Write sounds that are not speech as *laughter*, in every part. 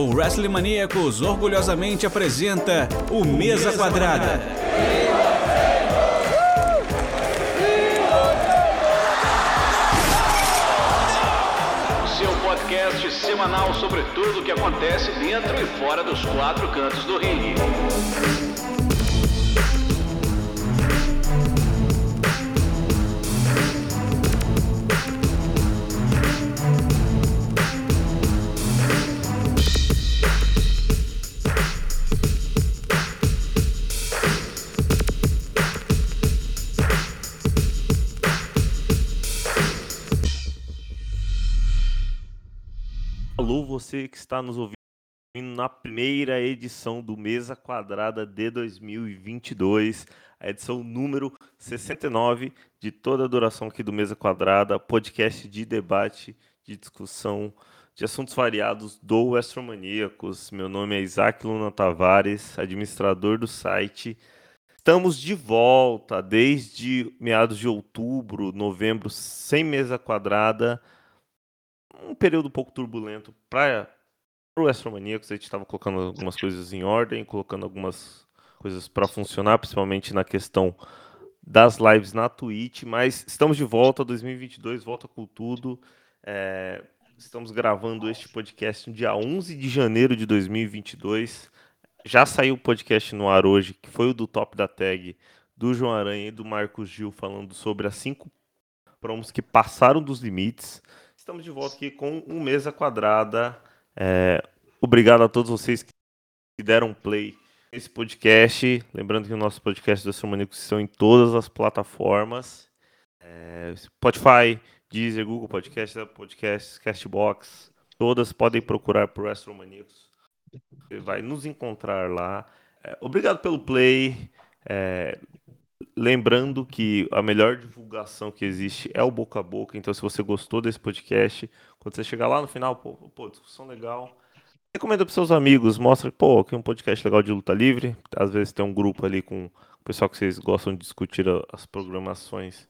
o Wrestling Maníacos orgulhosamente apresenta o Mesa Quadrada. Seu podcast semanal sobre tudo o que acontece dentro e fora dos quatro cantos do ringue. Você que está nos ouvindo na primeira edição do Mesa Quadrada de 2022, a edição número 69 de toda a duração aqui do Mesa Quadrada, podcast de debate, de discussão de assuntos variados do Astromaníacos. Meu nome é Isaac Luna Tavares, administrador do site. Estamos de volta desde meados de outubro, novembro, sem mesa quadrada um período um pouco turbulento para o Astromaníacos. A gente estava colocando algumas coisas em ordem, colocando algumas coisas para funcionar, principalmente na questão das lives na Twitch. Mas estamos de volta, 2022, volta com tudo. É, estamos gravando este podcast no dia 11 de janeiro de 2022. Já saiu o podcast no ar hoje, que foi o do Top da Tag, do João Aranha e do Marcos Gil, falando sobre as cinco promos que passaram dos limites. Estamos de volta aqui com um Mesa Quadrada. É, obrigado a todos vocês que deram play nesse podcast. Lembrando que o nosso podcast do Astromaníacos estão em todas as plataformas. É, Spotify, Deezer, Google Podcast, Podcasts, Castbox. Todas podem procurar por Astromaníacos. Você vai nos encontrar lá. É, obrigado pelo play. É, Lembrando que a melhor divulgação que existe é o boca a boca. Então, se você gostou desse podcast, quando você chegar lá no final, pô, pô discussão legal. Recomenda para seus amigos, mostra, pô, aqui é um podcast legal de luta livre. Às vezes tem um grupo ali com o pessoal que vocês gostam de discutir as programações,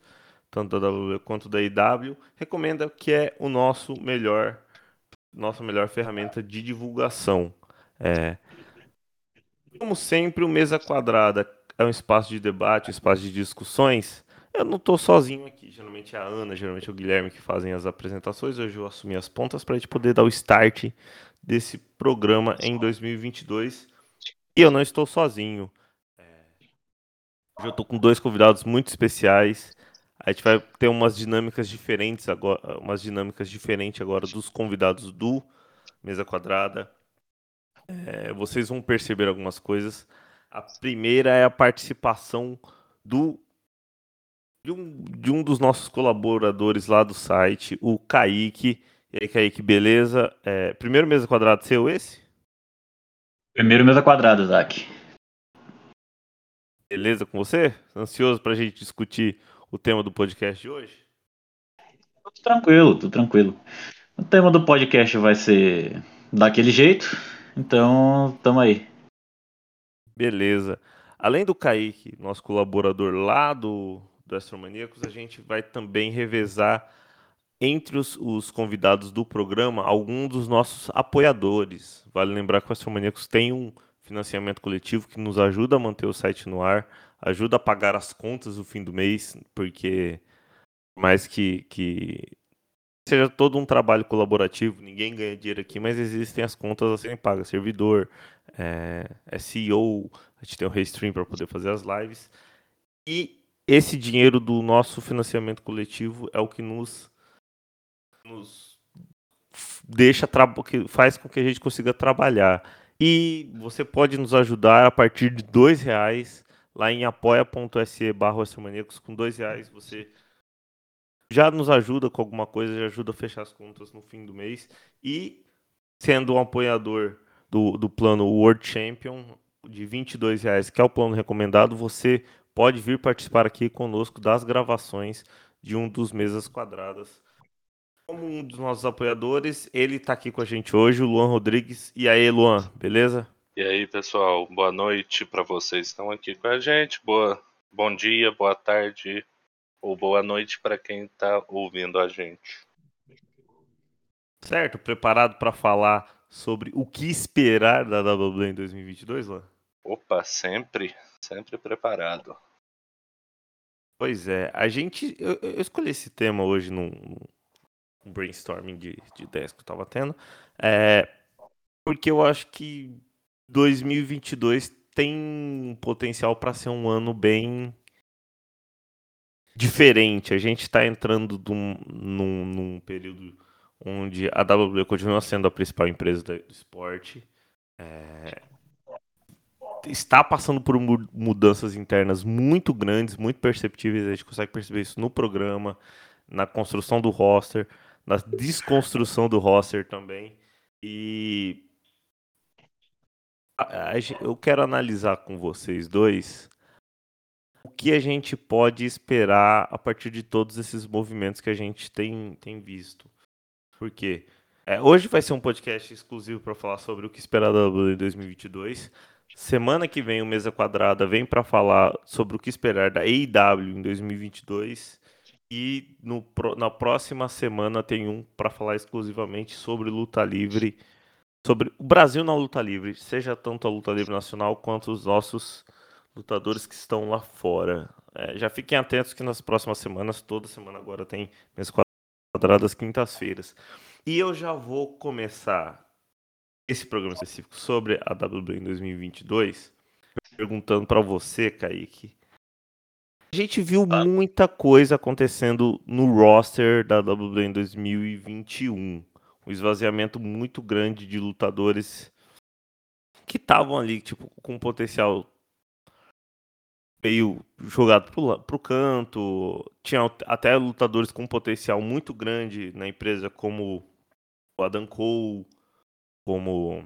tanto da WWE quanto da IW. Recomenda que é o nosso melhor, nossa melhor ferramenta de divulgação. É, como sempre, o Mesa Quadrada é um espaço de debate, um espaço de discussões. Eu não estou sozinho aqui. Geralmente é a Ana, geralmente é o Guilherme que fazem as apresentações. Hoje eu assumi as pontas para a gente poder dar o start desse programa em 2022. E eu não estou sozinho. Hoje eu estou com dois convidados muito especiais. A gente vai ter umas dinâmicas diferentes agora, umas dinâmicas diferentes agora dos convidados do Mesa Quadrada. É, vocês vão perceber algumas coisas. A primeira é a participação do de um, de um dos nossos colaboradores lá do site, o Kaique. E aí, Kaique, beleza? É, primeiro mesa quadrada seu esse? Primeiro mesa quadrada, Isaac. Beleza com você? Ansioso para a gente discutir o tema do podcast de hoje? Tudo tranquilo, tudo tranquilo. O tema do podcast vai ser daquele jeito, então tamo aí. Beleza. Além do Kaique, nosso colaborador lá do, do Astromaníacos, a gente vai também revezar entre os, os, convidados do programa alguns dos nossos apoiadores. Vale lembrar que o Astromaníacos tem um financiamento coletivo que nos ajuda a manter o site no ar, ajuda a pagar as contas no fim do mês, porque mais que, que seja todo um trabalho colaborativo, ninguém ganha dinheiro aqui, mas existem as contas a serem pagas, servidor, é, SEO, a gente tem o Restream para poder fazer as lives. E esse dinheiro do nosso financiamento coletivo é o que nos, nos deixa que faz com que a gente consiga trabalhar. E você pode nos ajudar a partir de dois reais lá em apoia.se barra com dois reais você já nos ajuda com alguma coisa, já ajuda a fechar as contas no fim do mês. E sendo um apoiador do, do plano World Champion de 22 reais, que é o plano recomendado, você pode vir participar aqui conosco das gravações de um dos mesas quadradas. Como um dos nossos apoiadores, ele está aqui com a gente hoje, o Luan Rodrigues. E aí, Luan, beleza? E aí, pessoal, boa noite para vocês que estão aqui com a gente. Boa, bom dia, boa tarde ou boa noite para quem está ouvindo a gente. Certo, preparado para falar sobre o que esperar da WWE em 2022, lá? Opa, sempre, sempre preparado. Pois é, a gente. Eu, eu escolhi esse tema hoje num, num brainstorming de, de ideias que eu tava tendo. É, porque eu acho que 2022 tem um potencial para ser um ano bem diferente. A gente está entrando num, num, num, período onde a WWE continua sendo a principal empresa do esporte. É, está passando por mudanças internas muito grandes, muito perceptíveis. A gente consegue perceber isso no programa, na construção do roster, na desconstrução do roster também. E eu quero analisar com vocês dois que a gente pode esperar a partir de todos esses movimentos que a gente tem, tem visto. Porque é, hoje vai ser um podcast exclusivo para falar sobre o que esperar da WWE em 2022. Semana que vem o Mesa Quadrada vem para falar sobre o que esperar da AEW em 2022. E no, na próxima semana tem um para falar exclusivamente sobre luta livre sobre o Brasil na luta livre, seja tanto a luta livre nacional quanto os nossos lutadores que estão lá fora. É, já fiquem atentos que nas próximas semanas, toda semana agora tem minhas quadradas quintas-feiras. E eu já vou começar esse programa específico sobre a WWE em 2022 perguntando para você, Kaique. A gente viu ah. muita coisa acontecendo no roster da WWE em 2021 um esvaziamento muito grande de lutadores que estavam ali, tipo, com potencial meio jogado pro, pro canto. Tinha até lutadores com potencial muito grande na empresa, como o Adam Cole, como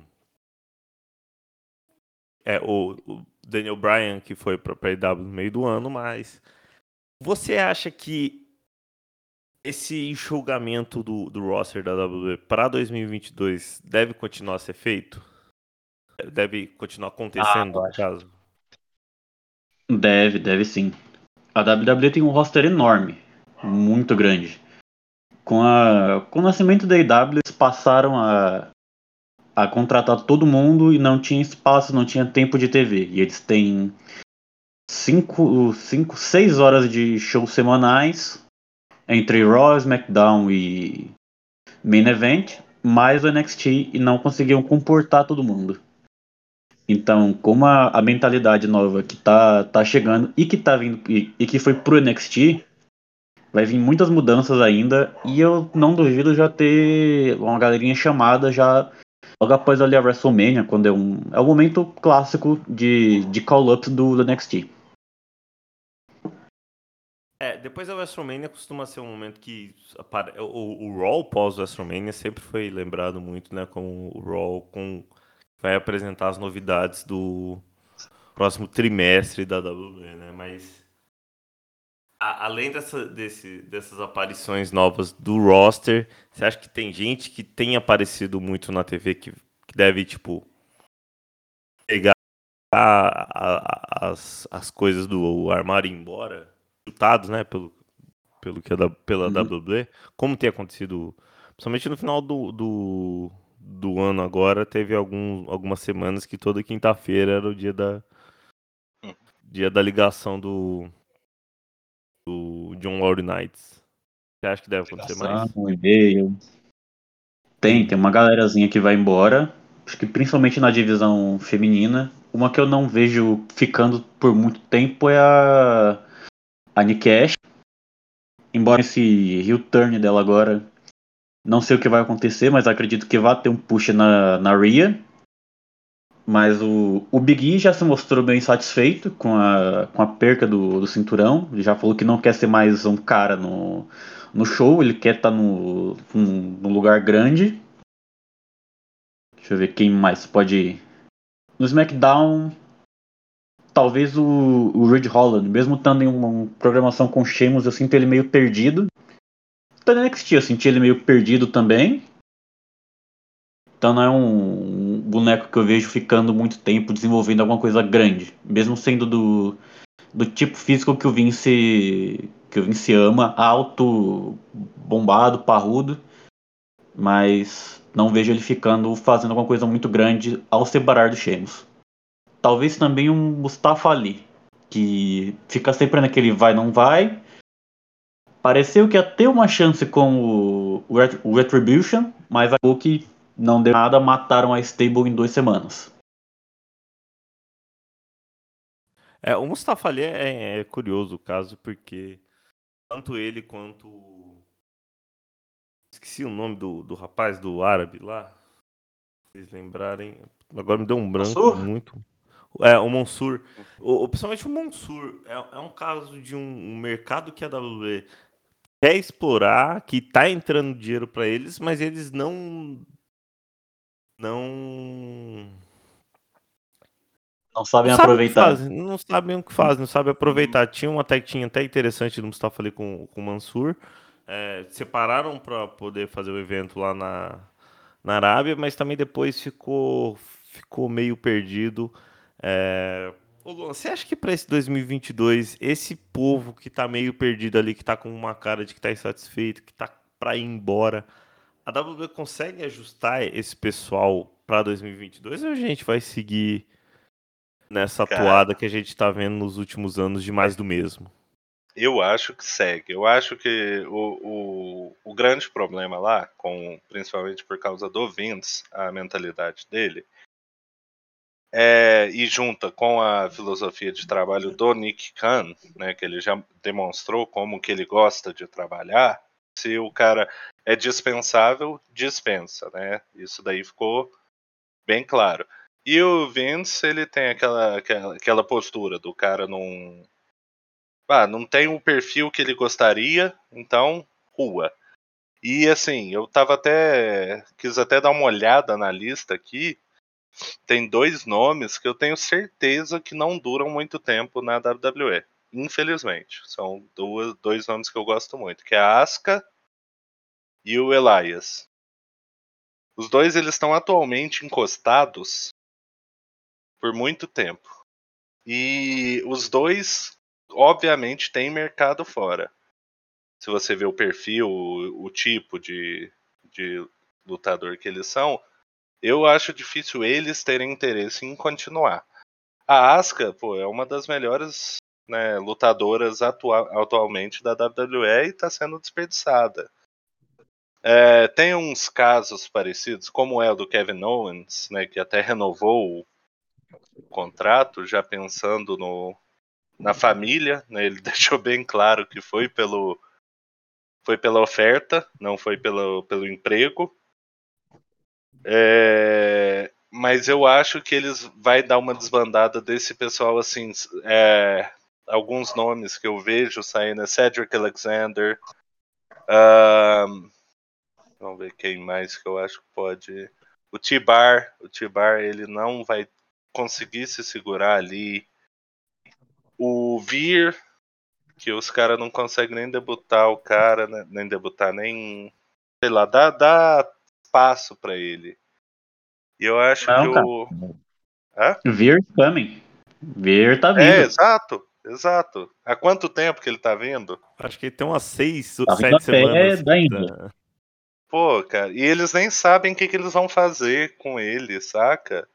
é, o, o Daniel Bryan, que foi para a IW no meio do ano, mas você acha que esse enxugamento do, do roster da WWE para 2022 deve continuar a ser feito? Deve continuar acontecendo, ah, no caso? Deve, deve sim. A WWE tem um roster enorme, muito grande. Com, a, com o nascimento da AEW, eles passaram a, a contratar todo mundo e não tinha espaço, não tinha tempo de TV. E eles têm 5, 6 horas de shows semanais entre Raw, SmackDown e Main Event, mais o NXT e não conseguiam comportar todo mundo. Então, como a, a mentalidade nova que tá, tá chegando e que tá vindo e, e, que foi pro NXT, vai vir muitas mudanças ainda e eu não duvido já ter uma galerinha chamada já logo após ali a WrestleMania, quando é um é o momento clássico de, de call-ups do, do NXT. É, depois da WrestleMania costuma ser um momento que o, o Raw pós WrestleMania sempre foi lembrado muito, né, como o Raw com vai apresentar as novidades do próximo trimestre da WWE, né? Mas a, além dessa, desse, dessas aparições novas do roster, você acha que tem gente que tem aparecido muito na TV que, que deve tipo pegar a, a, as, as coisas do armário e ir embora? chutados, né, pelo, pelo que é da, pela uhum. WWE, como tem acontecido, principalmente no final do, do, do ano agora, teve algum, algumas semanas que toda quinta-feira era o dia da hum. dia da ligação do, do John Laurie Knights. Você acha que deve acontecer mais? Um e-mail. Tem, tem uma galerazinha que vai embora. Acho que principalmente na divisão feminina. Uma que eu não vejo ficando por muito tempo é a a Nikesh. Embora esse heel turn dela agora, não sei o que vai acontecer, mas acredito que vai ter um push na, na Rhea. Mas o, o Big E já se mostrou bem satisfeito com a, com a perca do, do cinturão. Ele já falou que não quer ser mais um cara no, no show, ele quer estar tá no, no lugar grande. Deixa eu ver quem mais pode ir. No SmackDown, talvez o, o Ridge Holland, mesmo estando em uma programação com Sheamus, eu sinto ele meio perdido. No NXT, eu senti ele meio perdido também. Então não é um, um, boneco que eu vejo ficando muito tempo desenvolvendo alguma coisa grande. Mesmo sendo do, do tipo físico que o Vince que o Vince ama, alto, bombado, parrudo. mas não vejo ele ficando fazendo alguma coisa muito grande ao separar do Sheamus. Talvez também um Mustafa Ali, que fica sempre naquele vai não vai. Pareceu que ia ter uma chance com o, o Retribution, mas acabou que não deu nada, mataram a Stable em duas semanas. É, o Mustafa Ali é, é curioso o caso, porque tanto ele quanto. Esqueci o nome do, do rapaz do árabe lá. vocês lembrarem. Agora me deu um branco Mansur? muito. É, o Monsur. O, principalmente o Monsur. É, é um caso de um, um, mercado que a WWE quer explorar, que tá entrando dinheiro para eles, mas eles não. Não não sabem não aproveitar. Sabe não sabem o que fazem, não sabem aproveitar. Tinha uma tinha até interessante do Mustafa ali com, com o Mansur. É, separaram para poder fazer o evento lá na, na Arábia, mas também depois ficou, ficou meio perdido. É... você acha que para esse 2022, esse povo que tá meio perdido ali, que tá com uma cara de que tá insatisfeito, que tá para ir embora, a WWE consegue ajustar esse pessoal para 2022 ou a gente vai seguir nessa Cara, atuada que a gente está vendo nos últimos anos de mais do mesmo? Eu acho que segue. Eu acho que o, o, o grande problema lá, com principalmente por causa do Vince, a mentalidade dele, é, e junta com a filosofia de trabalho do Nick Khan, né, que ele já demonstrou como que ele gosta de trabalhar, se o cara é dispensável, dispensa, né? Isso daí ficou bem claro. E o Vince, ele tem aquela, aquela, aquela postura do cara não. Ah, não tem o perfil que ele gostaria, então rua. E assim, eu tava até. quis até dar uma olhada na lista aqui. Tem dois nomes que eu tenho certeza que não duram muito tempo na WWE. Infelizmente. São duas, dois nomes que eu gosto muito, que é a Asuka e o Elias. Os dois eles estão atualmente encostados por muito tempo. E os dois, obviamente, têm mercado fora. Se você vê o perfil, o, o tipo de, de lutador que eles são, eu acho difícil eles terem interesse em continuar. A Asuka, pô, é uma das melhores né, lutadoras atua atualmente da WWE e está sendo desperdiçada. É, tem uns casos parecidos, como é o do Kevin Owens, né, que até renovou contrato, já pensando no, na família, né? Ele *laughs* deixou bem claro que foi pelo foi pela oferta, não foi pelo, pelo emprego. É, mas eu acho que eles vai dar uma desbandada desse pessoal assim. É, alguns nomes que eu vejo saindo é Cedric Alexander. Um, vamos ver quem mais que eu acho que pode. O T-Bar. O T-Bar ele não vai conseguir se segurar ali. O Vir, que os caras não conseguem nem debutar o cara, né? nem debutar, nem. Sei lá, dá, dá espaço para ele. E eu acho não, que o. Hã? Vir coming. Vir tá vindo. É, exato, exato. Há quanto tempo que ele tá vindo? Acho que ele tem umas seis ou tá sete semanas. Tá... Pô, cara, e eles nem sabem o que, que eles vão fazer com ele, saca?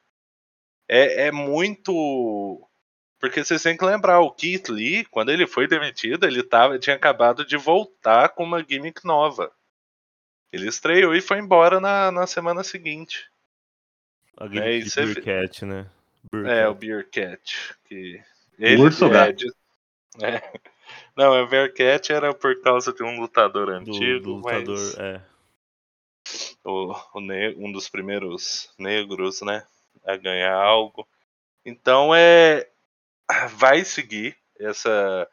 é, é muito. Porque vocês têm que lembrar, o Keith Lee, quando ele foi demitido, ele tava, tinha acabado de voltar com uma gimmick nova. Ele estreou e foi embora na, na semana seguinte. A gimmick é, de Beer Cat, né? Beer é, Cat. o Beer Cat. Que ele Urso é, de, é, Não, o Beer Cat era por causa de um lutador antigo. Do, do lutador, mas... é. O, o ne... um dos primeiros negros, né? a ganhar algo. Então é vai seguir essa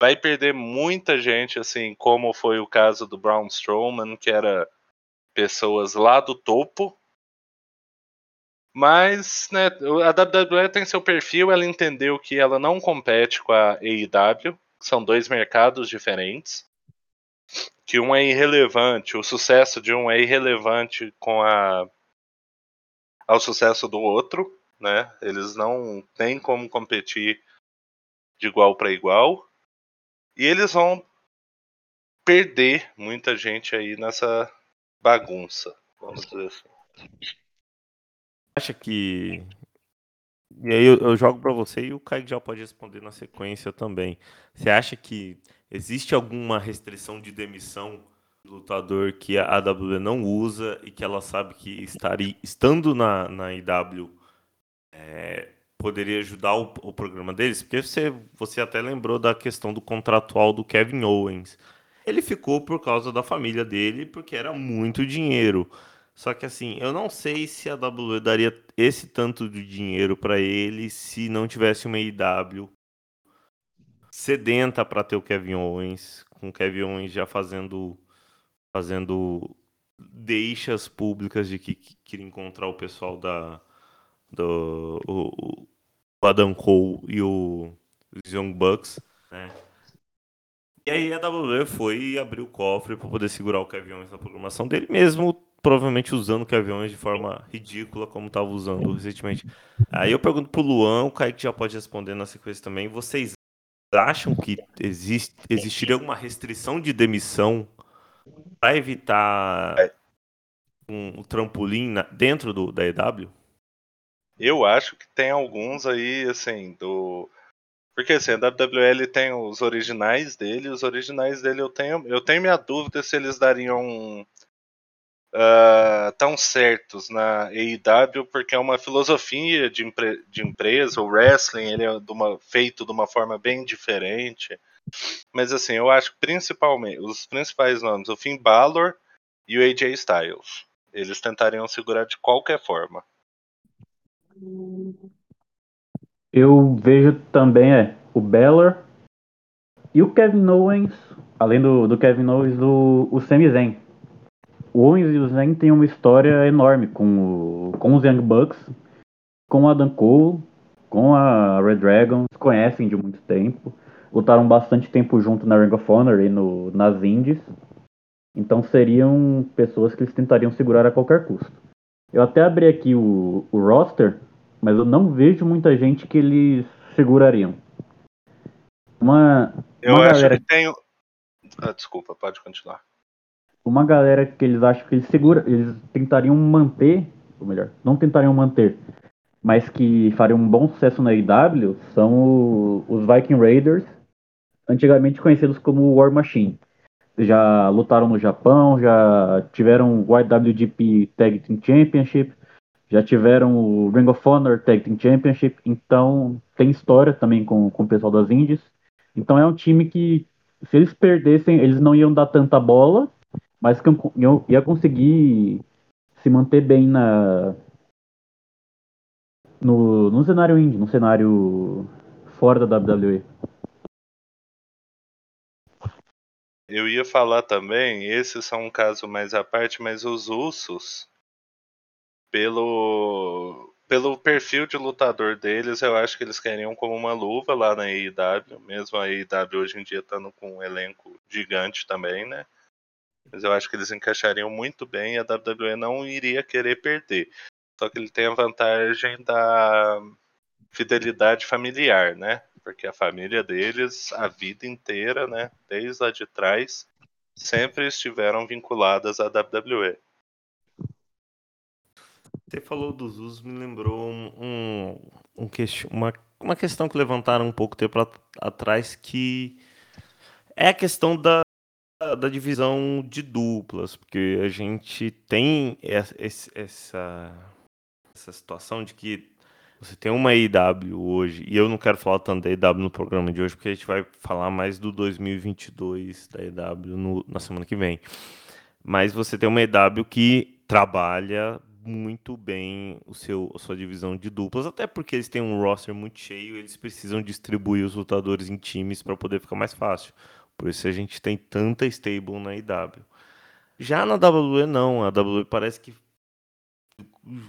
vai perder muita gente assim, como foi o caso do Braun Strowman, que era pessoas lá do topo. Mas, né, a WWE tem seu perfil, ela entendeu que ela não compete com a AEW, são dois mercados diferentes. Que um é irrelevante, o sucesso de um é irrelevante com a ao sucesso do outro, né? Eles não têm como competir de igual para igual. E eles vão perder muita gente aí nessa bagunça, vamos dizer assim. Acha que e aí eu, eu jogo para você e o Kaique já pode responder na sequência também. Você acha que existe alguma restrição de demissão do lutador que a AWE não usa e que ela sabe que estaria, estando na, na IW é, poderia ajudar o, o, programa deles? Porque você, você até lembrou da questão do contratual do Kevin Owens. Ele ficou por causa da família dele, porque era muito dinheiro. Só que assim, eu não sei se a WWE daria esse tanto de dinheiro para ele se não tivesse uma IW sedenta para ter o Kevin Owens, com o Kevin Owens já fazendo fazendo deixas públicas de que, que queria encontrar o pessoal da do o, o Adam Cole e o os Young Bucks, né? E aí a WWE foi e abriu o cofre para poder segurar o Kevin Owens na programação dele mesmo provavelmente usando aviões de forma ridícula, como estava usando recentemente. Aí eu pergunto pro Luan, o Kaique já pode responder na sequência também. Vocês acham que existe, existiria alguma restrição de demissão para evitar um, um trampolim na, dentro do, da EW? Eu acho que tem alguns aí, assim, do. Porque assim, a WWL tem os originais dele, os originais dele eu tenho. Eu tenho minha dúvida se eles dariam uh, tão certos na AEW porque é uma filosofia de, empre de empresa, o wrestling ele é de uma, feito de uma forma bem diferente. Mas assim, eu acho principalmente os principais nomes, o Finn Balor e o AJ Styles, eles tentariam segurar de qualquer forma. Eu vejo também é, o Balor e o Kevin Owens, além do, do Kevin Owens, o, o Sami Zayn o Owens e o Zayn têm uma história enorme com, o, com os Young Bucks, com a Adam Cole, com a Red Dragon, se conhecem de muito tempo, lutaram bastante tempo junto na Ring of Honor e no, nas Indies, então seriam pessoas que eles tentariam segurar a qualquer custo. Eu até abri aqui o, o roster, mas eu não vejo muita gente que eles segurariam. Uma, eu uma acho galera... que tem. Ah, desculpa, pode continuar uma galera que eles acham que eles segura, eles tentariam manter, ou melhor, não tentariam manter, mas que fariam um bom sucesso na AEW são o, os Viking Raiders, antigamente conhecidos como War Machine. Já lutaram no Japão, já tiveram o IWGP Tag Team Championship, já tiveram o Ring of Honor Tag Team Championship, então tem história também com, com o pessoal das Indies. Então é um time que, se eles perdessem, eles não iam dar tanta bola, mas que eu ia conseguir se manter bem na no, no cenário indie, no cenário fora da WWE. Eu ia falar também, esses são um caso mais à parte, mas os Usos, pelo, pelo perfil de lutador deles, eu acho que eles queriam como uma luva lá na AEW, mesmo a AEW hoje em dia estando com um elenco gigante também, né? Mas eu acho que eles encaixariam muito bem e a WWE não iria querer perder. Só que ele tem a vantagem da fidelidade familiar, né? Porque a família deles, a vida inteira, né? Desde lá de trás, sempre estiveram vinculadas à WWE. Você falou dos usos, me lembrou um, um, um uma, uma questão que levantaram um pouco tempo atrás, que é a questão da, da divisão de duplas, porque a gente tem essa, essa situação de que você tem uma IW hoje, e eu não quero falar tanto da IW no programa de hoje, porque a gente vai falar mais do 2022 da IW no, na semana que vem. Mas você tem uma IW que trabalha muito bem o seu, a sua divisão de duplas, até porque eles têm um roster muito cheio, eles precisam distribuir os lutadores em times para poder ficar mais fácil. Por isso a gente tem tanta stable na IW. Já na WWE não, a WWE parece que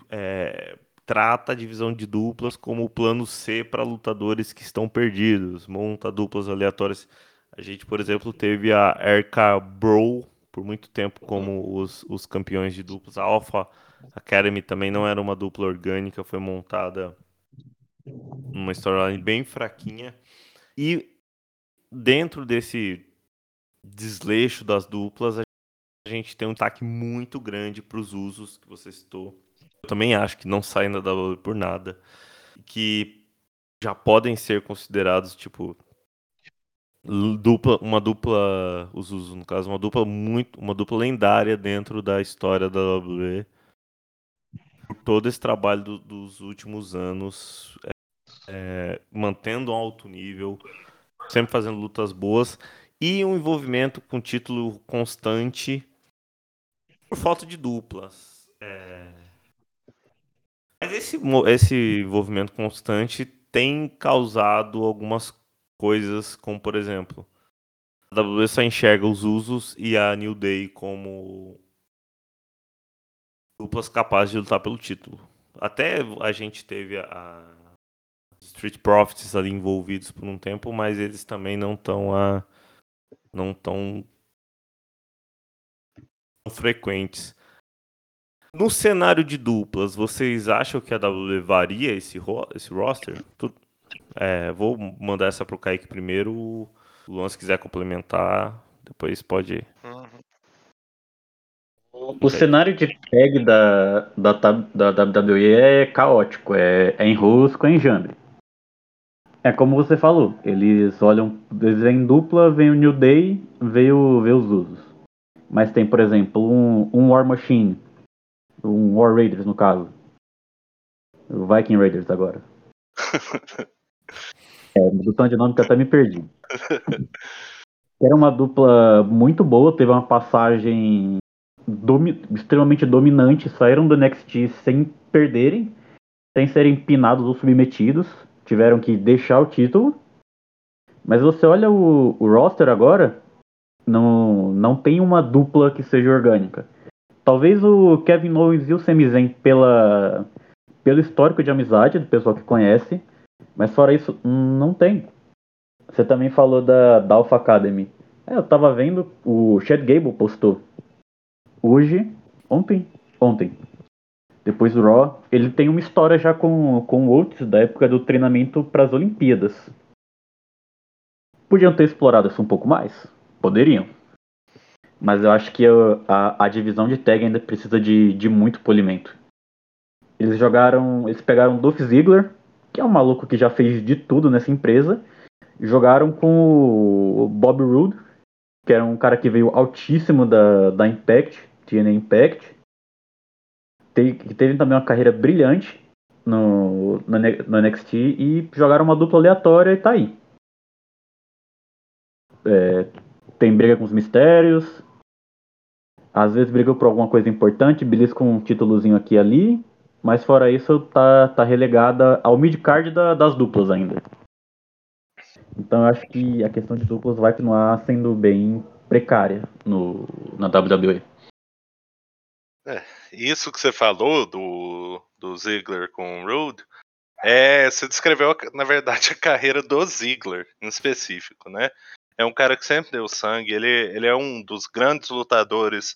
é, trata a divisão de duplas como o plano C para lutadores que estão perdidos, monta duplas aleatórias. A gente, por exemplo, teve a RK Bro por muito tempo como os, os campeões de duplas. A Alpha Academy também não era uma dupla orgânica, foi montada numa storyline bem fraquinha. E dentro desse desleixo das duplas, a gente tem um destaque muito grande para os usos que você citou. Eu também acho que não saem da WWE por nada. Que já podem ser considerados, tipo, dupla, uma dupla, os usos no caso, uma dupla muito, uma dupla lendária dentro da história da WWE. Por todo esse trabalho do, dos últimos anos, é, é, mantendo um alto nível, sempre fazendo lutas boas e um envolvimento com título constante por falta de duplas. É... Mas esse, esse envolvimento constante tem causado algumas coisas, como por exemplo, a WWE só enxerga os usos e a New Day como duplas capazes de lutar pelo título. Até a gente teve a Street Profits ali envolvidos por um tempo, mas eles também não estão a não tão frequentes. No cenário de duplas, vocês acham que a WWE varia esse, ro esse roster? Tu... É, vou mandar essa pro Kaique primeiro. O Luan, se quiser complementar, depois pode. Uhum. O cenário de tag da, da, da WWE é caótico, é, é enrosco, é enjambre. É como você falou, eles olham, eles vêm dupla, vem o New Day, veio, veio os usos. Mas tem, por exemplo, um, um War Machine, um War Raiders no caso. O Viking Raiders agora. *laughs* é, mutação de nome que eu até me perdi. *laughs* Era uma dupla muito boa, teve uma passagem domi extremamente dominante, saíram do NXT sem perderem, sem serem pinados ou submetidos tiveram que deixar o título. Mas você olha o, o roster agora, não, não tem uma dupla que seja orgânica. Talvez o Kevin Owens e o Sami Zayn pela, pelo histórico de amizade do pessoal que conhece, mas fora isso, não tem. Você também falou da, da Alpha Academy. É, eu tava vendo, o Chad Gable postou. Hoje, ontem, ontem, depois do Raw, ele tem uma história já com, com o Oates da época do treinamento para as Olimpíadas. Podiam ter explorado isso um pouco mais? Poderiam. Mas eu acho que a, a divisão de tag ainda precisa de, de muito polimento. Eles jogaram. Eles pegaram Dolph Ziggler, que é um maluco que já fez de tudo nessa empresa. Jogaram com o Bob Roode, que era um cara que veio altíssimo da, da Impact, TNA Impact teve também uma carreira brilhante no, no, no NXT e jogaram uma dupla aleatória e tá aí. É, tem briga com os mistérios. Às vezes briga por alguma coisa importante, belisca um títulozinho aqui e ali. Mas fora isso, tá, tá relegada ao mid-card da, das duplas ainda. Então eu acho que a questão de duplas vai continuar sendo bem precária no, na WWE. É, isso que você falou do, do Ziggler com o Rude, é, você descreveu, na verdade, a carreira do Ziggler, em específico, né? É um cara que sempre deu sangue, ele, ele é um dos grandes lutadores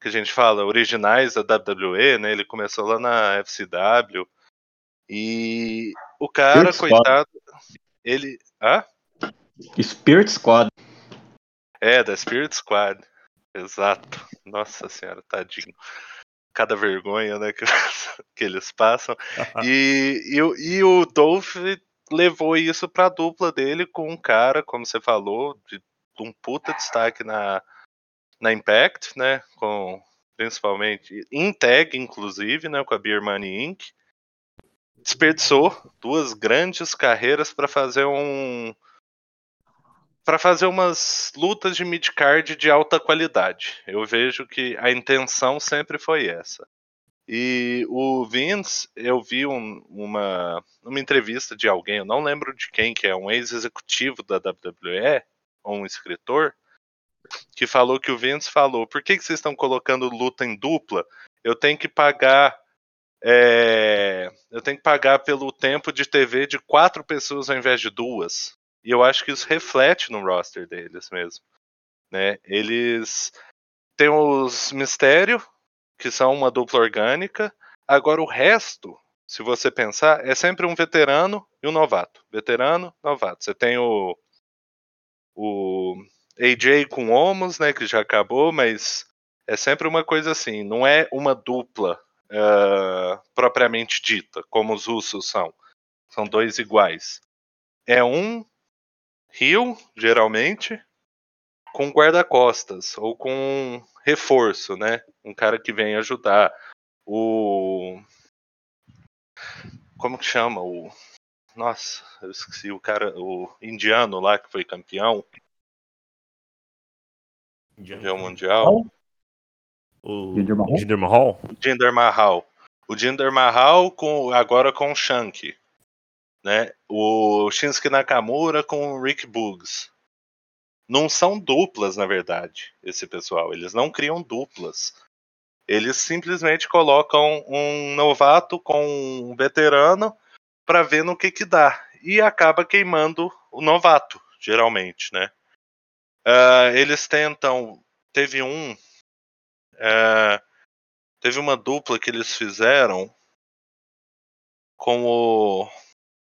que a gente fala, originais da WWE, né? Ele começou lá na FCW. E o cara, Spirit coitado, Squad. ele. Hã? Spirit Squad. É, da Spirit Squad. Exato. Nossa senhora, tadinho. Cada vergonha né, que, *laughs* que eles passam. e, *laughs* e, e o Dolph levou isso pra dupla dele com um cara, como você falou, de um puta destaque na, na Impact, né? Com principalmente em tag, inclusive, né? Com a Beer Money Inc. Desperdiçou duas grandes carreiras para fazer um para fazer umas lutas de mid-card de alta qualidade. Eu vejo que a intenção sempre foi essa. E o Vince, eu vi um, uma, uma entrevista de alguém, eu não lembro de quem, que é um ex-executivo da WWE, ou um escritor, que falou que o Vince falou: por que, que vocês estão colocando luta em dupla? Eu tenho que pagar. É, eu tenho que pagar pelo tempo de TV de quatro pessoas ao invés de duas. E eu acho que isso reflete no roster deles mesmo. Né? Eles têm os Mistério, que são uma dupla orgânica. Agora o resto, se você pensar, é sempre um veterano e um novato. Veterano, novato. Você tem o, o AJ com Omos, né, que já acabou, mas é sempre uma coisa assim, não é uma dupla uh, propriamente dita, como os russos são. São dois iguais. É um rio, geralmente, com guarda-costas ou com reforço, né? Um cara que vem ajudar. O. Como que chama? O. Nossa, eu esqueci o cara, o indiano lá que foi campeão. Campeão mundial. O Jinder Mahal? Jinder Mahal? Jinder Mahal. O Jinder Mahal com, agora com o Shank. Né? O Shinsuke Nakamura com o Rick Boogs. Não são duplas, na verdade, esse pessoal. Eles não criam duplas. Eles simplesmente colocam um novato com um veterano para ver no que que dá. E acaba queimando o novato, geralmente, né? Uh, eles tentam. Teve um é, teve uma dupla que eles fizeram com o.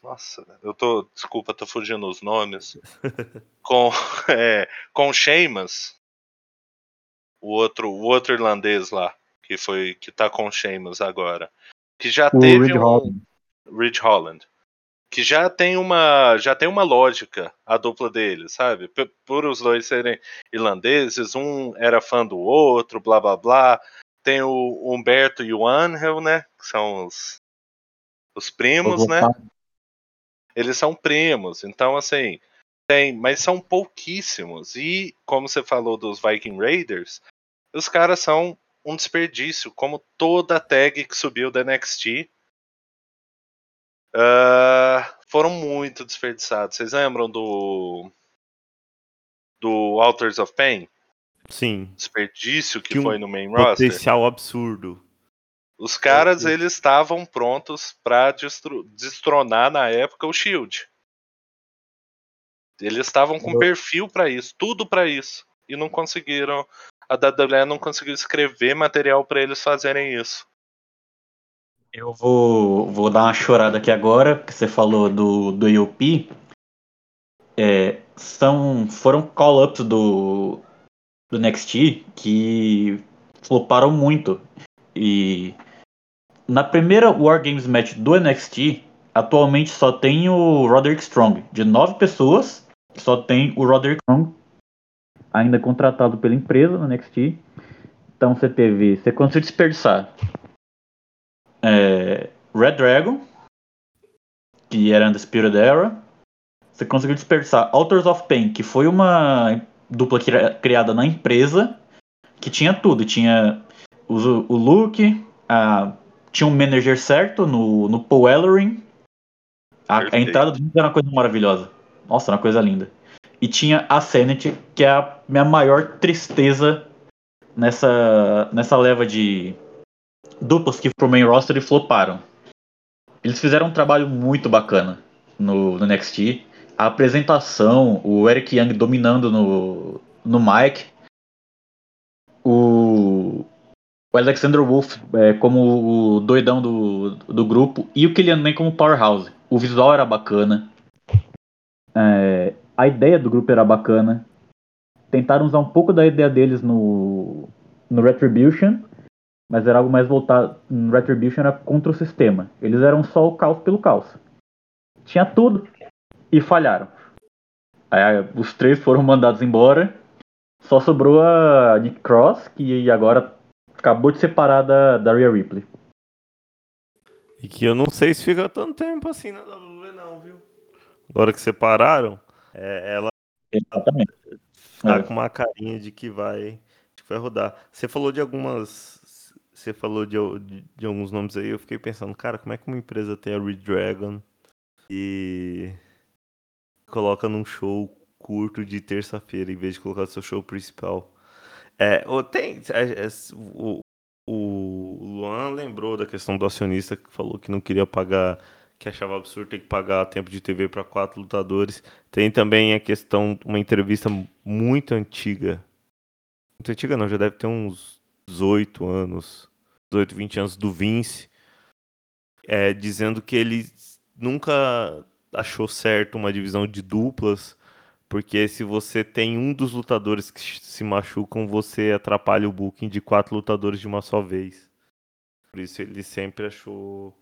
Nossa, eu tô. Desculpa, tô fugindo os nomes. *laughs* com, *laughs* é, com Sheamus. O outro, o outro irlandês lá. Que foi. Que tá com Sheamus agora. Que já O teve Ridge um. Holland. Ridge Holland. Que já tem uma. Já tem uma lógica a dupla deles, sabe? P- por os dois serem irlandeses, um era fã do outro, blá blá blá. Tem o Humberto e o Angel, né? Que são os, os primos, né? Eles são primos, então assim, tem, mas são pouquíssimos. E como você falou dos Viking Raiders, os caras são um desperdício, como toda a tag que subiu da NXT. Ah, foram muito desperdiçados. Vocês lembram do do Alters of Pain? Sim. Desperdício que Que um foi no main roster. Potencial absurdo. Os caras, eles estavam prontos pra destro- destronar na época o Shield. Eles estavam com Eu- perfil pra isso, tudo pra isso, e não conseguiram. A WWE não conseguiu escrever material pra eles fazerem isso. Eu vou, vou dar uma chorada aqui agora, porque você falou do, do IOP. É, são, foram call-ups do, do NXT que floparam muito. E na primeira War Games Match do NXT, atualmente só tem o Roderick Strong. De nove pessoas, só tem o Roderick Strong, ainda contratado pela empresa no NXT. Então você teve. Você conseguiu desperdiçar é, Red Dragon, que era Undisputed Era. Você conseguiu desperdiçar Authors of Pain, que foi uma dupla cri- criada na empresa, que tinha tudo. Tinha o, o a- tinha um manager certo no, no Paul Ellering. A, a entrada do era uma coisa maravilhosa. Nossa, uma coisa linda. E tinha a Sanity, que é a minha maior tristeza nessa, nessa leva de duplas que pro main roster e floparam. Eles fizeram um trabalho muito bacana no, no NXT. A apresentação, o Eric Young dominando no, no mic. O, o Alexander Wolf é, como o doidão do, do grupo. E o Killian May como powerhouse. O visual era bacana. É, a ideia do grupo era bacana. Tentaram usar um pouco da ideia deles no, no Retribution mas era algo mais voltado. No Retribution era contra o sistema. Eles eram só o caos pelo caos. Tinha tudo e falharam. Aí os três foram mandados embora. Só sobrou a Nick Cross, que agora acabou de separar da, da Rhea Ripley. E que eu não sei se fica tanto tempo assim na WWE, não, viu? Agora que separaram, é, ela Exatamente. tá É. com uma carinha de que vai, de que vai rodar. Você falou de algumas. Você falou de, de, de alguns nomes aí, eu fiquei pensando, cara, como é que uma empresa tem a Red Dragon e coloca num show curto de terça-feira em vez de colocar no seu show principal? É, tem. é, é, o, o Luan lembrou da questão do acionista que falou que não queria pagar, que achava absurdo ter que pagar tempo de TV para quatro lutadores. Tem também a questão, uma entrevista muito antiga. Muito antiga não, já deve ter uns 18 anos, 18, 20 anos do Vince, é, dizendo que ele nunca achou certo uma divisão de duplas, Porque se você tem um dos lutadores que se machucam, você atrapalha o booking de quatro lutadores de uma só vez. Por isso ele sempre achou.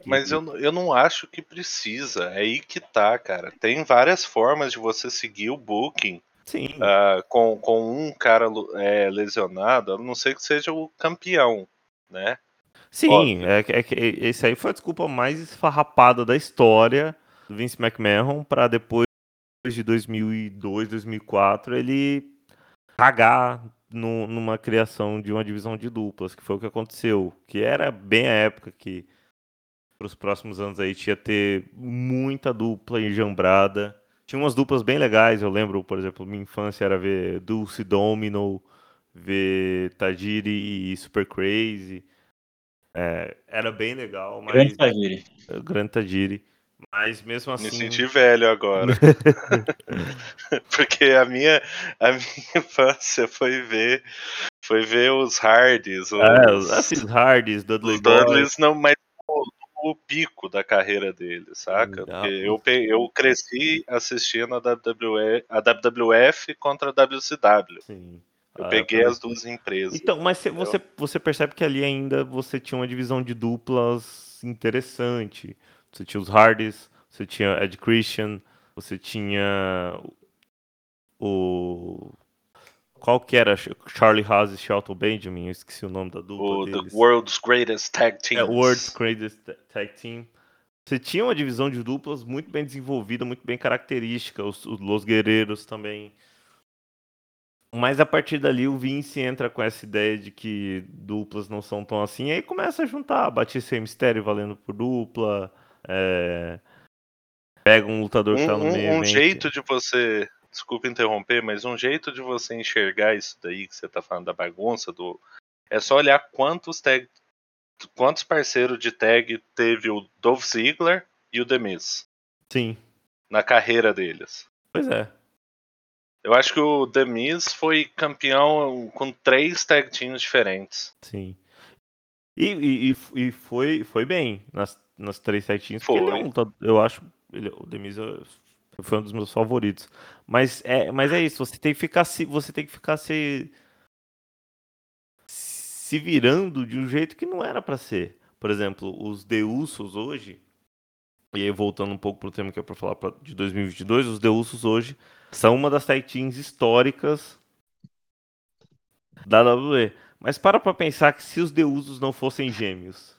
que- Mas eu, eu não acho que precisa. É aí que tá, cara. Tem várias formas de você seguir o booking Sim, ah, com, com um cara é, lesionado, a não ser que seja o campeão, né? sim. É, que- é que esse aí foi a desculpa mais esfarrapada da história do Vince McMahon para depois de 2002, 2004 ele cagar no- numa criação de uma divisão de duplas, que foi o que aconteceu. Que era bem a época que para os próximos anos aí tinha ter muita dupla enjambrada. Tinha umas duplas bem legais, eu lembro, por exemplo, minha infância era ver Dulce Domino, ver Tajiri e Super Crazy. É, era bem legal, mas Grande Tajiri. grande Tajiri. Mas mesmo assim. Me senti velho agora. *laughs* Porque a minha, a minha infância foi ver, foi ver os Hardys, os, É, os Assis Hardys, Dudley os. Dudleys, não, mas o, o pico da carreira deles, saca? Hum, Porque eu, eu cresci assistindo a, WWE, a WWF contra a WCW. Sim. Eu Ah, peguei as duas empresas. Então, mas entendeu? você, você percebe que ali ainda você tinha uma divisão de duplas interessante. Você tinha os Hardys, você tinha Ed Christian, você tinha o. Qual que era? Charlie Haas e Shelton Benjamin, eu esqueci o nome da dupla o deles. The World's Greatest Tag Team. É, World's Greatest Ta- Tag Team. Você tinha uma divisão de duplas muito bem desenvolvida, muito bem característica. Os, os Los Guerreiros também. Mas a partir dali o Vince entra com essa ideia de que duplas não são tão assim. Aí começa a juntar. Batista e Mistério valendo por dupla. É, Pega um lutador que tá no um, meio. um- um jeito de você. Desculpa interromper, mas um jeito de você enxergar isso daí que você tá falando da bagunça do. É só olhar quantos tag. Quantos parceiros de tag teve o Dolph Ziggler e o The Miz Sim. na carreira deles. Pois é. Eu acho que o The Miz foi campeão com três tag teams diferentes. Sim. E, e, e- e foi, foi bem nas, nas três setinhas. Porque ele é Foi. um eu acho. Ele, o Demis é- foi um dos meus favoritos. Mas é, mas é isso, você tem que ficar se. Você tem que ficar se. se virando de um jeito que não era pra ser. Por exemplo, os Deusos hoje. E aí, voltando um pouco pro tema que é pra falar pra- de 2022, os Deusos hoje são uma das tag teams históricas da WWE. Mas para pra pensar que se os Deusos não fossem gêmeos,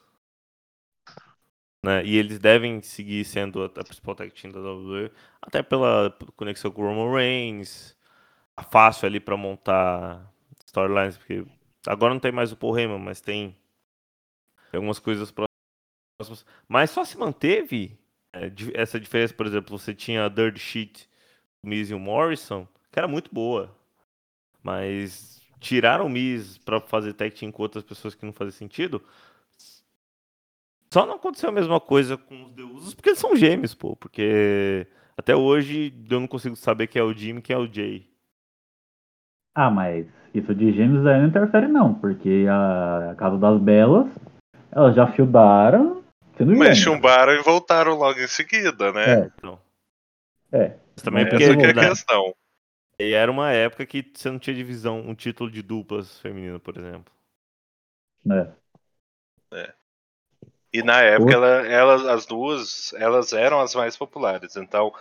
né, e eles devem seguir sendo a, a principal tag team da WWE, até pela conexão com o Roman Reigns, tá fácil ali para montar storylines, porque agora não tem mais o Paul Heyman, mas tem, algumas coisas próximas. Mas só se manteve é, essa diferença, por exemplo, você tinha a Dirt Sheet, o Miz e o Morrison, que era muito boa, mas tiraram o Miz pra fazer tag team com outras pessoas que não fazia sentido. Só não aconteceu a mesma coisa com os deuses, porque eles são gêmeos, pô. Porque até hoje eu não consigo saber quem é o Jimmy e quem é o Jay. Ah, mas isso de gêmeos aí não interfere não, porque a Casa das Belas, elas já fildaram sendo Mas gêmeos. chumbaram e voltaram logo em seguida, né? É. Então, É. mas também Mas porque Essa que é a né, questão. e era uma época que você não tinha divisão, um título de duplas feminino, por exemplo. né? E na época, ela, elas, as duas, elas eram as mais populares. Então,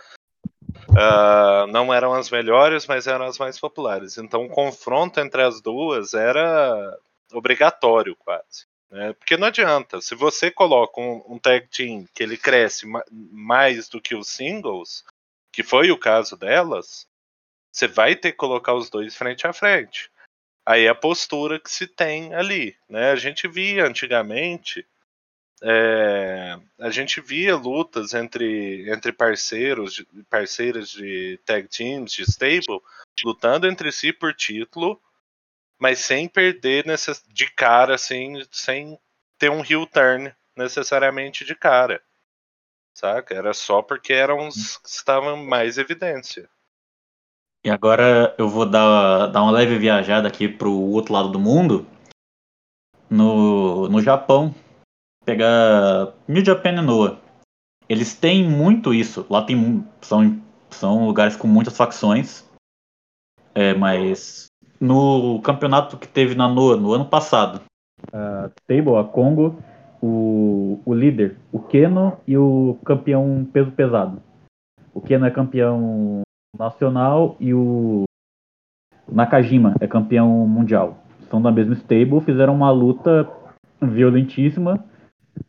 ah, não eram as melhores, mas eram as mais populares. Então, o confronto entre as duas era obrigatório, quase. né? Porque não adianta. Se você coloca um, um tag team que ele cresce ma- mais do que os singles, que foi o caso delas, você vai ter que colocar os dois frente a frente. Aí é a postura que se tem ali. Né? A gente via antigamente é, a gente via lutas entre, entre parceiros, parceiras de tag teams, de stable, lutando entre si por título, mas sem perder necess- de cara, assim, sem ter um heel turn necessariamente de cara. Saca? Era só porque eram os que estavam em mais evidência. E agora eu vou dar, dar uma leve viajada aqui pro outro lado do mundo. No, no Japão. Pegar New Japan e Noah. Eles têm muito isso. Lá tem são São lugares com muitas facções. É, mas no campeonato que teve na NOA no ano passado, a Table, a Congo, o, o líder, o Keno e o campeão peso pesado. O Keno é campeão nacional e o Nakajima é campeão mundial. São da mesma stable, fizeram uma luta violentíssima,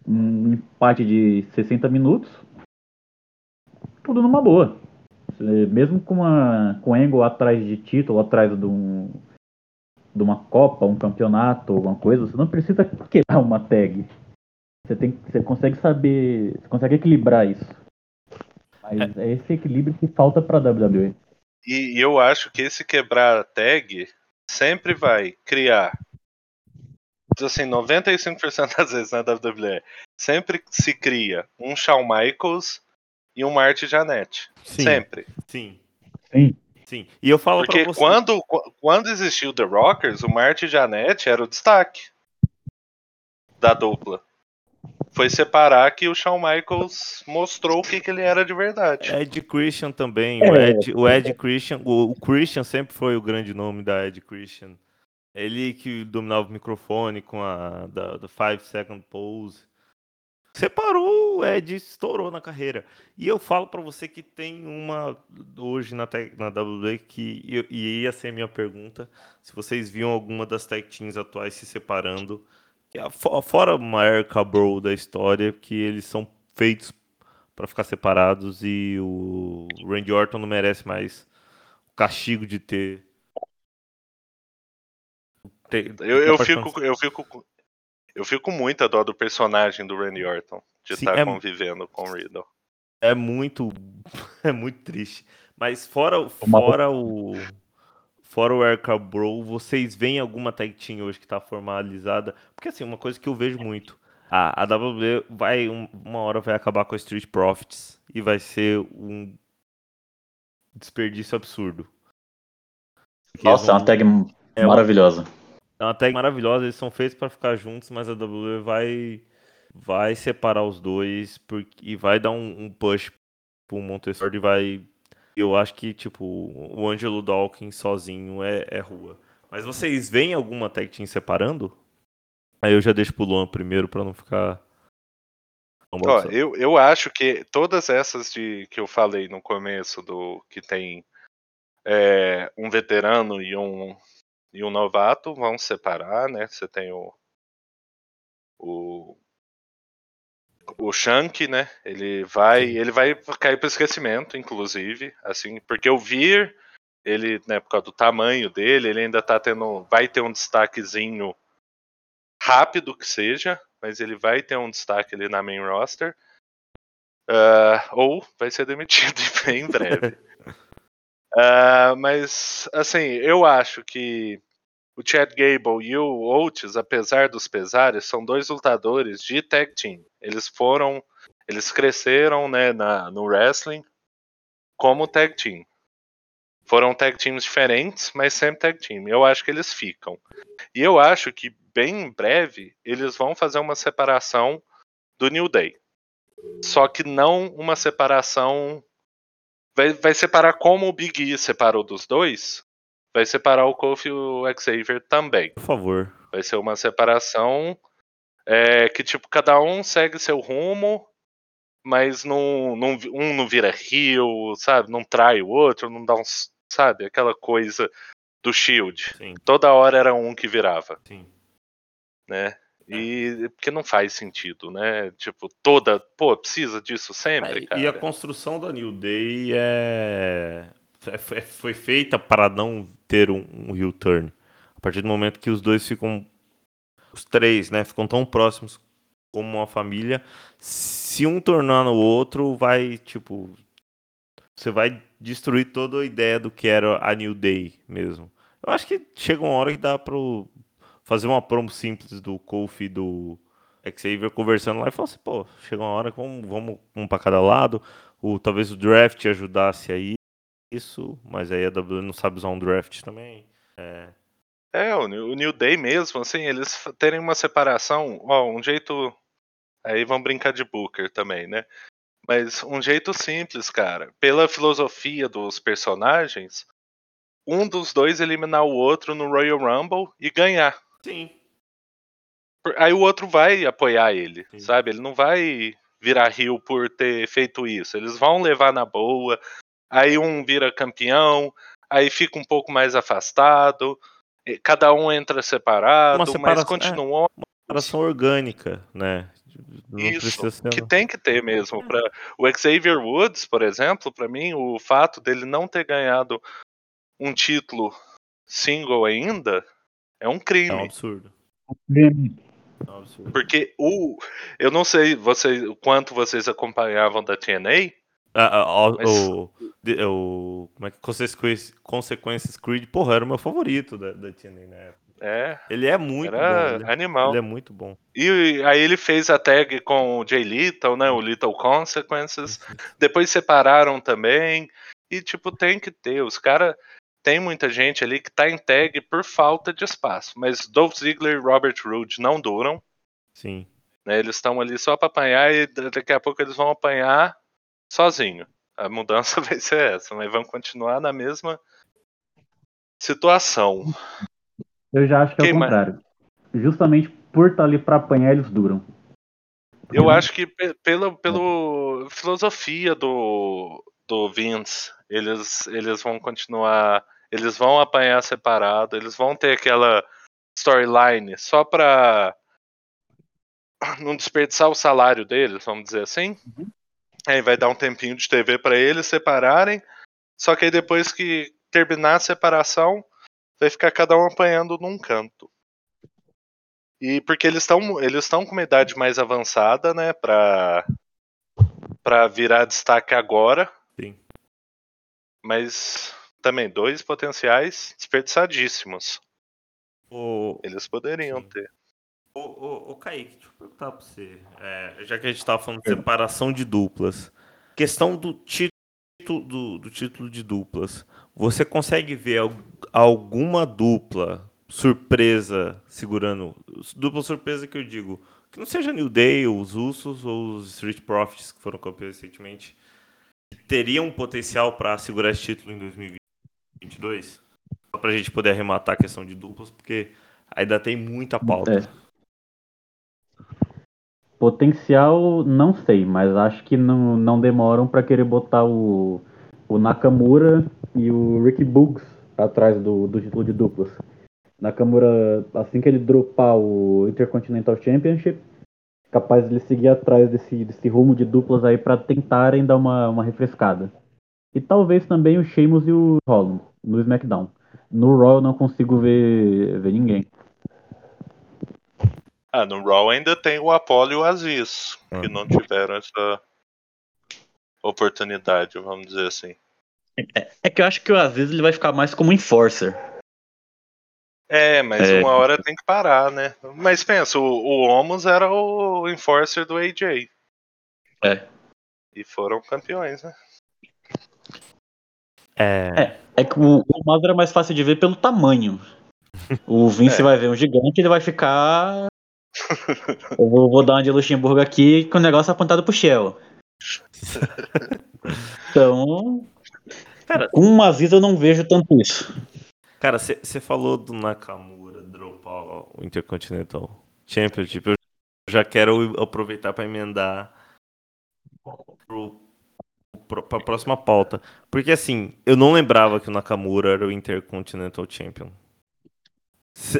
um empate de 60 minutos, tudo numa boa. Mesmo com, uma, com Angle atrás de título, atrás de, um, de uma Copa, um campeonato, alguma coisa, você não precisa quebrar uma tag. Você, tem, você consegue saber, você consegue equilibrar isso. Mas é, é esse equilíbrio que falta para WWE. E, e eu acho que esse quebrar a tag sempre vai criar assim, 95% das vezes na WWE, sempre se cria um Shawn Michaels e um Marty Janete. Sim, sempre. Sim. Sim. Sim. E eu falo Porque pra você. quando, quando existiu The Rockers, o Marty Janete era o destaque da dupla. Foi separar que o Shawn Michaels mostrou o que, que ele era de verdade. Ed Christian também. O É. Ed, o Ed Christian. O, o Christian sempre foi o grande nome da Ed Christian. Ele que dominava o microfone com a da, da Five Second Pose. Separou, o Ed estourou na carreira. E eu falo pra você que tem uma hoje na, na WWE que e- ia ser a minha pergunta, se vocês viam alguma das tag teams atuais se separando, é fo- fora o maior cabrou da história, que eles são feitos pra ficar separados e o Randy Orton não merece mais o castigo de ter ter- Eu, eu, fico, eu, fico, eu fico com muita dó do personagem do Randy Orton de Sim, estar é- convivendo com o Riddle. É muito, *laughs* é muito triste. Mas fora, Uma- fora o fora o Eric Bro, vocês veem alguma tag team hoje que tá formalizada? Porque assim, uma coisa que eu vejo muito, a, a WWE vai um- uma hora vai acabar com a Street Profits e vai ser um desperdício absurdo. Porque Nossa, é vão- uma tag é uma- maravilhosa. É uma tag maravilhosa, eles são feitos pra ficar juntos, mas a WWE vai vai separar os dois porque, e vai dar um, um push pro Montessori e vai. Eu acho que, tipo, o Angelo Dawkins sozinho é, é rua. Mas vocês veem alguma tag team separando? Aí eu já deixo pro Luan primeiro pra não ficar. Ó, eu, eu acho que todas essas de, que eu falei no começo, do que tem é, um veterano e um, e um novato, vão separar, né? Você tem o. O, o Shank, né? Ele vai, ele vai cair para esquecimento, inclusive, assim, porque o Vir, ele, né, por causa do tamanho dele, ele ainda tá tendo, vai ter um destaquezinho rápido que seja, mas ele vai ter um destaque ali na main roster. Ah, ou vai ser demitido *laughs* em breve. Ah, mas, assim, eu acho que o Chad Gable e o Oates, apesar dos pesares, são dois lutadores de tag team. Eles foram, eles cresceram né, na, no wrestling como tag team. Foram tag teams diferentes, mas sempre tag team. Eu acho que eles ficam. E eu acho que bem em breve eles vão fazer uma separação do New Day. Só que não uma separação. Vai, vai separar como o Big E separou dos dois. Vai separar o Kofi e o Xavier também. Por favor. Vai ser uma separação é, que, tipo, cada um segue seu rumo, mas não, não, um não vira rio, sabe? Não trai o outro, não dá uns. Sabe? Aquela coisa do Shield. Sim, Toda hora era um que virava, sim. né? E porque não faz sentido, né? Tipo, toda. Pô, precisa disso sempre, É, cara. e a construção da New Day é... é- foi- foi feita para não ter um, um heel turn. A partir do momento que os dois ficam, os três, né, ficam tão próximos como uma família, se um tornar no outro, vai, tipo, você vai destruir toda a ideia do que era a New Day mesmo. Eu acho que chega uma hora que dá para fazer uma promo simples do Kofi e do Xavier conversando lá e falar assim, pô, chega uma hora que vamos, vamos um para cada lado, o, talvez o draft ajudasse aí isso, mas aí a WWE não sabe usar um draft também. É, É, o o New Day mesmo, assim, eles terem uma separação, ó, um jeito. Aí vão brincar de Booker também, né? Mas um jeito simples, cara. Pela filosofia dos personagens, um dos dois eliminar o outro no Royal Rumble e ganhar. Sim. Aí o outro vai apoiar ele, Sim. sabe? Ele não vai virar rio por ter feito isso. Eles vão levar na boa. Aí um vira campeão, aí fica um pouco mais afastado. e Cada um entra separado, Uma mas continuam Separação orgânica, né? Não Isso, ser. que tem que ter mesmo. Pra... O Xavier Woods, por exemplo, pra mim, o fato dele não ter ganhado um título single ainda é um É um crime. absurdo. É um absurdo. Porque o. Eu não sei você, o quanto vocês acompanhavam da TNA. Ah, ah, o, Mas- o, o- como é que Consequências, Consequências Creed, porra, era o meu favorito da, da TNA na época. É, Ele é muito era bom. Ele, animal. ele é muito bom. E aí ele fez a tag com o Jay Little, né? O Little Consequences. Depois separaram também. E, tipo, tem que ter. Os caras. Tem muita gente ali que tá em tag por falta de espaço. Mas Dolph Ziggler e Robert Roode não duram. Sim. Né? Eles estão ali só pra apanhar e da- daqui a pouco eles vão apanhar sozinho. A mudança *laughs* vai ser essa, mas vão continuar na mesma situação. Eu já acho que é Quem o mais? contrário. Justamente por estar ali pra apanhar, eles duram. Eu acho que pe- pela pelo filosofia do, do Vince, eles, eles vão continuar. Eles vão apanhar separado, eles vão ter aquela storyline só pra *coughs* não desperdiçar o salário deles, vamos dizer assim. Aí vai dar um tempinho de TV pra eles separarem. Só que aí depois que terminar a separação, vai ficar cada um apanhando num canto. E porque eles estão eles estão com uma idade mais avançada, né, pra para virar destaque agora. Mas também dois potenciais desperdiçadíssimos. O, Eles poderiam Sim. ter. Ô, ô, ô Kaique, deixa eu perguntar pra você. É, já que a gente tava falando de separação de duplas, questão do título do, do título de duplas. Você consegue ver al- alguma dupla surpresa segurando. Dupla surpresa que eu digo. Que não seja New Day, os Usos ou os Street Profits, que foram campeões recentemente, que teriam um potencial para segurar esse título em 2022? Só pra gente poder arrematar a questão de duplas, porque ainda tem muita pauta. É. Potencial, não sei, mas acho que não, não demoram pra querer botar o, o Nakamura e o Ricky Boogs atrás do, do título de duplas. Nakamura, assim que ele dropar o Intercontinental Championship, capaz de ele seguir atrás desse, desse rumo de duplas aí pra tentarem dar uma, uma refrescada. E talvez também o Sheamus e o Rollins no SmackDown. No Raw eu não consigo ver, ver ninguém. Ah, no Raw ainda tem o Apollo e o Aziz, que Ah. não tiveram essa oportunidade, vamos dizer assim. É que eu acho que o Aziz ele vai ficar mais como enforcer. É, mas É. uma hora tem que parar, né? Mas pensa, o, o Omos era o enforcer do AJ. É. E foram campeões, né? É. É que o, o Mas era mais fácil de ver pelo tamanho. O Vince É. vai ver um gigante ele vai ficar. Eu vou, vou dar uma de Luxemburgo aqui com o negócio apontado pro Shell. *laughs* Então. Cara- com o Aziz eu não vejo tanto isso. Cara, você falou do Nakamura dropar o Intercontinental Championship. Eu já quero aproveitar para emendar pro, pra próxima pauta. Porque assim, eu não lembrava que o Nakamura era o Intercontinental Champion.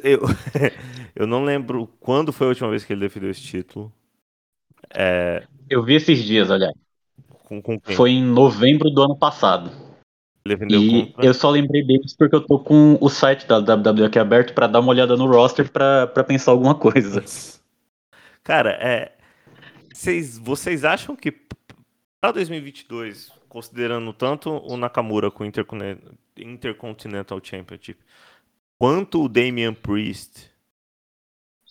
Eu, *laughs* eu não lembro quando foi a última vez que ele defendeu esse título. É, Eu vi esses dias, aliás. com, com quem? Foi em novembro do ano passado. E contra... eu só lembrei deles porque eu tô com o site da WWE aqui aberto pra dar uma olhada no roster pra, pra pensar alguma coisa. Cara, é. Vocês, vocês acham que para 2022, considerando tanto o Nakamura com o Intercone- Intercontinental Championship, quanto o Damian Priest,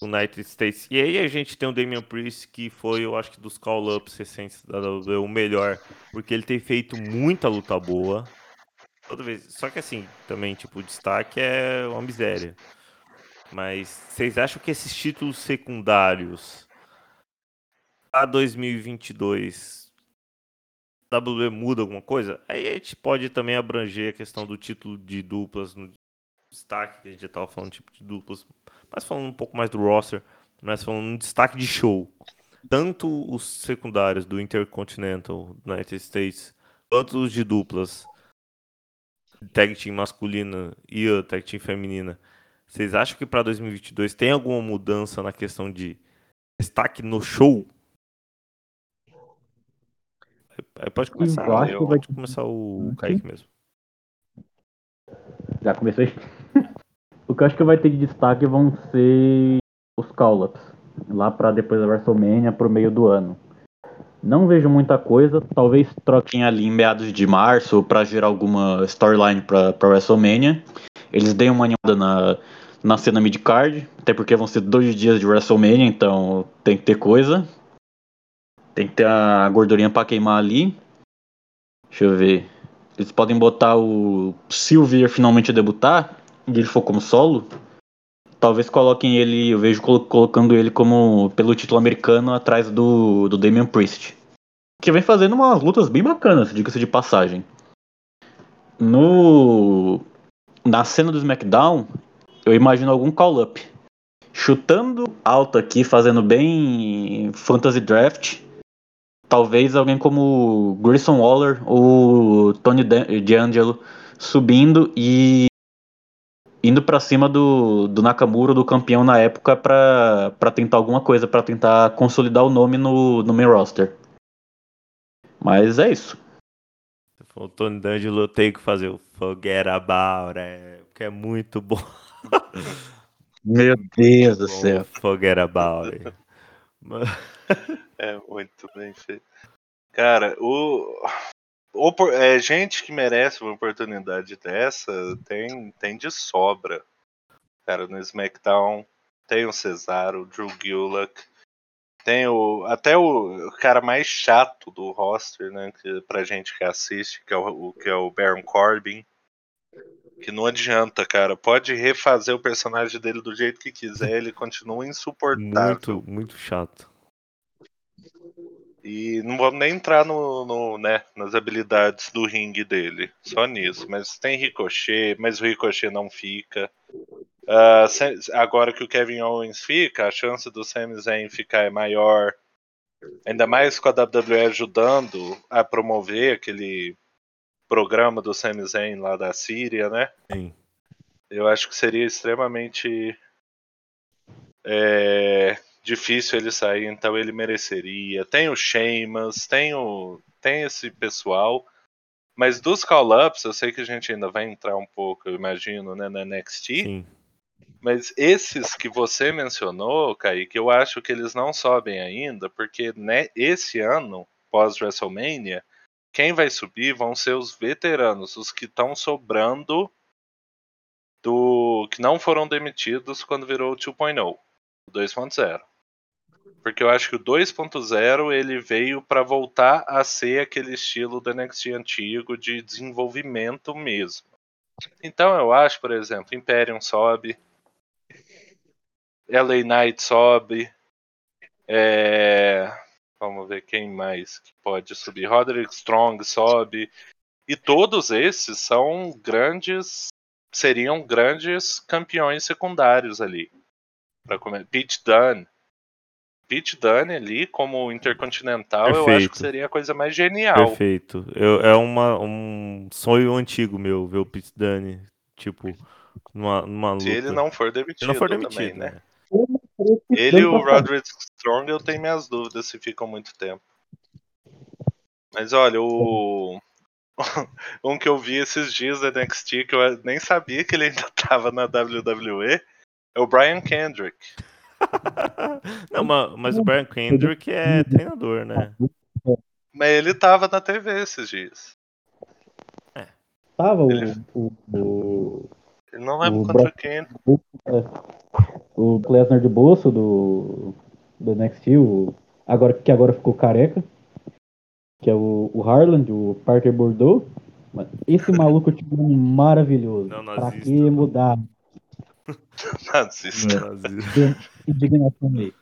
United States, e aí a gente tem o Damian Priest que foi, eu acho que dos call-ups recentes da WWE, o melhor, porque ele tem feito muita luta boa. Toda vez. Só que assim, também, tipo, o destaque é uma miséria. Mas vocês acham que esses títulos secundários a 2022 WWE muda alguma coisa, aí a gente pode também abranger a questão do título de duplas no destaque, que a gente já estava falando tipo de duplas, mas falando um pouco mais do roster, mas falando um destaque de show. Tanto os secundários do Intercontinental United States, quanto os de duplas, tag team masculina e a tag team feminina. Vocês acham que para 2022 tem alguma mudança na questão de destaque no show? Aí pode começar. Eu acho eu que vai- pode começar o Kaique mesmo. Já comecei. *laughs* o que eu acho que vai ter de destaque vão ser os call-ups. Lá pra depois da WrestleMania, pro meio do ano. Não vejo muita coisa. Talvez troquem ali em meados de março pra gerar alguma storyline pra WrestleMania. Eles deem uma animada na, na cena mid-card. Até porque vão ser dois dias de WrestleMania, então tem que ter coisa. Tem que ter a gordurinha pra queimar ali. Deixa eu ver. Eles podem botar o Silver finalmente debutar, e ele for como solo. Talvez coloquem ele, eu vejo colo- colocando ele como pelo título americano atrás do, do Damian Priest. Que vem fazendo umas lutas bem bacanas, diga-se de passagem. No na cena do SmackDown, eu imagino algum call-up. Chutando alto aqui, fazendo bem fantasy draft. Talvez alguém como Grayson Waller ou Tony Dan- D'Angelo subindo e indo pra cima do, do Nakamura, do campeão na época, pra pra tentar alguma coisa, pra tentar consolidar o nome no, no main roster. Mas é isso. O Tony D'Angelo, eu tenho que fazer o Forget About It, porque é muito bom. *laughs* Meu Deus do Bom, Forget About It. É muito bem feito. Cara, o. opor- é, gente que merece uma oportunidade dessa tem, tem de sobra. Cara, no SmackDown tem o Cesaro, o Drew Gulak, tem o. Até o, o cara mais chato do roster, né? Que, pra gente que assiste, que é o, o- que é o Baron Corbin. Que não adianta, cara. Pode refazer o personagem dele do jeito que quiser, ele continua insuportável. muito, muito chato. E não vamos nem entrar no, no, né, nas habilidades do ringue dele, só nisso. Mas tem Ricochet, mas o Ricochet não fica. Se- agora que o Kevin Owens fica, a chance do Sami Zayn ficar é maior. Ainda mais com a WWE ajudando a promover aquele programa do Sami Zayn lá da Síria, né? Sim. Eu acho que seria extremamente é, difícil ele sair, então ele mereceria. Tem o Sheamus, tem, o, tem esse pessoal. Mas dos call-ups, eu sei que a gente ainda vai entrar um pouco, eu imagino, né, na NXT. Sim. Mas esses que você mencionou, Kaique, eu acho que eles não sobem ainda, porque né, esse ano, pós-WrestleMania, quem vai subir vão ser os veteranos, os que estão sobrando do. que não foram demitidos quando virou o 2.0, o 2.0. Porque eu acho que o 2.0 ele veio para voltar a ser aquele estilo do NXT antigo de desenvolvimento mesmo. Então eu acho, por exemplo, Imperium sobe, LA Knight sobe, é, vamos ver quem mais que pode subir. Roderick Strong sobe. E todos esses são grandes. Seriam grandes campeões secundários ali. Comer. Pete Dunne. Pete Dunne ali, como intercontinental, eu acho Perfeito. que seria a coisa mais genial. Perfeito. Eu, é uma, um sonho antigo meu ver o Pete Dunne, tipo, numa, numa luta. Se ele não for demitido, não for também, demitido, né? né? Ele e o Roderick Strong, eu tenho minhas dúvidas se ficam muito tempo. Mas olha, o. *laughs* um que eu vi esses dias da NXT, que eu nem sabia que ele ainda *laughs* tava na WWE, é o Brian Kendrick. Não, mas, mas o Brian Kendrick é treinador, né? Mas ele tava na TV esses dias. Tava Ele- o, o, o, Eu não lembro O contra Brock- quem. o Lesnar de bolso do, do NXT, o, agora, que agora ficou careca, que é o, o Harland, o Parker Bordeaux. Mas Esse maluco tipo um maravilhoso. Não, pra nazista. que mudar? *laughs* Nazista. Brasil. Indignação aí.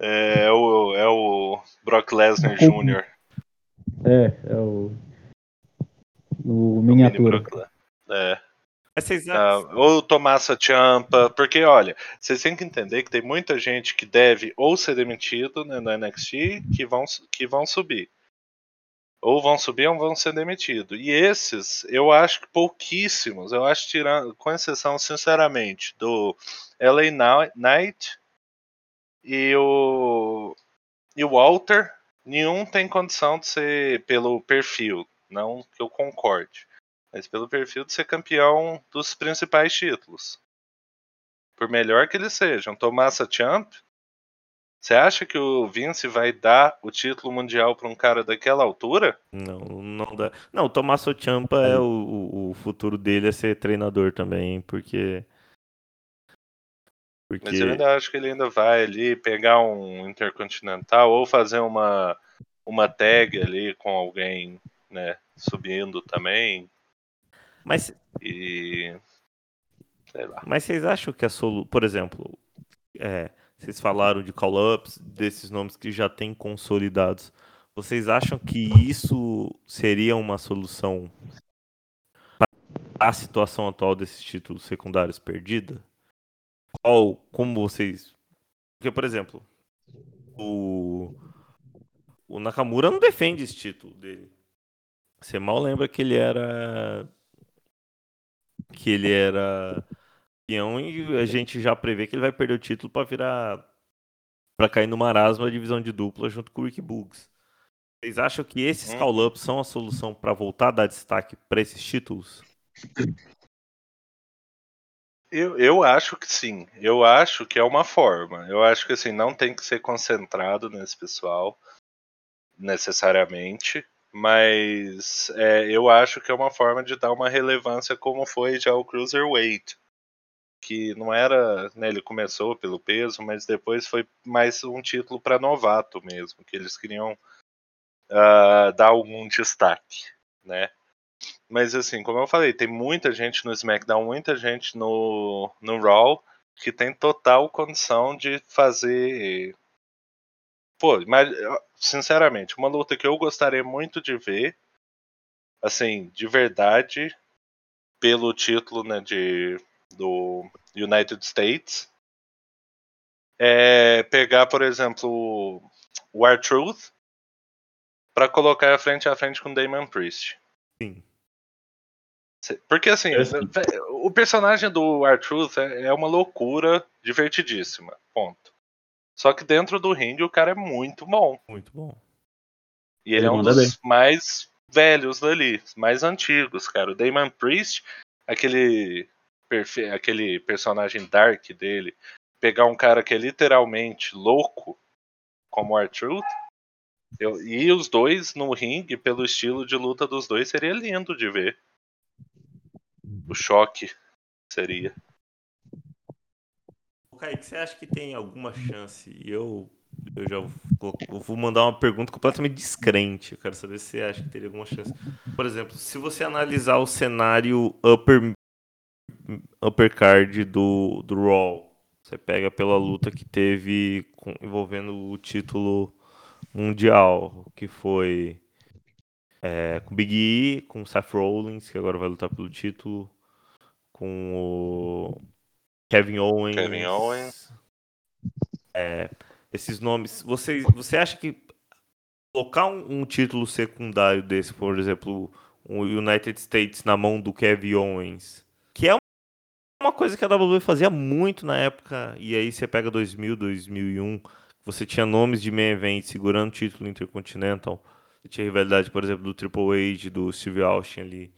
É, o, é o Brock Lesnar Jr. É, é o. O miniatura. É. Mas vocês Ah, acham. ou o Tommaso Ciampa, porque olha, vocês têm que entender que tem muita gente que deve ou ser demitido né, no NXT que vão, que vão subir. Ou vão subir ou vão ser demitidos. E esses, eu acho que pouquíssimos, eu acho tirando, com exceção, sinceramente, do LA Knight e o e o Walter, nenhum tem condição de ser pelo perfil, não que eu concorde mas pelo perfil de ser campeão dos principais títulos. Por melhor que eles sejam. Tomasa Champ, você acha que o Vince vai dar o título mundial para um cara daquela altura? Não, não dá. Não, o Tommaso Ciampa é o, o, futuro dele é ser treinador também, porque. Porque. Mas eu ainda acho que ele ainda vai ali pegar um Intercontinental ou fazer uma, uma tag ali com alguém né, subindo também. Mas, E. Sei lá. mas vocês acham que a solução. Por exemplo, é, vocês falaram de call-ups, desses nomes que já têm consolidados. Vocês acham que isso seria uma solução para a situação atual desses títulos secundários perdida? Qual, como vocês. Porque, por exemplo, o, o Nakamura não defende esse título dele. Você mal lembra que ele era. Que ele era campeão e a gente já prevê que ele vai perder o título para virar. para cair no marasmo da divisão de dupla junto com o Rick Boogs. Vocês acham que esses Uhum. call-ups são a solução para voltar a dar destaque para esses títulos? Eu, eu acho que sim. Eu acho que é uma forma. Eu acho que assim, não tem que ser concentrado nesse pessoal necessariamente. Mas é, eu acho que é uma forma de dar uma relevância como foi já o Cruiserweight. Que não era. Né, ele começou pelo peso, mas depois foi mais um título para novato mesmo. Que eles queriam ah, dar algum destaque. Né? Mas assim, como eu falei, tem muita gente no SmackDown, muita gente no, no Raw que tem total condição de fazer. Pô, mas sinceramente, uma luta que eu gostaria muito de ver, assim, de verdade, pelo título né, de, do United States, é pegar, por exemplo, o R-Truth para colocar frente a frente com Damon Priest. Sim. Porque assim, vé- o personagem do R-Truth é é uma loucura divertidíssima. Ponto. Só que dentro do ringue o cara é muito bom. Muito bom. E ele, Ele é um dos mais velhos dali, mais antigos, cara. O Damon Priest, aquele, aquele personagem dark dele, pegar um cara que é literalmente louco, como o eu... e os dois no ringue, pelo estilo de luta dos dois, seria lindo de ver. O choque seria. Ô, Kaique, você acha que tem alguma chance? Eu, eu já vou, vou mandar uma pergunta completamente descrente. Eu quero saber se você acha que teria alguma chance. Por exemplo, se você analisar o cenário upper, upper card do, do Raw, você pega pela luta que teve com- envolvendo o título mundial, que foi é, com Big E, com Seth Rollins, que agora vai lutar pelo título, com o Kevin Owens. Kevin Owens. É, esses nomes. Você, você acha que colocar um, um título secundário desse, por exemplo, o United States na mão do Kevin Owens, coisa que a WWE fazia muito na época, e aí você pega 2000, 2001, você tinha nomes de main event segurando o título Intercontinental. Você tinha rivalidade, por exemplo, do Triple H, do Steve Austin ali.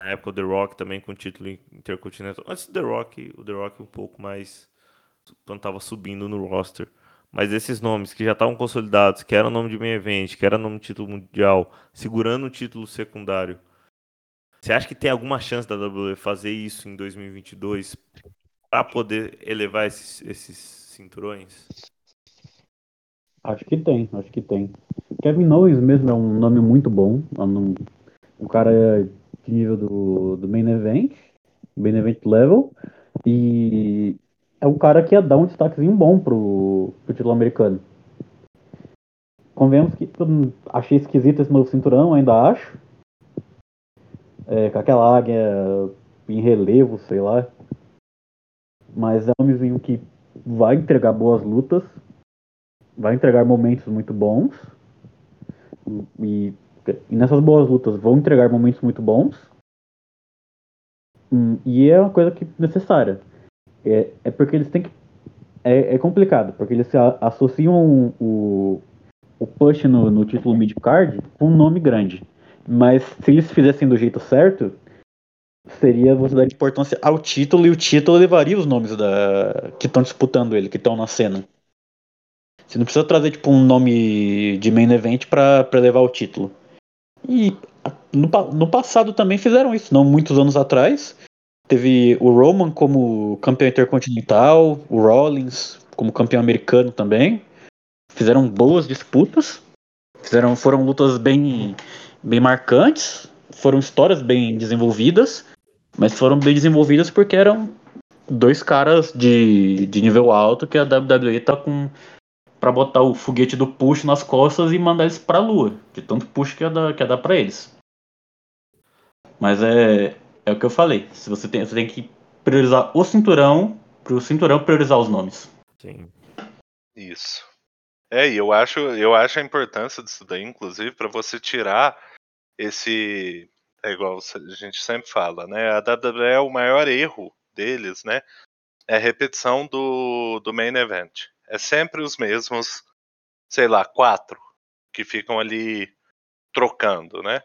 Na época o The Rock também com título Intercontinental. Antes do The Rock, o The Rock um pouco mais quando tava subindo no roster. Mas esses nomes que já estavam consolidados, que era nome de main event, que era nome de título mundial, segurando o título secundário. Você acha que tem alguma chance da WWE fazer isso em 2022 para poder elevar esses, esses cinturões? Acho que tem, acho que tem. Kevin Owens mesmo é um nome muito bom. É um, um cara de nível do, do main event, main event level. E é um cara que ia dar um destaquezinho bom pro, pro título americano. convenhamos que achei esquisito esse novo cinturão, ainda acho. É, com aquela águia em relevo, sei lá. Mas é um nomezinho que vai entregar boas lutas, vai entregar momentos muito bons. E, e nessas boas lutas vão entregar momentos muito bons. Hum, E é uma coisa que necessária. É, é porque eles têm que. É, é complicado, porque eles associam o, o push no, no título mid-card com um nome grande. Mas se eles fizessem do jeito certo, seria você dar importância ao título e o título levaria os nomes da que estão disputando ele, que estão na cena. Você não precisa trazer tipo um nome de main event pra levar o título. E no, no passado também fizeram isso, não muitos anos atrás. Teve o Roman como campeão intercontinental, o Rollins como campeão americano também. Fizeram boas disputas. Fizeram, foram lutas bem, bem marcantes. Foram histórias bem desenvolvidas. Mas foram bem desenvolvidas porque eram dois caras de, de nível alto que a WWE tá com pra botar o foguete do push nas costas e mandar eles pra lua. De tanto push que ia dar, que ia dar pra eles. Mas é, é o que eu falei. Se você tem, você tem que priorizar o cinturão, pro cinturão priorizar os nomes. Sim. Isso. É, e eu acho, eu acho a importância disso daí, inclusive, para você tirar esse. É igual a gente sempre fala, né? A WWE é o maior erro deles, né? É a repetição do, do main event. É sempre os mesmos, sei lá, quatro que ficam ali trocando, né?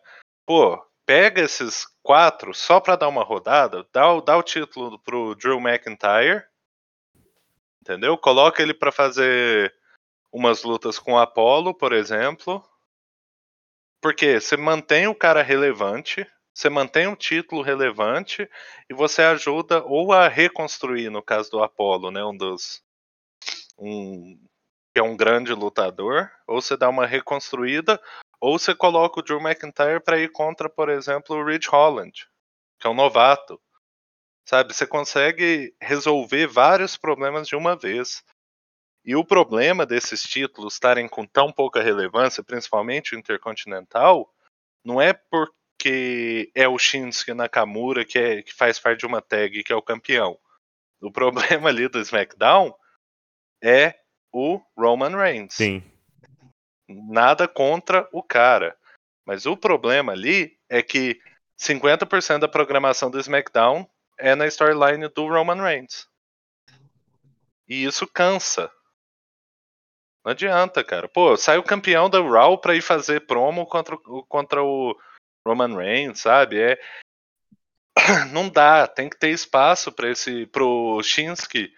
Pô, pega esses quatro só pra dar uma rodada, dá, dá o título pro Drew McIntyre, entendeu? Coloca ele pra fazer umas lutas com o Apollo, por exemplo. Porque você mantém o cara relevante, você mantém o título relevante e você ajuda ou a reconstruir, no caso do Apollo, né, um dos um que é um grande lutador, ou você dá uma reconstruída, ou você coloca o Drew McIntyre para ir contra, por exemplo, o Ridge Holland, que é um novato. Sabe, você consegue resolver vários problemas de uma vez. E o problema desses títulos estarem com tão pouca relevância, principalmente o Intercontinental, não é porque é o Shinsuke Nakamura que, é, que faz parte de uma tag que é o campeão. O problema ali do SmackDown é o Roman Reigns. Sim. Nada contra o cara. Mas o problema ali é que 50% da programação do SmackDown é na storyline do Roman Reigns. E isso cansa. Não adianta, cara. Pô, sai o campeão da Raw pra ir fazer promo contra, o- contra o Roman Reigns, sabe? É... *coughs* Não dá, tem que ter espaço para esse pro Shinsuke,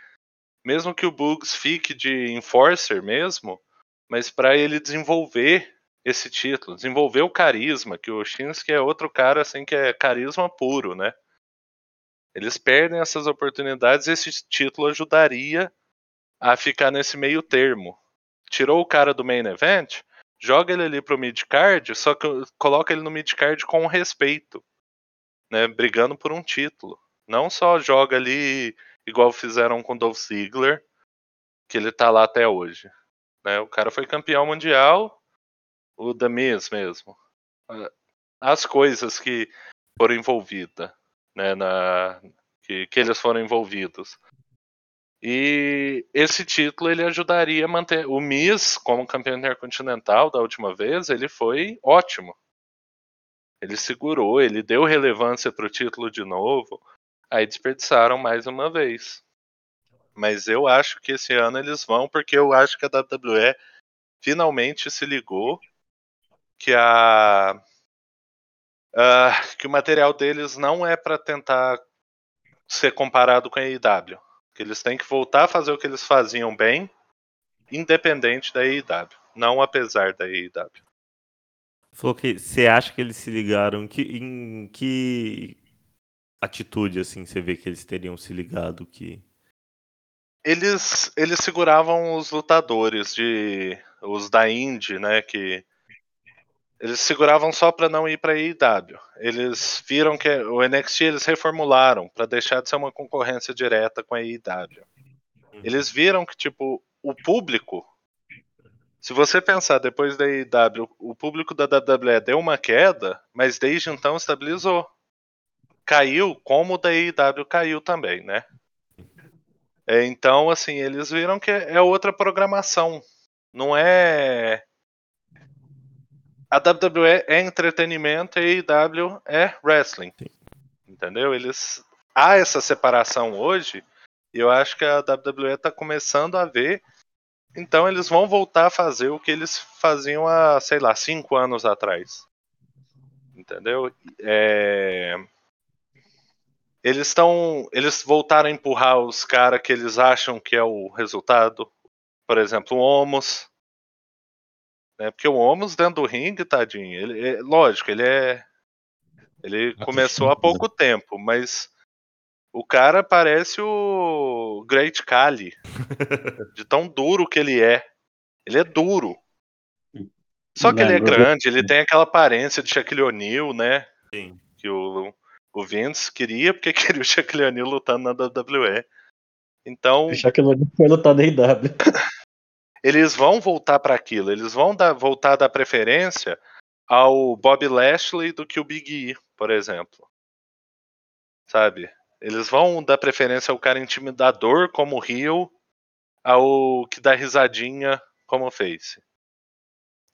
mesmo que o Bugs fique de enforcer mesmo, mas para ele desenvolver esse título, desenvolver o carisma, que o Shinsuke é outro cara assim que é carisma puro, né? Eles perdem essas oportunidades esse título ajudaria a ficar nesse meio termo. Tirou o cara do main event, joga ele ali pro mid card, só que coloca ele no mid card com respeito, né, brigando por um título. Não só joga ali igual fizeram com Dolph Ziggler, que ele tá lá até hoje. Né? O cara foi campeão mundial, o The Miz mesmo. As coisas que foram envolvidas, né, na, que, que eles foram envolvidos. E esse título ele ajudaria a manter. O Miz, como campeão intercontinental da última vez, ele foi ótimo. Ele segurou, ele deu relevância para o título de novo. Aí desperdiçaram mais uma vez. Mas eu acho que esse ano eles vão, porque eu acho que a WWE finalmente se ligou que a, a que o material deles não é para tentar ser comparado com a AEW. Que eles têm que voltar a fazer o que eles faziam bem, independente da AEW, não apesar da AEW. Falou que você acha que eles se ligaram em que, em que atitude assim você vê que eles teriam se ligado que Eles eles seguravam os lutadores de os da Indy, né, que eles seguravam só para não ir para AEW. Eles viram que o NXT eles reformularam para deixar de ser uma concorrência direta com a AEW. Eles viram que tipo o público Se você pensar depois da IW, o público da WWE deu uma queda, mas desde então estabilizou. Caiu como o da IW caiu também, né? É, então, assim, eles viram que é outra programação. Não é. A WWE é entretenimento e a IW é wrestling. Entendeu? Eles. Há essa separação hoje, e eu acho que a WWE está começando a ver. Então eles vão voltar a fazer o que eles faziam há, sei lá, cinco anos atrás. Entendeu? É eles estão. Eles voltaram a empurrar os caras que eles acham que é o resultado. Por exemplo, o Homos. Né? Porque o Homos dentro do ringue, tadinho, ele, é, lógico, ele é. Ele começou há pouco tempo, mas o cara parece o Great Kali. *laughs* de tão duro que ele é. Ele é duro. Só que ele é grande, ele tem aquela aparência de Shaquille O'Neal, né? Sim. Que o o Vince queria porque *laughs* queria o Shaquille O'Neal lutando na WWE. Então. O Shaquille O'Neal foi lutar na IW. Eles vão voltar para aquilo. Eles vão dar, voltar a dar preferência ao Bob Lashley do que o Big E, por exemplo. Sabe? Eles vão dar preferência ao cara intimidador como Rio, ao que dá risadinha como Face.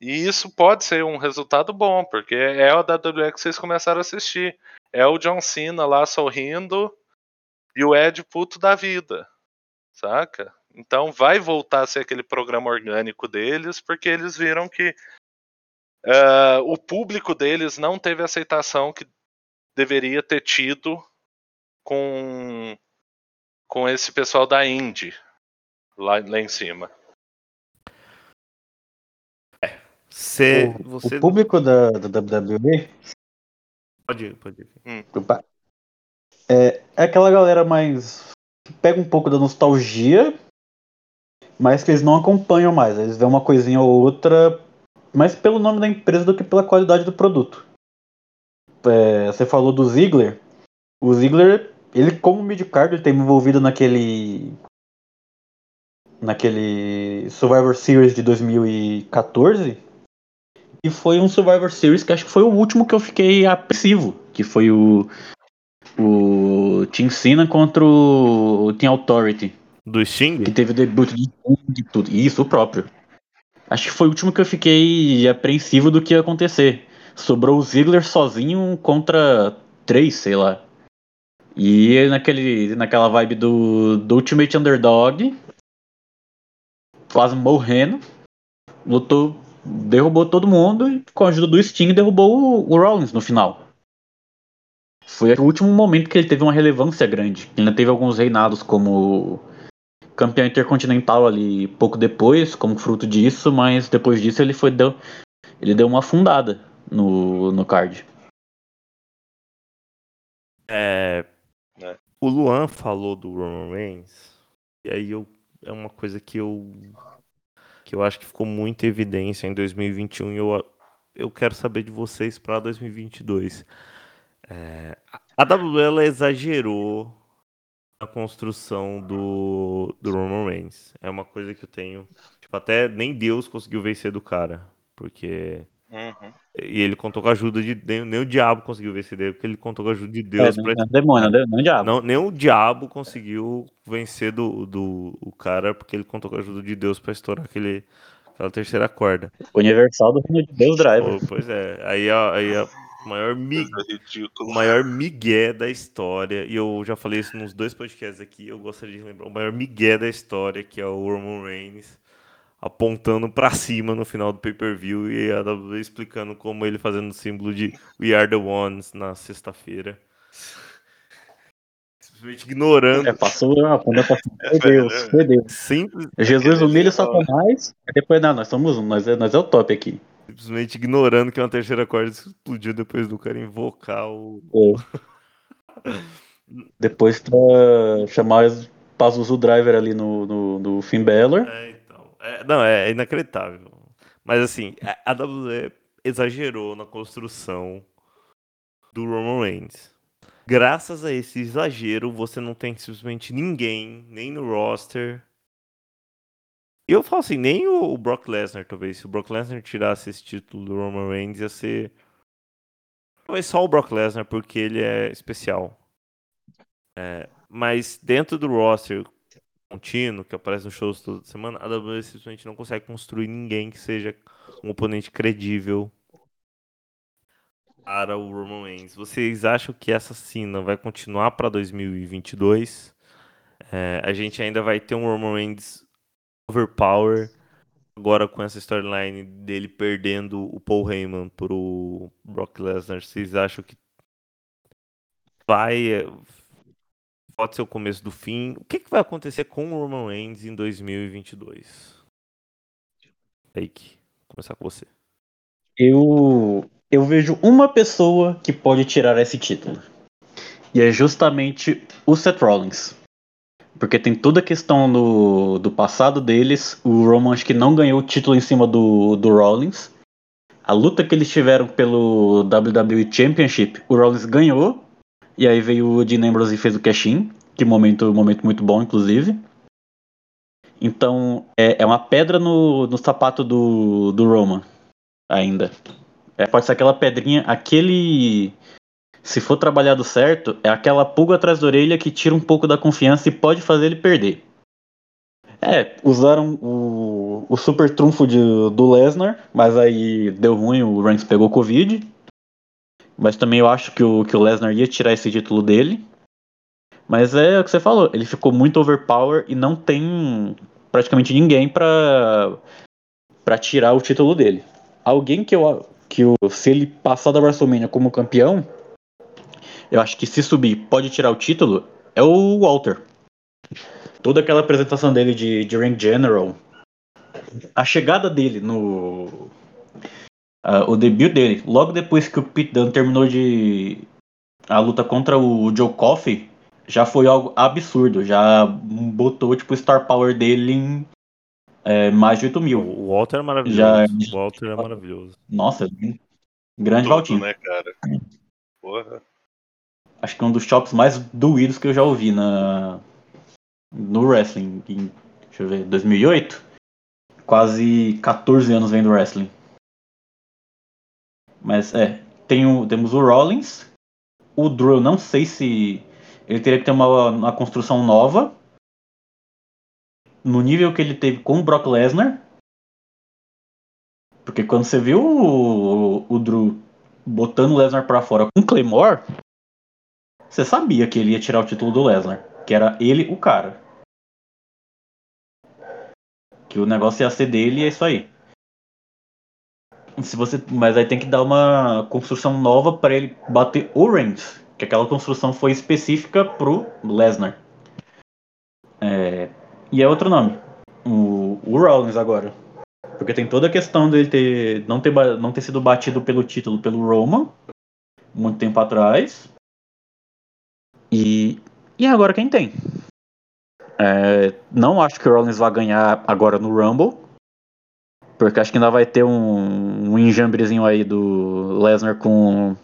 E isso pode ser um resultado bom, porque é o WWE que vocês começaram a assistir é o John Cena lá sorrindo e o Ed puto da vida, saca? Então vai voltar a ser aquele programa orgânico deles, porque eles viram que uh, o público deles não teve a aceitação que deveria ter tido com, com esse pessoal da Indy lá, lá em cima. É, cê, o, você... o público da, da WWE Pode ir, pode ir. Hum. É, é aquela galera mais. que pega um pouco da nostalgia, mas que eles não acompanham mais. Eles vêem uma coisinha ou outra, mais pelo nome da empresa do que pela qualidade do produto. É, você falou do Ziggler. O Ziggler, ele como midcard, ele tem envolvido naquele naquele Survivor Series de 2014 e foi um Survivor Series que acho que foi o último que eu fiquei apreensivo, que foi o o Team Cena contra o Team Authority. Do Sting? Que teve o debut de de tudo. Isso, o próprio. Acho que foi o último que eu fiquei apreensivo do que ia acontecer. Sobrou o Ziggler sozinho contra três, sei lá. E naquele, naquela vibe do, do Ultimate Underdog, quase morrendo, lutou derrubou todo mundo e com a ajuda do Sting derrubou o, o Rollins no final. Foi o último momento que ele teve uma relevância grande. Ele ainda teve alguns reinados como campeão intercontinental ali pouco depois, como fruto disso, mas depois disso ele foi deu, ele deu uma afundada no, no card. É, é. O Luan falou do Roman Reigns, e aí eu, é uma coisa que eu que eu acho que ficou muito em evidência em 2021 e eu, eu quero saber de vocês para 2022. É, a WL exagerou a construção do, do Roman Reigns. É uma coisa que eu tenho. Tipo, até nem Deus conseguiu vencer do cara. Porque. Uhum. E ele contou com a ajuda de. Nem, nem, o diabo conseguiu vencer dele, porque ele contou com a ajuda de Deus. É, pra... não, demônio, não, não, diabo. Não, nem o diabo conseguiu vencer do, do o cara, porque ele contou com a ajuda de Deus para estourar aquele, aquela terceira corda. Universal do reino de Deus Driver. Pô, pois é. Aí, aí a maior, mi... o maior migué da história, e eu já falei isso nos dois podcasts aqui, eu gostaria de lembrar o maior migué da história, que é o Roman Reigns apontando para cima no final do pay-per-view e a WWE explicando como ele fazendo o símbolo de We Are the Ones na sexta-feira. Simplesmente ignorando. É, passou a quando passou. Meu Deus, meu Deus. Simples. Jesus humilha o Satanás, depois não, nós somos um, nós é, nós é o top aqui. Simplesmente ignorando que uma terceira corda explodiu depois do cara invocar o. É. depois pra chamar Pazuzu Driver ali no, no, no Finn Balor. É, é, não, é inacreditável. Mas assim, a WWE exagerou na construção do Roman Reigns. Graças a esse exagero, você não tem simplesmente ninguém, nem no roster, eu falo assim, nem o Brock Lesnar, talvez. Se o Brock Lesnar tirasse esse título do Roman Reigns, ia ser. Talvez só o Brock Lesnar, porque ele é especial. É, mas dentro do roster contínuo, que aparece nos shows toda semana, a WWE simplesmente não consegue construir ninguém que seja um oponente credível para o Roman Reigns. Vocês acham que essa cena vai continuar para 2022? É, a gente ainda vai ter um Roman Reigns overpower agora com essa storyline dele perdendo o Paul Heyman pro Brock Lesnar. Vocês acham que vai é, pode ser o começo do fim? O que, que vai acontecer com o Roman Reigns em 2022? Fake, começar com você. Eu eu vejo uma pessoa que pode tirar esse título. E é justamente o Seth Rollins. Porque tem toda a questão do, do passado deles. O Roman acho que não ganhou o título em cima do, do Rollins. A luta que eles tiveram pelo WWE Championship, o Rollins ganhou. E aí veio o Dean Ambrose e fez o cash-in. Que momento, momento muito bom, inclusive. Então, é, é uma pedra no, no sapato do, do Roman, ainda. É, pode ser aquela pedrinha, aquele. Se for trabalhado certo, é aquela pulga atrás da orelha que tira um pouco da confiança e pode fazer ele perder. É, usaram o, o super trunfo de, do Lesnar, mas aí deu ruim, o Reigns pegou Covid. Mas também eu acho que o, que o Lesnar ia tirar esse título dele. Mas é o que você falou, ele ficou muito overpower e não tem praticamente ninguém pra, pra tirar o título dele. Alguém que eu, que o, se ele passar da WrestleMania como campeão, eu acho que se subir pode tirar o título, é o Walter. Toda aquela apresentação dele de, de Ring General, a chegada dele no. Uh, o debut dele, logo depois que o Pete Dunne terminou de. a luta contra o Joe Coffey, já foi algo absurdo. Já botou tipo, o Star Power dele em é, mais de 8 mil. O Walter é maravilhoso. Já- O Walter é maravilhoso. Nossa, grande Tudo, Valtinho. né, cara? Porra. Acho que é um dos chops mais doídos que eu já ouvi na no wrestling. Em, deixa eu ver, 2008? Quase 14 anos vendo wrestling. Mas é, tem o- temos o Rollins. O Drew, não sei se ele teria que ter uma, uma construção nova. No nível que ele teve com o Brock Lesnar. Porque quando você viu o, o Drew botando o Lesnar pra fora com o Claymore, você sabia que ele ia tirar o título do Lesnar. Que era ele o cara. Que o negócio ia ser dele e é isso aí. Se você, mas aí tem que dar uma construção nova para ele bater o Reigns. Que aquela construção foi específica pro Lesnar. É, e é outro nome. O, o Rollins agora. Porque tem toda a questão dele ter, não, ter, não ter sido batido pelo título pelo Roman. Muito tempo atrás. E, e agora quem tem? É, não acho que o Rollins vai ganhar agora no Rumble. Porque acho que ainda vai ter um, um enjambrezinho aí do Lesnar com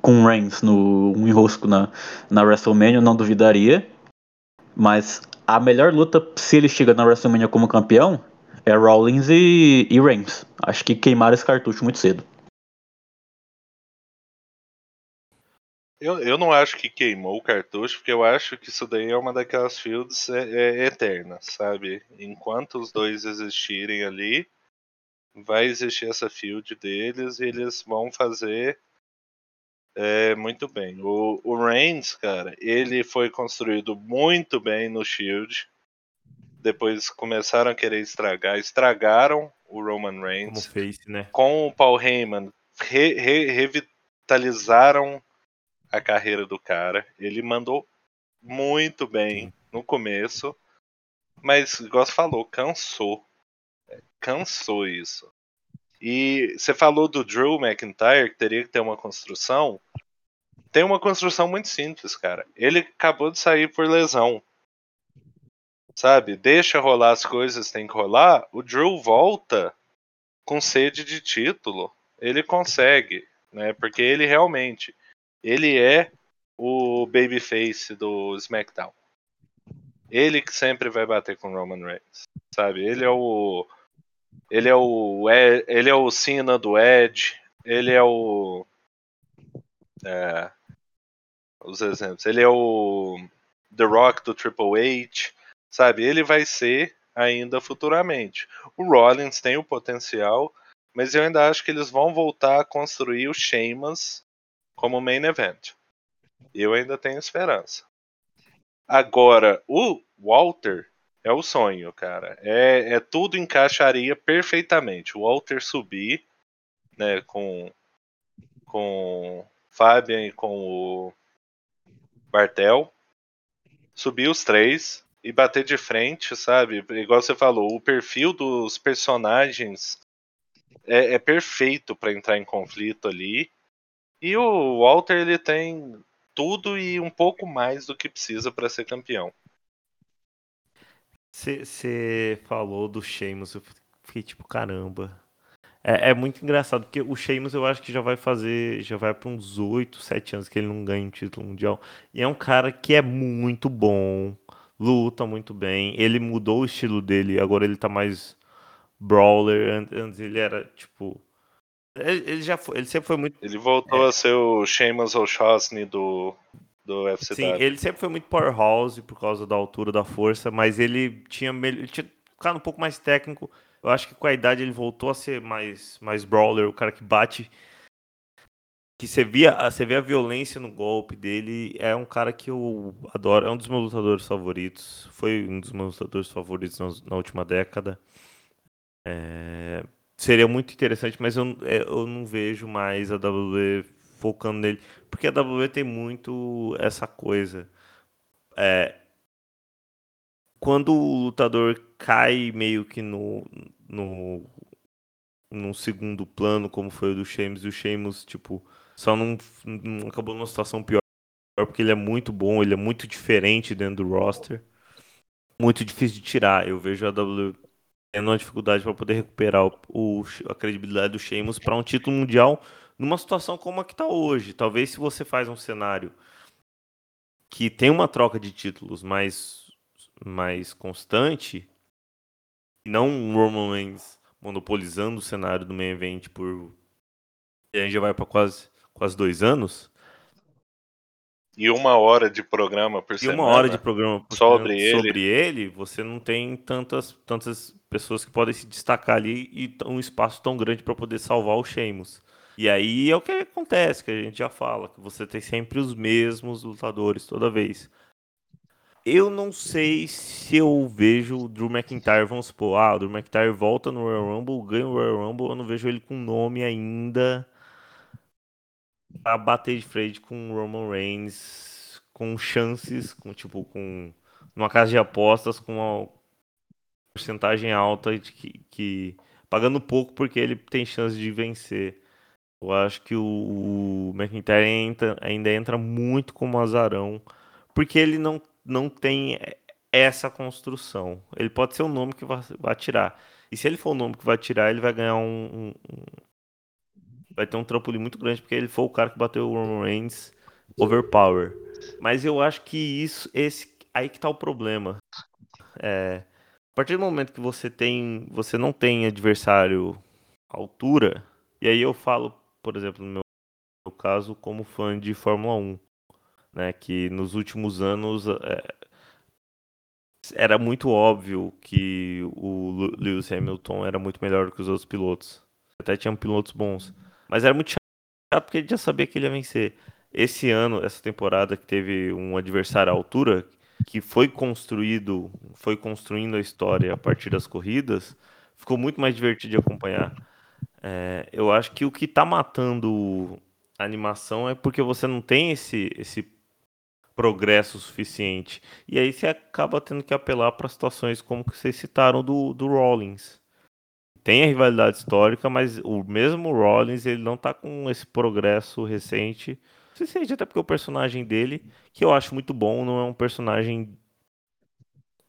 com Reigns no um enrosco na, na WrestleMania, não duvidaria. Mas a melhor luta, se ele chega na WrestleMania como campeão, é Rollins e, e Reigns. Acho que queimaram esse cartucho muito cedo. Eu, eu não acho que queimou o cartucho, porque eu acho que isso daí é uma daquelas fields é, é, eternas, sabe? Enquanto os dois existirem ali, vai existir essa field deles e eles vão fazer é, muito bem. O, o Reigns, cara, ele foi construído muito bem no Shield. Depois começaram a querer estragar, estragaram o Roman Reigns face, né? com o Paul Heyman re- re- revitalizaram a carreira do cara. Ele mandou muito bem no começo, mas, igual você falou, cansou. É, Cansou isso. E você falou do Drew McIntyre, que teria que ter uma construção. Tem uma construção muito simples, cara. Ele acabou de sair por lesão. Sabe? Deixa rolar as coisas, tem que rolar. O Drew volta com sede de título. Ele consegue, né? Porque ele realmente ele é o babyface do SmackDown. Ele que sempre vai bater com Roman Reigns, sabe? Ele é o ele é o ele é o Cena do Edge, ele é o é, os exemplos. Ele é o The Rock do Triple H, sabe? Ele vai ser ainda futuramente. O Rollins tem o potencial, mas eu ainda acho que eles vão voltar a construir o Sheamus como main event. Eu ainda tenho esperança. Agora, o Walter é o sonho, cara. É, é tudo encaixaria perfeitamente. O Walter subir, né, com com Fabian e com o Bartel, subir os três e bater de frente, sabe? Igual você falou, o perfil dos personagens é, é perfeito para entrar em conflito ali. E o Walter ele tem tudo e um pouco mais do que precisa para ser campeão. Você falou do Sheamus, eu fiquei tipo, caramba. É, é, muito engraçado, porque o Sheamus eu acho que já vai fazer, já vai para uns 8, 7 anos que ele não ganha um título mundial. E é um cara que é muito bom, luta muito bem. Ele mudou o estilo dele, agora ele tá mais brawler. Antes ele era tipo. Ele, ele já foi, ele sempre foi muito. Ele voltou é. a ser o Sheamus O'Shaughnessy do, do UFC. Sim, ele sempre foi muito powerhouse por causa da altura, da força, mas ele tinha, ele tinha ficado um pouco mais técnico eu acho que com a idade ele voltou a ser mais, mais brawler, o cara que bate. Que você via, você vê a violência no golpe dele. É um cara que eu adoro. É um dos meus lutadores favoritos. Foi um dos meus lutadores favoritos na, na última década. É, seria muito interessante, mas eu, é, eu não vejo mais a WWE focando nele. Porque a WWE tem muito essa coisa. É, quando o lutador cai meio que no, no, no segundo plano, como foi o do Sheamus, e o Sheamus, tipo, só não, não acabou numa situação pior, porque ele é muito bom, ele é muito diferente dentro do roster. Muito difícil de tirar. Eu vejo a W tendo uma dificuldade para poder recuperar o, o, a credibilidade do Sheamus para um título mundial numa situação como a que está hoje. Talvez se você faz um cenário que tem uma troca de títulos mais mais constante, não um Roman Reigns monopolizando o cenário do main event por. a gente já vai para quase, quase dois anos. E uma hora de programa por e semana. E uma hora de programa sobre, ele. sobre ele, você não tem tantas, tantas pessoas que podem se destacar ali e um espaço tão grande para poder salvar o Sheamus. E aí é o que acontece, que a gente já fala, que você tem sempre os mesmos lutadores toda vez. Eu não sei se eu vejo o Drew McIntyre, vamos supor, ah, o Drew McIntyre volta no Royal Rumble, ganha o Royal Rumble, eu não vejo ele com nome ainda pra bater de frente com o Roman Reigns, com chances, com tipo, com numa casa de apostas, com porcentagem alta de que, que pagando pouco porque ele tem chance de vencer. Eu acho que o, o McIntyre entra, ainda entra muito como azarão, porque ele não não tem essa construção. Ele pode ser o nome que vai, vai tirar. E se ele for o nome que vai tirar, ele vai ganhar um, um, um, Vai ter um trampolim muito grande, porque ele foi o cara que bateu o Roman Reigns overpower. Mas eu acho que isso, esse, aí que tá o problema. É, a partir do momento que você tem, você não tem adversário altura, e aí eu falo, por exemplo, no meu, caso, como fã de Fórmula 1 né? Que nos últimos anos é, era muito óbvio que o Lewis Hamilton era muito melhor que os outros pilotos. Até tinham pilotos bons, mas era muito chato porque ele já sabia que ele ia vencer. Esse ano, essa temporada que teve um adversário à altura, que foi construído, foi construindo a história a partir das corridas, ficou muito mais divertido de acompanhar. É, eu acho que o que está matando a animação é porque você não tem esse, esse progresso suficiente. E aí você acaba tendo que apelar para situações como que vocês citaram do, do Rollins. Tem a rivalidade histórica, mas o mesmo Rollins ele não está com esse progresso recente. Não sei se até porque o personagem dele, que eu acho muito bom, não é um personagem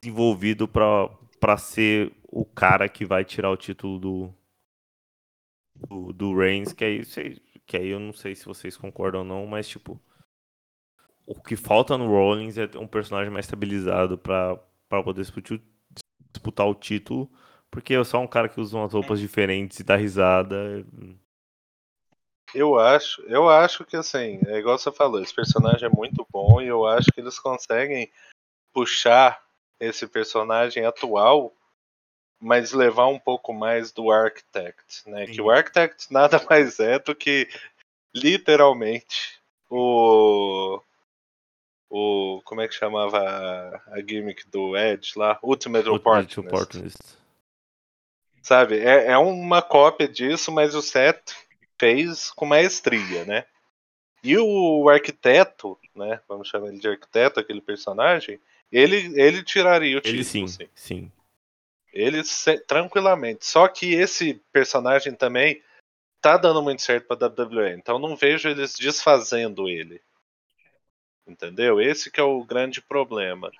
desenvolvido para ser o cara que vai tirar o título do, do, do Reigns, que aí, que aí eu não sei se vocês concordam ou não, mas tipo, o que falta no Rollins é um personagem mais estabilizado para poder disputar, disputar o título, porque é só um cara que usa umas roupas diferentes e dá risada. Eu acho, eu acho que assim, é igual você falou, esse personagem é muito bom e eu acho que eles conseguem puxar esse personagem atual, mas levar um pouco mais do Architect, né? Sim. Que o Architect *laughs* nada mais é do que literalmente o o como é que chamava a, a gimmick do Edge lá, Ultimate Ultimate Opportunist. Opportunist. Sabe? É, é uma cópia disso, mas o Seth fez com maestria, né? E o arquiteto, né? Vamos chamar ele de arquiteto, aquele personagem, ele, ele tiraria o título. Ele sim, sim. sim. Ele se- tranquilamente. Só que esse personagem também tá dando muito certo pra WWE. Então não vejo eles desfazendo ele. Entendeu? Esse que é o grande problema.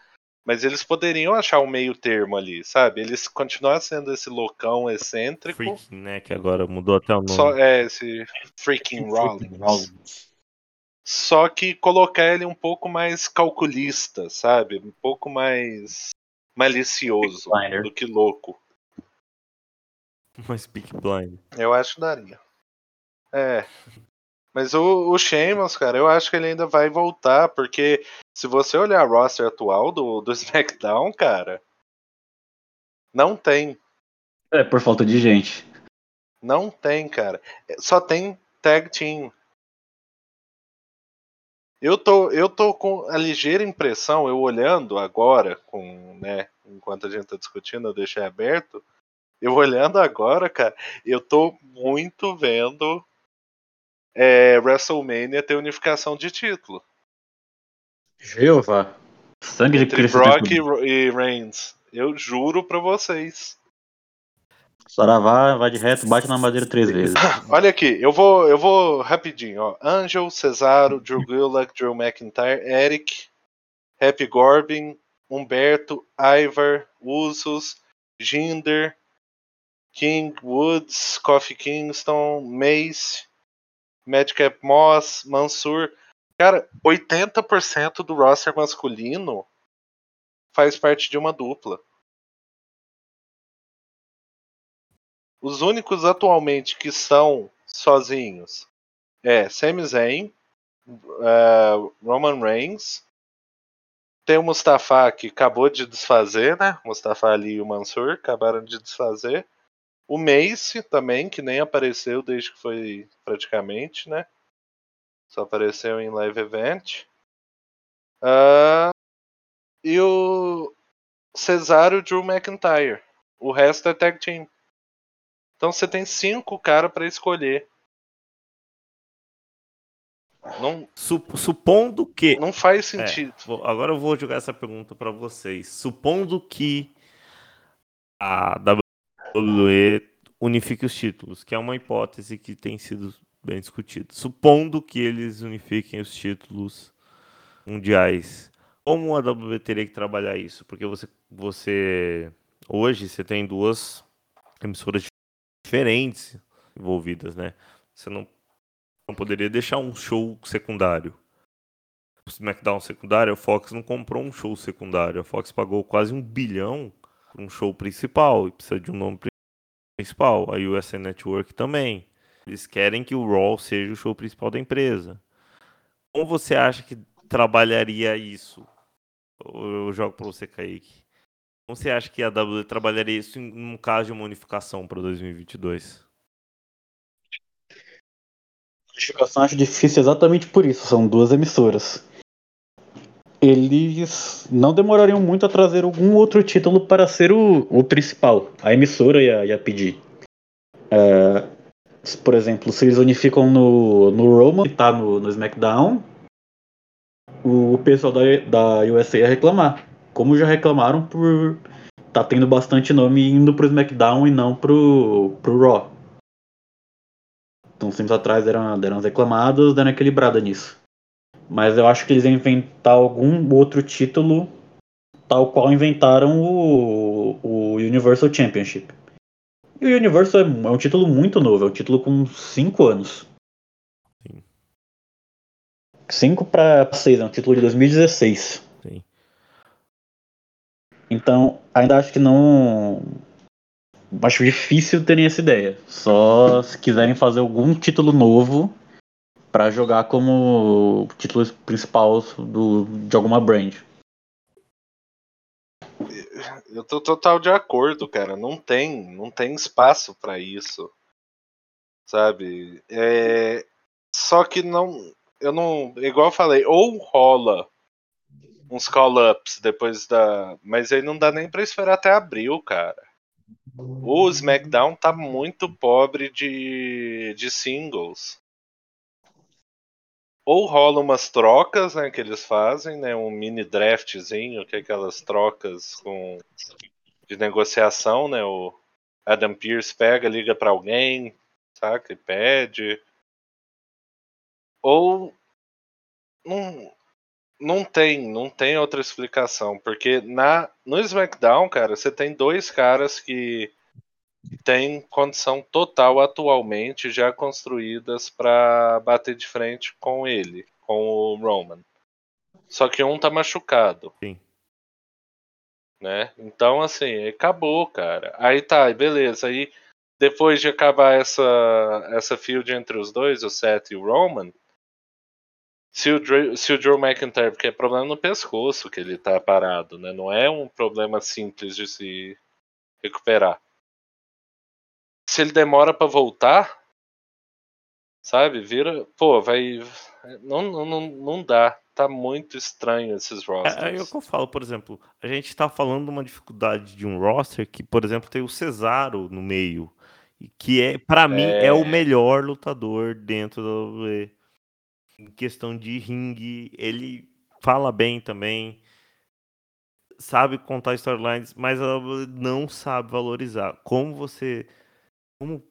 Mas eles poderiam achar um meio termo ali, sabe? Eles continuar sendo esse loucão excêntrico. Freaking, né? Que agora mudou até o nome. Só é esse freaking Rollins. Só que colocar ele um pouco mais calculista, sabe? Um pouco mais malicioso do que louco. *laughs* Mas Peak Blind. Eu acho que daria. É. Mas o, o Sheamus, cara, eu acho que ele ainda vai voltar, porque se você olhar a roster atual do, do *laughs* SmackDown, cara, não tem. É, por falta de gente. Não tem, cara. Só tem tag team. Eu tô, eu tô com a ligeira impressão, eu olhando agora, com, né, enquanto a gente tá discutindo, eu deixei aberto. Eu olhando agora, cara, eu tô muito vendo é, WrestleMania ter unificação de título. Jeová. Sangue de Entre Cristo. Brock e, e Reigns. Eu juro pra vocês. Saravá, vai de reto, bate na madeira três vezes. *coughs* Olha aqui, eu vou, eu vou rapidinho, ó. Angel, Cesaro, Drew *coughs* Gulak, Drew McIntyre, Eric, Happy Corbin, Humberto, Ivar, Usos, Jinder, King, Woods, Kofi Kingston, Mace, Madcap Moss, Mansur. Cara, 80% do roster masculino faz parte de uma dupla. Os únicos atualmente que são sozinhos é Sami Zayn, eh, Roman Reigns, tem o Mustafa que acabou de desfazer, né? Mustafa Ali e o Mansur acabaram de desfazer. O Mace também, que nem apareceu desde que foi praticamente, né? Só apareceu em live event. Ah, e o Cesaro Drew McIntyre. O resto é tag team. Então você tem cinco caras pra escolher. Não, Sup- supondo que. não faz É, sentido. vou- agora eu vou jogar essa pergunta pra vocês. Supondo que a WWE unifique os títulos, que é uma hipótese que tem sido bem discutida. Supondo que eles unifiquem os títulos mundiais, como a WWE teria que trabalhar isso? Porque você, você hoje você tem duas emissoras diferentes envolvidas, né? Você não, não poderia deixar um show secundário. O SmackDown secundário, a Fox não comprou um show secundário. A Fox pagou quase um bilhão por um show principal e precisa de um nome pri- principal. A USA Network também. Eles querem que o Raw seja o show principal da empresa. Como você acha que trabalharia isso? Eu jogo para você, Kaique. Como você acha que a WWE trabalharia isso em um caso de uma unificação para 2022? unificação acho difícil exatamente por isso, são duas emissoras. Eles não demorariam muito a trazer algum outro título para ser o, o principal. A emissora ia, ia pedir. É, por exemplo, se eles unificam no, no Roman, que tá no, no SmackDown, o pessoal da, da USA ia reclamar. Como já reclamaram por tá tendo bastante nome indo pro SmackDown e não pro, pro Raw. Então, tempos atrás deram, deram umas reclamadas, deram equilibrada nisso. Mas eu acho que eles iam inventar algum outro título, tal qual inventaram o, o Universal Championship. E o Universal é, é um título muito novo, é um título com 5 anos. Sim. 5 para 6, é um título de 2016. Sim. Então, ainda acho que não. Acho difícil terem essa ideia. Só se quiserem fazer algum título novo para jogar como título principal do, de alguma brand. Eu tô total de acordo, cara. Não tem, não tem espaço para isso, sabe? É... Só que não, eu não, igual eu falei, ou rola uns call-ups depois da, mas aí não dá nem para esperar até abril, cara. O SmackDown tá muito pobre de, de singles. Ou rola umas trocas, né, que eles fazem, né, um mini draftzinho, que é aquelas trocas com de negociação, né, o Adam Pearce pega, liga para alguém, saca, e pede. Ou não, não tem, não tem outra explicação, porque na no SmackDown, cara, você tem dois caras que têm condição total atualmente já construídas para bater de frente com ele, com o Roman. Só que um tá machucado. Sim. Né? Então, assim, acabou, cara. Aí tá, beleza. Aí, depois de acabar essa, essa field entre os dois, o Seth e o Roman, se o, Drew, se o Drew McIntyre, porque é problema no pescoço que ele tá parado, né? Não é um problema simples de se recuperar. Se ele demora para voltar, sabe? Vira. Pô, vai. Não, não, não dá. Tá muito estranho esses rosters. É, é o que eu falo, por exemplo. A gente tá falando de uma dificuldade de um roster que, por exemplo, tem o Cesaro no meio. Que é, para mim, é o melhor lutador dentro do em questão de ringue, ele fala bem também, sabe contar storylines, mas não sabe valorizar. Como você. Como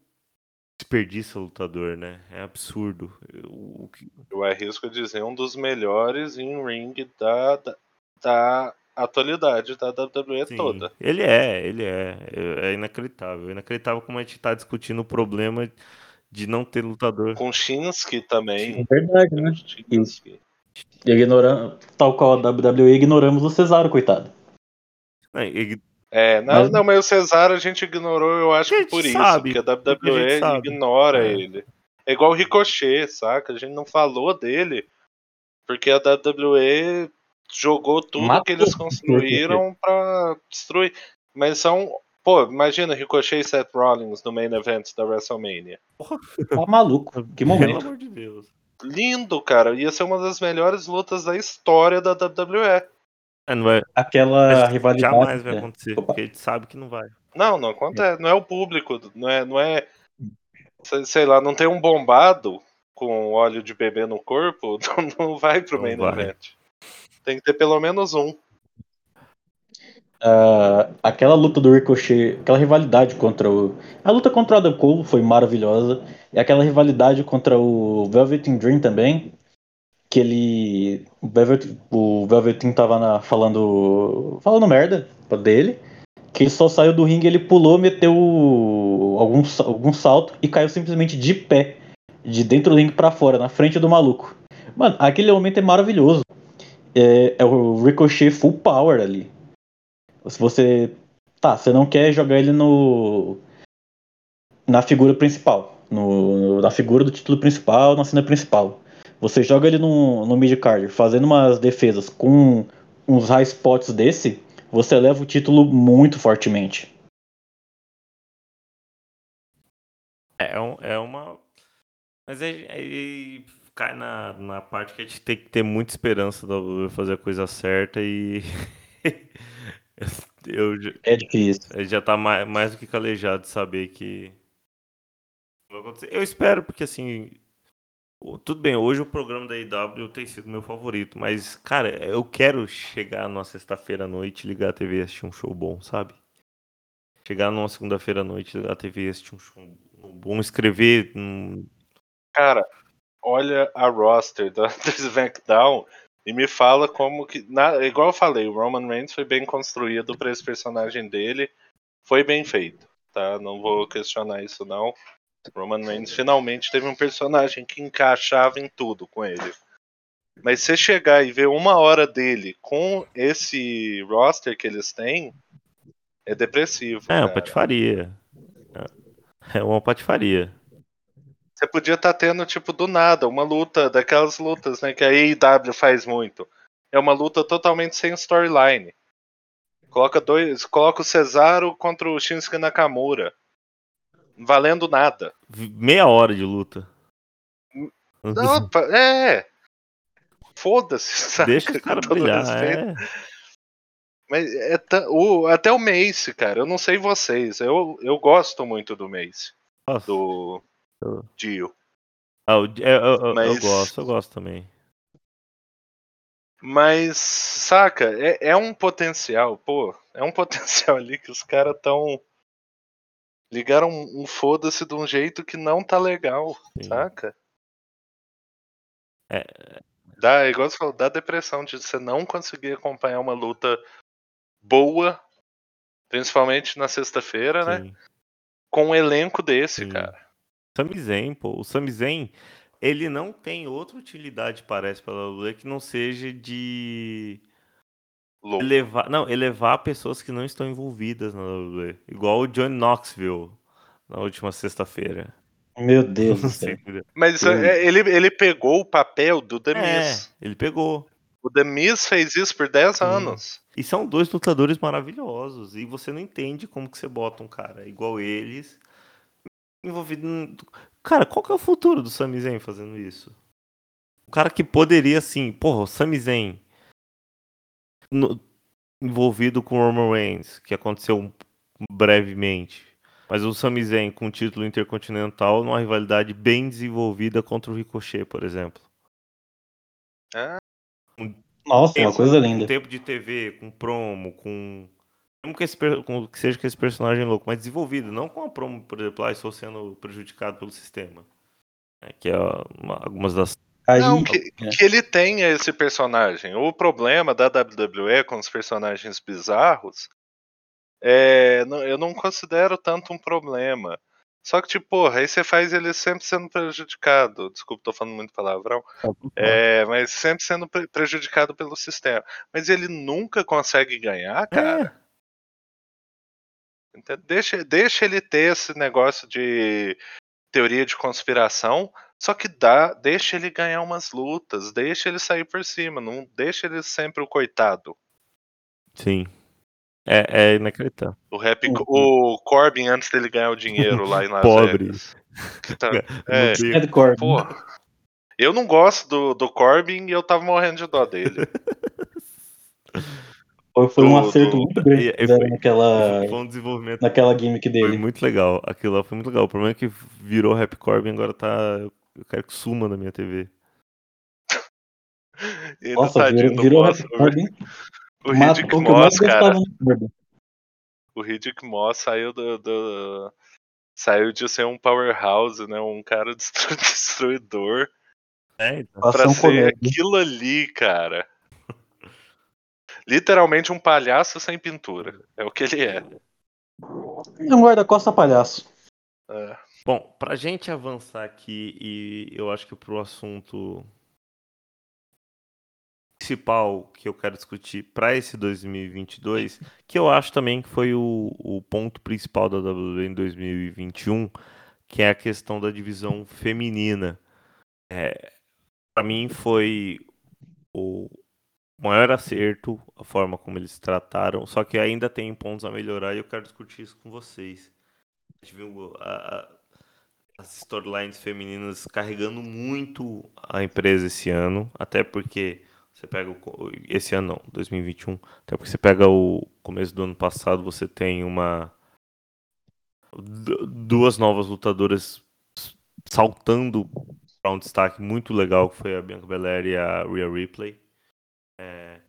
desperdiça o lutador, né? É absurdo. Eu, eu arrisco dizer um dos melhores em ringue da, da, da atualidade da WWE Sim, toda. Ele é, ele é. É inacreditável. É inacreditável como a gente está discutindo o problema de não ter lutador. Com Shinsuke também. É verdade, né? Shinsuke. Ignorando, tal qual a WWE, ignoramos o Cesaro, coitado. É. é não, mas... não, mas o Cesaro a gente ignorou, eu acho que por sabe, isso, porque a WWE a ignora é. ele. É igual o Ricochet, saca? A gente não falou dele, porque a WWE jogou tudo Matou. que eles construíram para destruir. Mas são Pô, imagina Ricochet e Seth Rollins no main event da WrestleMania. Tá maluco, que momento. Pelo amor de Deus. Lindo, cara. Ia ser uma das melhores lutas da história da WWE. É, não é... Aquela rivalidade. Jamais vai acontecer, Opa. porque a gente sabe que não vai. Não, não acontece. Não é o público. Não é. Não é sei lá, não tem um bombado com óleo de bebê no corpo, *laughs* não vai pro não main vai. event. Tem que ter pelo menos um. Uh, aquela luta do Ricochet, aquela rivalidade contra o. A luta contra o Adam Cole foi maravilhosa. E aquela rivalidade contra o Velveteen Dream também. Que ele. O, Velvet, o tava na, falando. falando merda dele. Que ele só saiu do ringue, ele pulou, meteu algum, algum salto e caiu simplesmente de pé. De dentro do ringue pra fora, na frente do maluco. Mano, aquele momento é maravilhoso. É, é o Ricochet full power ali se você. Tá, você não quer jogar ele no. Na figura principal. No, na figura do título principal, na cena principal. Você joga ele no, no mid-card fazendo umas defesas com uns high spots desse, você leva o título muito fortemente. É, é uma. Mas aí, aí cai na, na parte que a gente tem que ter muita esperança de fazer a coisa certa e. *laughs* Eu, é difícil. Ele já tá mais, mais do que calejado de saber que. Eu espero, porque assim. Tudo bem, hoje o programa da IW tem sido meu favorito, mas, cara, eu quero chegar numa sexta-feira à noite, ligar a TV e assistir um show bom, sabe? Chegar numa segunda-feira à noite, ligar a TV e assistir um show bom, escrever. Cara, olha a roster *laughs* do SmackDown e me fala como que. Na, igual eu falei, o Roman Reigns foi bem construído para esse personagem dele. Foi bem feito, tá? Não vou questionar isso, não. Roman Reigns finalmente teve um personagem que encaixava em tudo com ele. Mas se chegar e ver uma hora dele com esse roster que eles têm, é depressivo. É, uma cara. patifaria. É uma patifaria. Você podia estar tendo, tipo, do nada, uma luta, daquelas lutas, né, que a AEW faz muito. É uma luta totalmente sem storyline. Coloca dois. Coloca o Cesaro contra o Shinsuke Nakamura. Valendo nada. Meia hora de luta. Não, *laughs* é. Foda-se, saca? Deixa *laughs* caras todo brilhar. É. Mas é o, até o Mace, cara, eu não sei vocês. Eu, eu gosto muito do Mace. Nossa. Do Eu- Dio. Ah, o- é, eu, eu- eu Mas- gosto, eu gosto também. Mas, saca, é, é um potencial, pô. É um *laughs* potencial ali que os caras tão. Ligaram um, foda-se de um jeito que não tá legal, Sim. saca? É. Dá, igual você falou, dá depressão de você não conseguir acompanhar uma luta boa, principalmente na sexta-feira, né? Com um elenco desse, Sim. cara. Sami Zayn, pô. O Sami Zayn, ele não tem outra utilidade, parece, pela WWE, que não seja de Louco. elevar, não, elevar pessoas que não estão envolvidas na WWE. Igual o John Knoxville na última sexta-feira. Meu Deus do céu. Mas é, ele, ele pegou o papel do The Miz. É, ele pegou. O The Miz fez isso por 10 Sim. anos. E são dois lutadores maravilhosos. E você não entende como que você bota um cara igual eles envolvido. em- Cara, qual que é o futuro do Sami Zayn fazendo isso? O cara que poderia, assim, porra, o Sami Zayn no- envolvido com o Roman Reigns, que aconteceu um- brevemente. Mas o Sami Zayn com o título intercontinental numa rivalidade bem desenvolvida contra o Ricochet, por exemplo. Nossa, uma Tempo- coisa Com linda. tempo de TV, com promo, com. Mesmo que, esse com- que seja com esse personagem louco, mas desenvolvido, não com a promo, por exemplo, ah, estou sendo prejudicado pelo sistema. É, que é uma- algumas das. Aí, Não, que, é. que ele tenha esse personagem. O problema da WWE com os personagens bizarros é. não- Eu não considero tanto um problema. Só que, tipo, porra, aí você faz ele sempre sendo prejudicado. Desculpa, tô falando muito palavrão. É, mas sempre sendo pre- prejudicado pelo sistema. Mas ele nunca consegue ganhar, cara. É, Então, deixa, deixa ele ter esse negócio de teoria de conspiração, só que dá, deixa ele ganhar umas lutas, deixa ele sair por cima, não deixa ele sempre o coitado. sim. É, é inacreditável. O rap, Uhum. o Corbin antes dele ganhar o dinheiro lá em *laughs* Las Pobre. Vegas. Tá- *laughs* É, Red Corbin. porra. Eu não gosto do, do Corbin e eu tava morrendo de dó dele. Foi, foi um do- acerto do- muito grande E- foi- naquela, Foi um desenvolvimento naquela gimmick foi dele. muito legal. Aquilo lá foi muito legal. O problema é que virou Rap Corbin agora tá. Eu quero que suma na minha TV. *laughs* Nossa, tadinho virou, virou Moss. O Riddick o mais Moss, cara. o Riddick Moss saiu do, do- saiu de ser um powerhouse, né, um cara *laughs* destru- destruidor, É, então. pra ser aquilo ali, cara. Literalmente um palhaço sem pintura. É o que ele é. É um guarda-costa palhaço. É. Bom, pra gente avançar aqui e eu acho que pro assunto principal que eu quero discutir para esse 2022, que eu acho também que foi o, o ponto principal da WWE em 2021, que é a questão da divisão feminina. É, para mim foi o maior acerto a forma como eles trataram, só que ainda tem pontos a melhorar e eu quero discutir isso com vocês. A gente viu a- a- as storylines femininas carregando muito a empresa esse ano, até porque você pega o, esse ano não, 2021, até porque você pega o começo do ano passado, você tem uma du- duas novas lutadoras saltando para um destaque muito legal, que foi a Bianca Belair e a Rhea Ripley. É,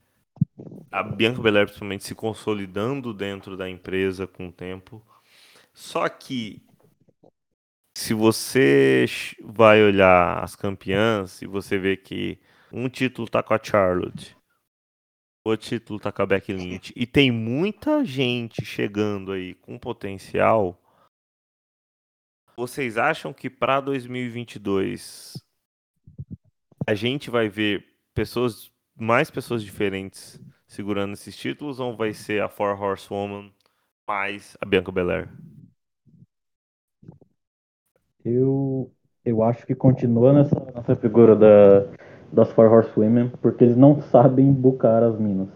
a Bianca Belair principalmente se consolidando dentro da empresa com o tempo. Só que se você vai olhar as campeãs e você vê que um título tá com a Charlotte, o título tá com a Becky Lynch e tem muita gente chegando aí com potencial, vocês acham que para 2022 a gente vai ver pessoas, mais pessoas diferentes segurando esses títulos ou vai ser a Four Horsewoman mais a Bianca Belair? Eu, eu acho que continua nessa, nessa figura da, das Four Horsewomen, porque eles não sabem bucar as minas.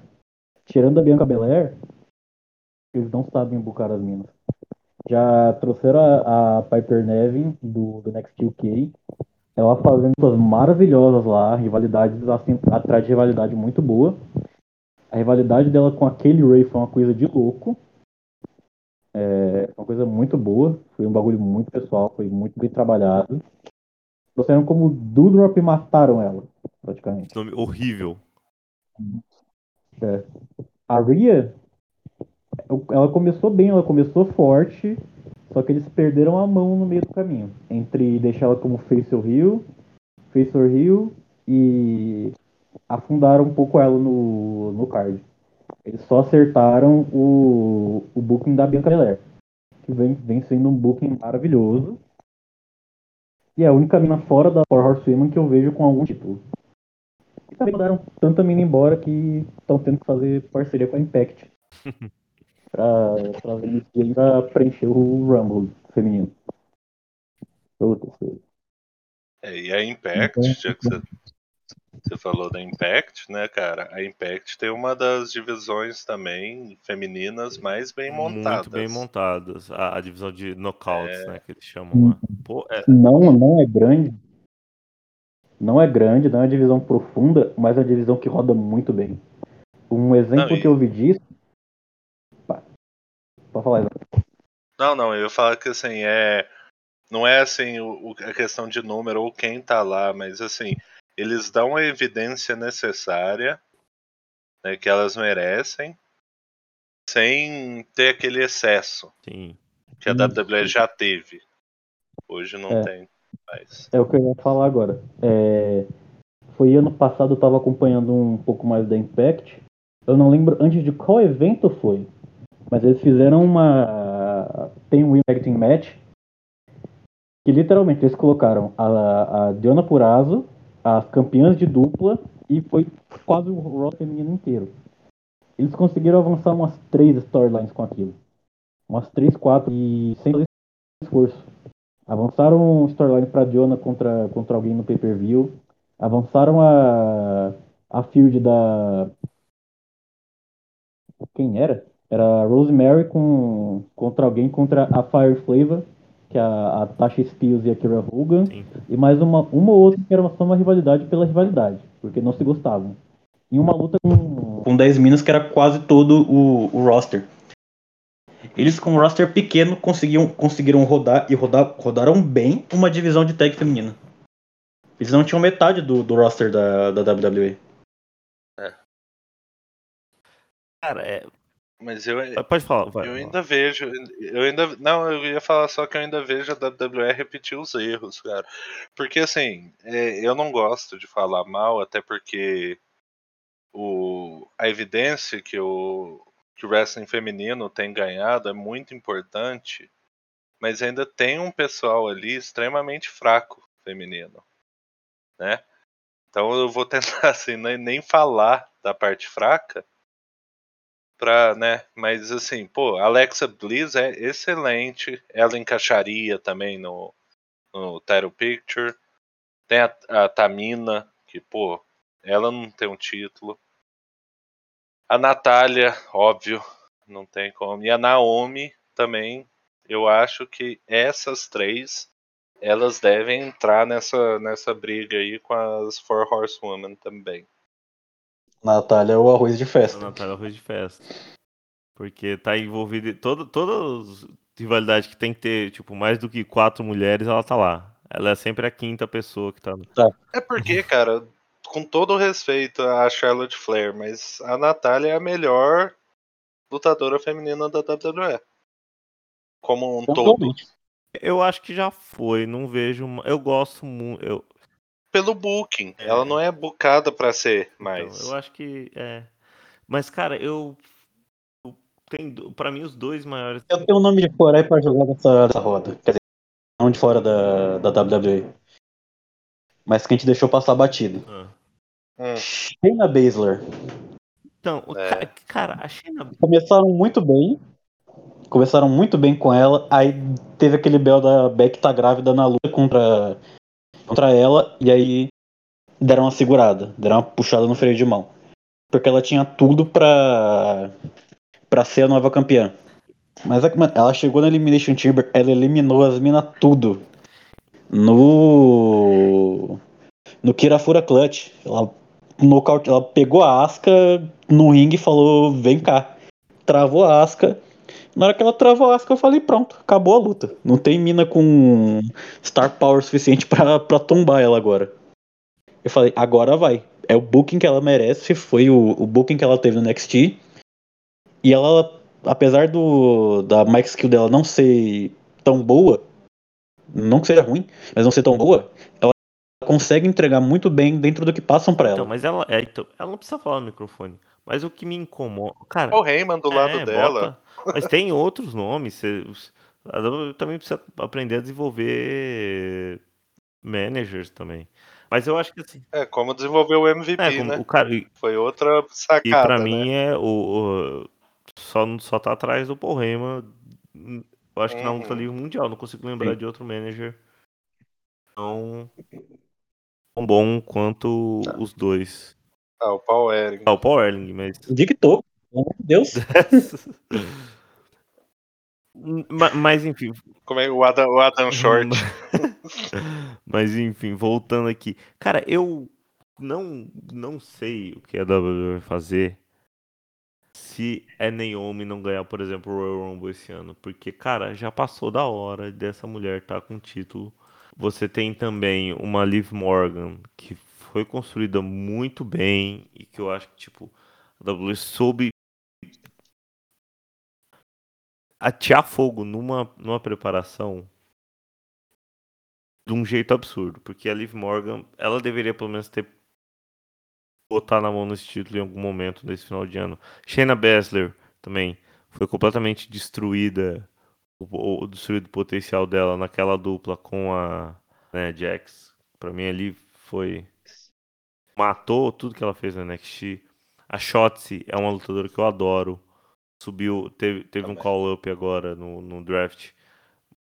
Tirando a Bianca Belair, eles não sabem bucar as minas. Já trouxeram a, a Piper Nevin do, do Next UK. Ela fazendo coisas maravilhosas lá, rivalidades assim, atrás de rivalidade muito boa. A rivalidade dela com aquele Ray foi uma coisa de louco. É uma coisa muito boa. Foi um bagulho muito pessoal, foi muito bem trabalhado. Trouxeram como Doudrop e mataram ela, praticamente. Nome horrível. É. A Rhea, ela começou bem, ela começou forte, só que eles perderam a mão no meio do caminho. Entre deixar ela como Face or Rio, Face or Rio e afundaram um pouco ela no, no card. Eles só acertaram o, o booking da Bianca Belair, que vem, vem sendo um booking maravilhoso. E é a única mina fora da Four Horsewomen que eu vejo com algum título. E também mandaram tanta mina embora que estão tendo que fazer parceria com a Impact. *laughs* pra, pra, pra preencher o Rumble feminino. É, e a Impact, Então, já que você, você falou da Impact, né, cara? A Impact tem uma das divisões também femininas mais bem montadas. Muito bem montadas. A, a divisão de knockouts, É. né? Que eles chamam lá. Pô, é, Não, não é grande. Não é grande, não é uma divisão profunda, mas é uma divisão que roda muito bem. Um exemplo Não, que eu vi disso. Pá. Pode falar, Ivan. Não, não, eu ia falar que assim, é. Não é assim o, o- a questão de número ou quem tá lá, mas assim, eles dão a evidência necessária né, que elas merecem, sem ter aquele excesso sim. que a. WWE já teve. Hoje não É. tem mais. É o que eu ia falar agora. É, Foi ano passado, eu tava acompanhando um pouco mais da Impact. Eu não lembro antes de qual evento foi. Mas eles fizeram uma. Tem um Impact Match. Que literalmente eles colocaram a, a Diona Purazo, as campeãs de dupla e foi quase o Raw feminino inteiro. Eles conseguiram avançar umas três storylines com aquilo. Umas três, quatro e sem esforço. Avançaram storyline pra Diona contra, contra alguém no pay-per-view. Avançaram a, a field da. Quem era? Era Rosemary com, contra alguém contra a Fire Flavor, que é a, a Tasha Spears e a Kira Hogan. Sim. E mais uma, uma ou outra que era só uma rivalidade pela rivalidade, porque não se gostavam. E uma luta com, com 10 minas que era quase todo o, o roster. Eles com um roster pequeno conseguiam, conseguiram rodar e rodar, rodaram bem uma divisão de tag feminina. Eles não tinham metade do, do roster da, da WWE. Cara, é, Mas eu, pode falar. Vai, eu vai. ainda vejo. Eu ainda. Não, eu ia falar só que eu ainda vejo a WWE repetir os erros, cara. Porque assim, é, eu não gosto de falar mal, até porque o, a evidência que o, que o wrestling feminino tem ganhado é muito importante, mas ainda tem um pessoal ali extremamente fraco feminino, né? Então eu vou *laughs* tentar assim nem, nem falar da parte fraca pra, né? Mas assim, pô, Alexa Bliss é excelente, ela encaixaria também no no Title Picture. Tem a, a Tamina, que pô, ela não tem um título. A Natália, óbvio, não tem como. E a Naomi também, eu acho que essas três elas devem entrar nessa, nessa briga aí com as Four Horsewomen também. Natália é o arroz de festa. Natália Arroz de Festa. Porque tá envolvida todo, todas as rivalidades que tem que ter, tipo, mais do que quatro mulheres, ela tá lá. Ela é sempre a quinta pessoa que tá. no- É porque, cara, com todo o respeito a Charlotte Flair, mas a Natália é a melhor lutadora feminina da WWE. Como um todo. Eu acho que já foi, não vejo. Eu gosto muito. Eu, Pelo booking. É. Ela não é bucada pra ser então, mais. eu acho que. É. Mas, cara, eu. eu tem, pra mim, os dois maiores. Eu tenho o nome de fora aí pra jogar nessa, nessa roda. Quer dizer, não de fora da, da WWE. Mas que a gente deixou passar batido. Ah, Hum. Shayna Baszler. Então, o É. ca- cara, a Shayna Começaram muito bem. Começaram muito bem com ela. Aí teve aquele bel da Beck tá grávida na luta contra, contra ela. E aí deram uma segurada. Deram uma puxada no freio de mão. Porque ela tinha tudo pra, pra ser a nova campeã. Mas é ela chegou na Elimination Chamber, ela eliminou as minas tudo. No. No Kirafura Clutch. Ela, nocaute, ela pegou a Asuka no ringue e falou: vem cá. Travou a Asuka. Na hora que ela travou a Asuka, eu falei: pronto, acabou a luta. Não tem mina com Star Power suficiente pra, pra tombar ela agora. Eu falei: agora vai. É o booking que ela merece. Foi o, o booking que ela teve no NXT. E ela, apesar do da Mike Skill dela não ser tão boa, não que seja ruim, mas não ser tão boa, ela consegue entregar muito bem dentro do que passam pra Então, ela. mas ela, é, então, ela não precisa falar no microfone. Mas o que me incomoda. Cara, O Heyman do lado é, dela. bota- mas tem outros nomes. Você, WWE também precisa aprender a desenvolver managers também. Mas eu acho que assim. É, como desenvolver o MVP, É, como né? o cara, e, Foi outra e sacada, pra né? mim é o, o- só, só tá atrás do Paul Heyman. Eu acho que na luta livre mundial. Não consigo lembrar Sim. de outro manager tão, tão bom quanto Tá. os dois. Ah, o Paul Ering. Ah, o Paul Erling, mas. Dictou. Meu Deus. *laughs* Ma- Mas enfim, Como é o Adam, o Adam Short? *laughs* Mas enfim, voltando aqui. Cara, eu não, não sei o que a WWE vai fazer se a Naomi não ganhar, por exemplo, o Royal Rumble esse ano. Porque, cara, já passou da hora dessa mulher estar com título. Você tem também uma Liv Morgan, que foi construída muito bem e que eu acho que, tipo, a WWE soube atear fogo numa, numa preparação de um jeito absurdo, porque a Liv Morgan, ela deveria pelo menos ter botar na mão nesse título em algum momento nesse final de ano. Shayna Baszler também foi completamente destruída, o, o destruído o potencial dela naquela dupla com a né, Jax. Pra mim ali foi matou tudo que ela fez no NXT. A Shotzi é uma lutadora que eu adoro. Subiu, teve, teve um Também. call-up agora no, no draft.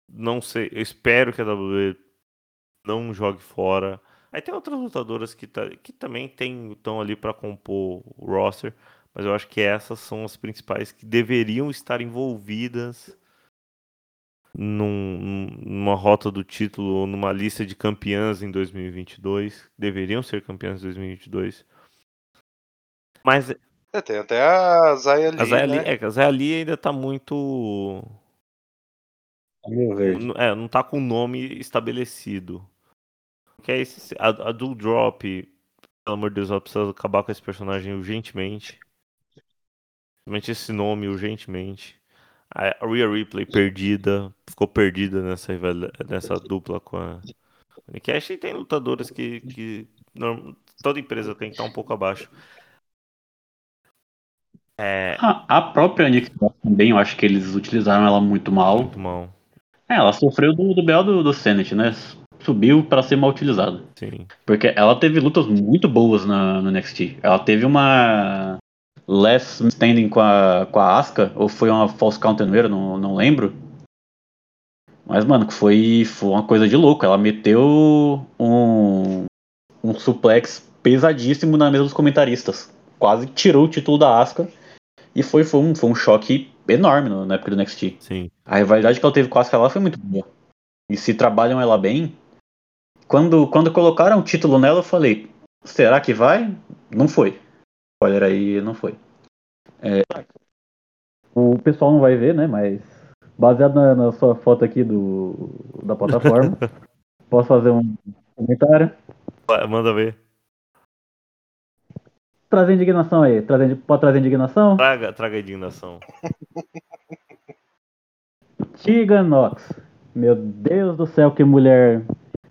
Não sei, eu espero que a WWE não jogue fora. Aí tem outras lutadoras que, tá, que também estão ali para compor o roster, mas eu acho que essas são as principais que deveriam estar envolvidas num- numa rota do título ou numa lista de campeãs em 2022. Deveriam ser campeãs em 2022. Mas É, tem até a Zaya Lee, a Zaya né? Lee, é, que a Zaya Lee ainda tá muito. É, não tá com o nome estabelecido. Que é esse, a, a do Drop, pelo amor de Deus, ela precisa acabar com esse personagem urgentemente. Principalmente esse nome urgentemente. A Rhea Ripley perdida, ficou perdida nessa, nessa dupla com a Nick. E tem lutadoras que, que toda empresa tem que estar um pouco abaixo. É, A, a própria Nick também, eu acho que eles utilizaram ela muito mal. muito mal. É, ela sofreu do, do BO do, do Senate, né? Subiu pra ser mal utilizada. Sim. Porque ela teve lutas muito boas na, no NXT. Ela teve uma last standing com a, com a Asuka, ou foi uma false count anywhere, não, não lembro. Mas, mano, que foi, foi uma coisa de louco. Ela meteu um, um suplex pesadíssimo na mesa dos comentaristas. Quase tirou o título da Asuka. E foi, foi, um, foi um choque enorme no- na época do NXT. Sim. A rivalidade que ela teve com a Asuka lá foi muito boa. E se trabalham ela bem. Quando, quando colocaram o título nela, eu falei: será que vai? Não foi. Spoiler aí, não foi. É, o pessoal não vai ver, né? Mas baseado na, na sua foto aqui do, da plataforma, *laughs* posso fazer um comentário? Manda ver. Trazer indignação aí. Trazer, pode trazer indignação? Traga, traga indignação. *laughs* Tegan Nox. Meu Deus do céu, que mulher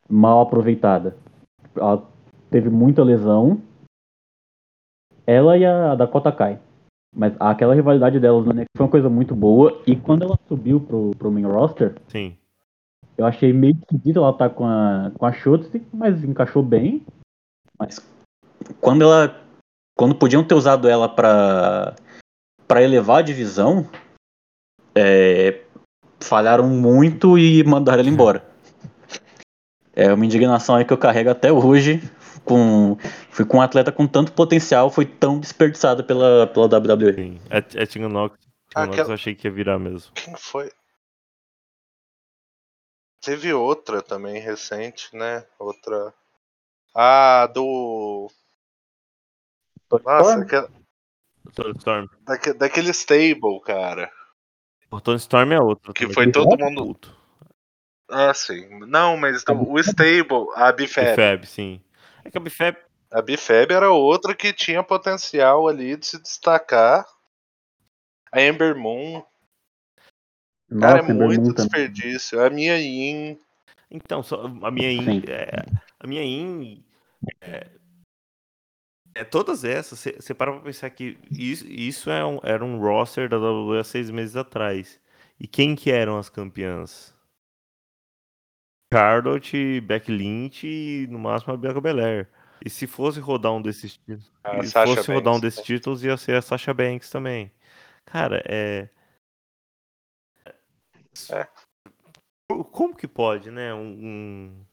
mal aproveitada. Ela teve muita lesão. Ela e a Dakota Kai. Mas aquela rivalidade delas no NXT foi uma coisa muito boa. E quando ela subiu pro, pro main roster, Sim. eu achei meio esquisito ela estar com a, com a Shotzi, mas encaixou bem. Mas quando ela. Quando podiam ter usado ela pra, pra elevar a divisão, é, falharam muito e mandaram ela embora. É uma indignação aí que eu carrego até hoje. Com, fui com um atleta com tanto potencial, foi tão desperdiçado pela, pela WWE. Sim. É, é Tegan Nox. Tegan Nox Aquela- eu achei que ia virar mesmo. Quem foi? Teve outra também recente, né? Outra. Ah, do. Nossa, aquela- Tony Storm. daque- daquele stable, cara. O Tony Storm é outro. Que foi todo é mundo- puto. Ah, sim. Não, mas do- o stable, a Bifab. Bifab, sim. É que a Bifab A Bifab era outra que tinha potencial ali de se destacar. A Ember Moon, cara, é Ember muito Moon também. desperdício. A Mia Yin. Então, só- a minha Sim. in, é, a minha in é, é todas essas. Você para pra pensar que isso, isso é um- era um roster da WWE há seis meses atrás. E quem que eram as campeãs? Charlotte, Becky Lynch e no máximo a Bianca Belair. E se fosse rodar um desses títulos, A se Sasha fosse rodar um Banks, desses né? títulos ia ser a Sasha Banks também. Cara, é É. Como que pode, né? Um,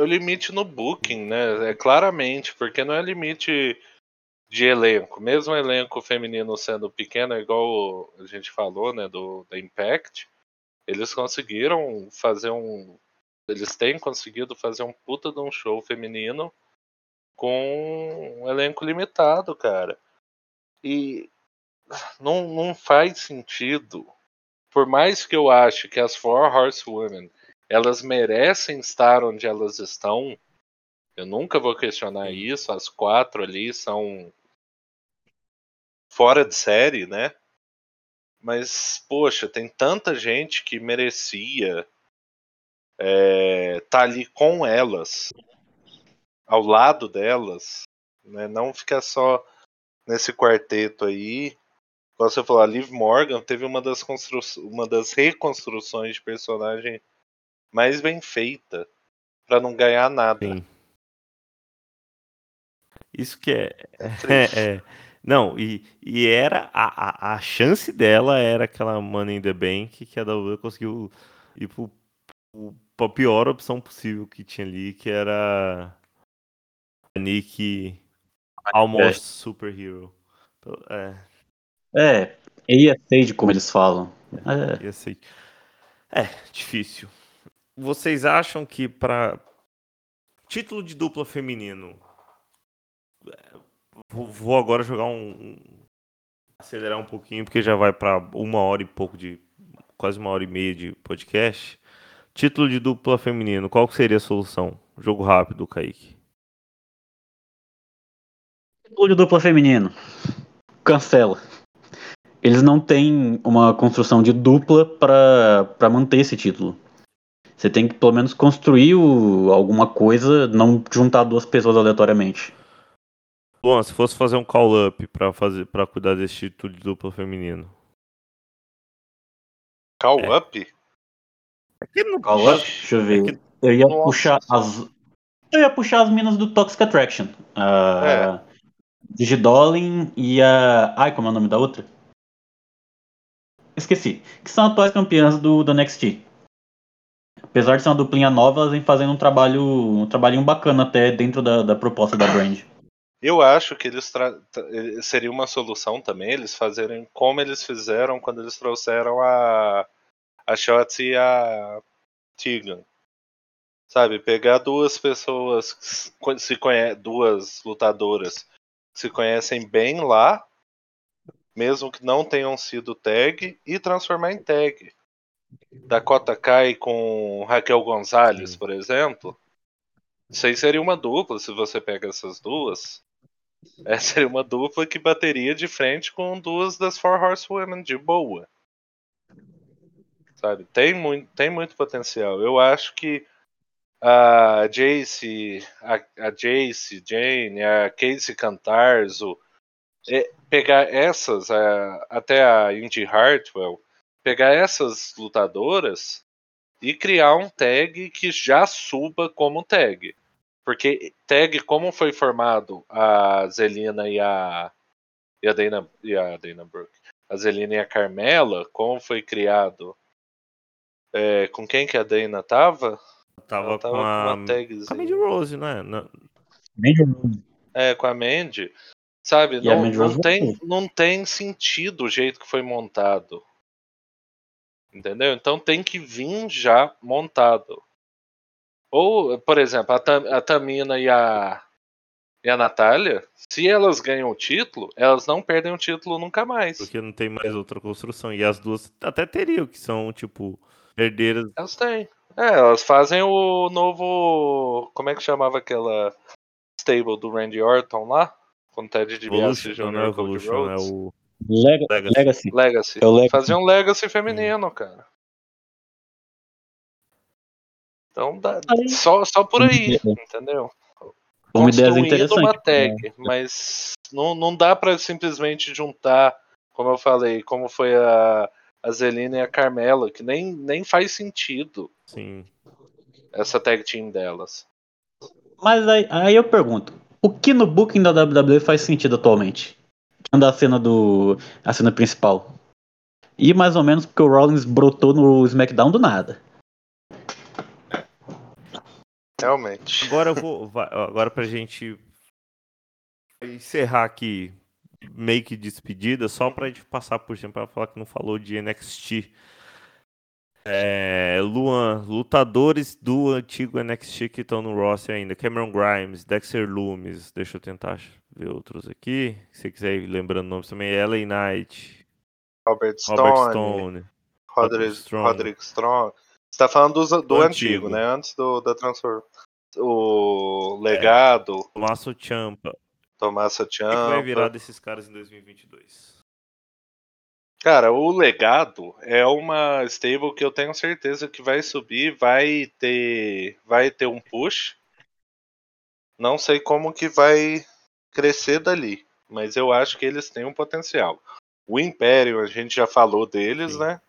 o limite no booking, né? É claramente, porque não é limite de elenco. Mesmo elenco feminino sendo pequeno, é igual a gente falou, né, do da Impact, eles conseguiram fazer um eles têm conseguido fazer um puta de um show feminino com um elenco limitado, cara. E não, não faz sentido. Por mais que eu ache que as Four Horsewomen elas merecem estar onde elas estão. Eu nunca vou questionar isso. As quatro ali são fora de série, né? Mas, poxa, tem tanta gente que merecia estar tá ali com elas, ao lado delas, né? Não ficar só nesse quarteto aí. Como você falou, a Liv Morgan teve uma das, constru... uma das reconstruções de personagem mais bem feita para não ganhar nada. Sim. Isso que é. triste. é, *laughs* é. Não, e, e era a, a, a chance dela era aquela Money in the Bank que a WWE conseguiu ir pro, pro, pra pior opção possível que tinha ali, que era a Nick Almost Superhero. Então, É, É, ESA, como eles falam. É, ia ser. É, difícil. Vocês acham que para título de dupla feminino é, Vou, agora jogar um, acelerar um pouquinho porque já vai para uma hora e pouco de quase uma hora e meia de podcast. Título de dupla feminino, qual seria a solução? Jogo rápido, Kaique. título de dupla feminino. Cancela. Eles não têm uma construção de dupla pra manter esse título. Você tem que pelo menos construir o- alguma coisa, não juntar duas pessoas aleatoriamente. Bom, se fosse fazer um call up para fazer para cuidar desse título de dupla feminino. Call É. up? Call up? Deixa eu ver. É que- Eu ia Nossa. puxar as. Eu ia puxar as minas do Toxic Attraction. A Digidolin e a. Ai, como é o nome da outra? Esqueci. Que são atuais campeãs do, do NXT. Apesar de ser uma duplinha nova, elas vêm fazendo um trabalho. um trabalhinho bacana até dentro da, da proposta da brand. Eu acho que eles eh, seria uma solução também eles fazerem como eles fizeram quando eles trouxeram a a Shotzi e a Tegan. Sabe, pegar duas pessoas que se conhe duas lutadoras que se conhecem bem lá, mesmo que não tenham sido tag e transformar em tag. Dakota Kai com Raquel Gonzalez, Sim. por exemplo. Isso aí seria uma dupla se você pega essas duas. É, seria uma dupla que bateria de frente com duas das Four Horsewomen de boa. Sabe? Tem muito, tem muito potencial. Eu acho que a Jace, a, a Jace, Jane, a Casey Cantarzo, é, pegar essas, a- até a Indy Hartwell, pegar essas lutadoras e criar um tag que já suba como tag. Porque tag, como foi formado a Zelina e a. E a Dana, e a Dana Brooke. A Zelina e a Carmela, como foi criado. é, com quem que a Dana tava? Tava, Ela tava com a. uma Com a Mandy tagzinha. Rose, né? Não- É, com a Mandy. Sabe, E a não, Mandy não, Rose tem, não tem sentido o jeito que foi montado. Entendeu? Então tem que vir já montado. Ou, por exemplo, a, Tam- a Tamina e a, e a Natália, se elas ganham o título, elas não perdem o título nunca mais. Porque não tem mais outra construção. E as duas até teriam, que são, tipo, herdeiras. Elas têm. É, elas fazem o novo. Como é que chamava aquela stable do Randy Orton lá? Com o Ted DiBiase Jr. Cody Evolution, é o. Lega- Legacy. Legacy. Legacy. É o Legacy. Fazer um Legacy feminino, cara. Então dá, só, só por aí, Uma entendeu? Uma ideia interessante. uma tag, mas não, não dá pra simplesmente juntar, como eu falei, como foi a, a Zelina e a Carmela, que nem, nem faz sentido Sim. essa tag team delas. Mas aí, aí eu pergunto, o que no booking da WWE faz sentido atualmente? Tirando a cena do. a cena principal. E mais ou menos porque o Rollins brotou no SmackDown do nada. Realmente. Agora eu vou. Agora pra gente encerrar aqui, meio que despedida, só pra gente passar por cima pra falar que não falou de NXT. É, Luan, lutadores do antigo NXT que estão no roster ainda. Cameron Grimes, Dexter Loomis, deixa eu tentar ver outros aqui. Se você quiser ir lembrando nomes também, LA Knight, Robert Stone, Robert Stone, Roderick, Strong. Roderick Strong. Você tá falando dos- do, Do antigo, antigo. né? Antes do, da transformação. O legado, Tommaso Ciampa. Tomassa O que, vai virar desses caras em 2022? Cara, o legado é uma stable que eu tenho certeza que vai subir, vai ter, vai ter um push. Não sei como que vai crescer dali, mas eu acho que eles têm um potencial. O Império, a gente já falou deles, Sim. né?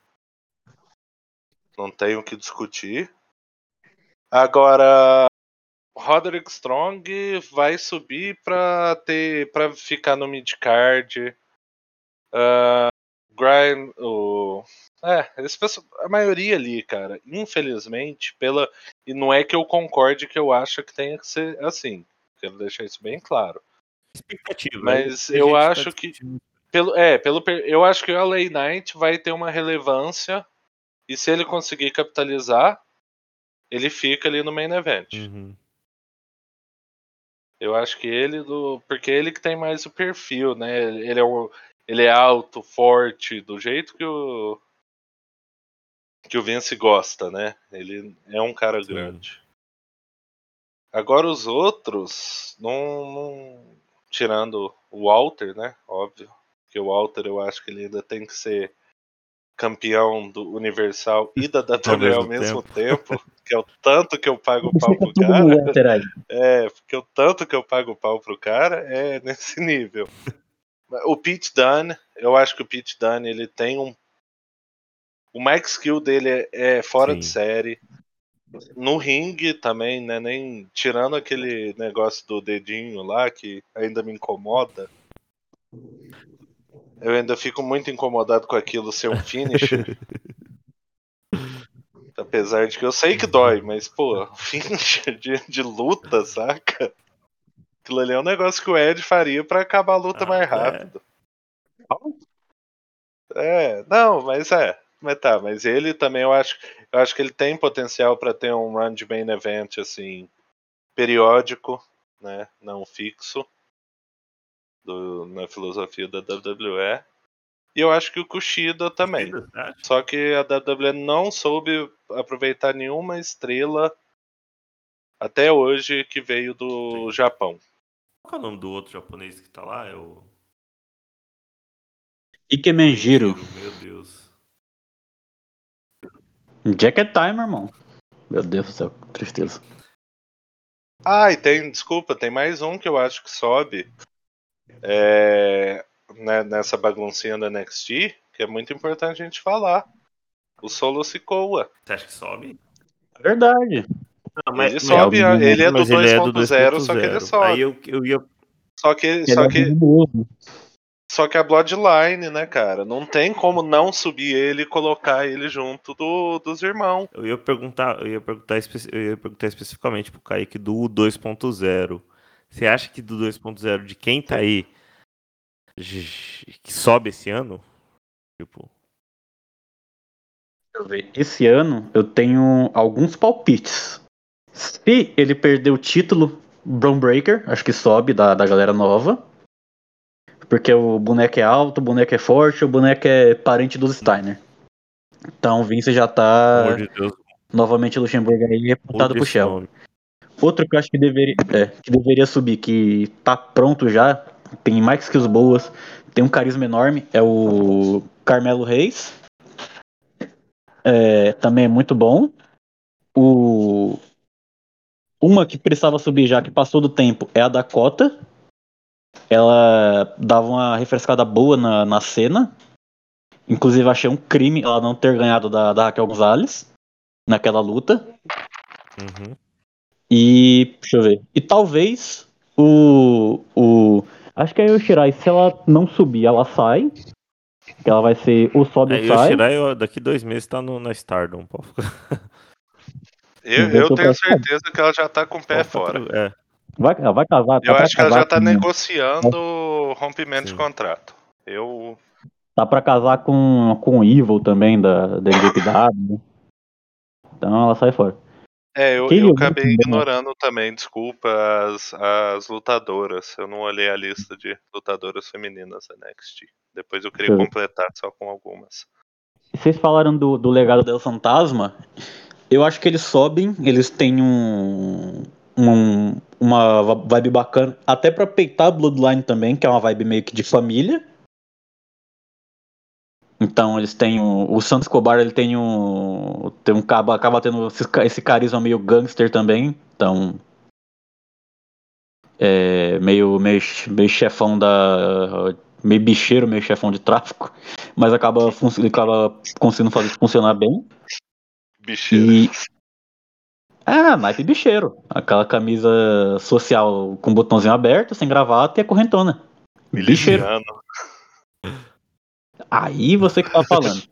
Não tem o que discutir. Agora, Roderick Strong vai subir pra ter, para ficar no mid card. Grind, o é, a maioria ali, cara, infelizmente, pela e não é que eu concorde que eu acho que tenha que ser assim. Quero deixar isso bem claro. Expectativa. Mas A eu tá acho que- discutindo. Pelo, é, pelo eu acho que o LA Knight vai ter uma relevância e se ele conseguir capitalizar, ele fica ali no main event. Uhum. Eu acho que ele do. Porque ele que tem mais o perfil, né? Ele é, o, ele é alto, forte, do jeito que o. Que o Vince gosta, né? Ele é um cara Sim. grande. Agora os outros, não, não- Tirando o Walter, né? Óbvio. Que o Walter eu acho que ele ainda tem que ser campeão do Universal e da WWE *laughs* ao mesmo tempo. Que é o tanto que eu pago o pau tá pro cara. É, porque o tanto que eu pago o pau pro cara é nesse nível. O Pete Dunne, eu acho que o Pete Dunne ele tem um. O max skill dele é, é fora de Sim. série. No ringue também, né? Nem tirando aquele negócio do dedinho lá que ainda me incomoda. Eu ainda fico muito incomodado com aquilo ser um *laughs* finisher. Apesar de que eu sei que dói, mas, pô, *laughs* finisher de, de luta, saca? Aquilo ali é um negócio que o Ed faria pra acabar a luta Ah, mais é. rápido. É, não, mas é. Mas tá, mas ele também eu acho, eu acho que ele tem potencial pra ter um run de main event assim periódico, né, não fixo do, na filosofia da WWE. E eu acho que o Kushida também. Só que a WWE não soube aproveitar nenhuma estrela até hoje que veio do Sim. Japão. Qual é o nome do outro japonês que tá lá? É o. Ikemenjiro. Meu Deus. Jack é Timer, irmão. Meu Deus do céu, que tristeza. Ah, e tem, desculpa, tem mais um que eu acho que sobe é, né, nessa baguncinha da NXT, que é muito importante a gente falar. O Solo Sikoa. Você acha que sobe? É verdade. Não, Ele sobe, é ele é do mas ele é do 2.0, só que ele 2.0. sobe. Aí eu, eu ia. Só que, Ele só é que, só que a Bloodline, né, cara? Não tem como não subir ele e colocar ele junto do, dos irmãos. Eu ia perguntar, eu ia perguntar, espe- eu ia perguntar especificamente pro Kaique do 2.0. Você acha que do 2.0 de quem tá aí que sobe esse ano? Tipo. Esse ano eu tenho alguns palpites. Se ele perder o título, Brown Breaker, acho que sobe da, da galera nova. Porque o boneco é alto, o boneco é forte, o boneco é parente dos Steiner. Então o Vince já tá amor de Deus, novamente Luxemburgo aí reputado pro Shell. Outro que eu acho que deveria, é, que deveria subir, que tá pronto já, tem mais skills boas, tem um carisma enorme, é o Carmelo Reis. É, também é muito bom. O uma que precisava subir já, que passou do tempo, é a Dakota. Ela dava uma refrescada boa na, na cena. Inclusive achei um crime ela não ter ganhado da, da Raquel Gonzalez naquela luta. Uhum. E. Deixa eu ver. E talvez o. o acho que a Yoshirai, se ela não subir, ela sai. Que ela vai ser ou sobe ou o sai. Shirai, ó, daqui dois meses tá no, na Stardom. Pô. *laughs* Eu, eu tenho certeza que ela já tá com o pé fora. É, Vai, ela vai casar. Eu tá acho que ela já tá com- negociando rompimento de Sim. contrato. Eu. Tá pra casar com, com o Evil também, da, da MVPW. né? Então ela sai fora. É, eu, eu acabei né? ignorando também, desculpa, as, as lutadoras. Eu não olhei a lista de lutadoras femininas da NXT. Depois eu queria ver. completar só com algumas. Vocês falaram do, do legado del Fantasma. Eu acho que eles sobem, eles têm um, um- uma vibe bacana, até pra peitar Bloodline também, que é uma vibe meio que de família. Então eles têm o, o Santos Escobar, ele tem um tem um acaba, acaba tendo esse, ca- esse carisma meio gangster também, então é meio meio, meio chefão da meio bicheiro, meio chefão de tráfico, mas acaba, acaba conseguindo fazer funcionar bem. Bicheiro. E. Ah, naipe bicheiro. Aquela camisa social com botãozinho aberto, sem gravata e a correntona. Bicheiro. Aí você que tá falando.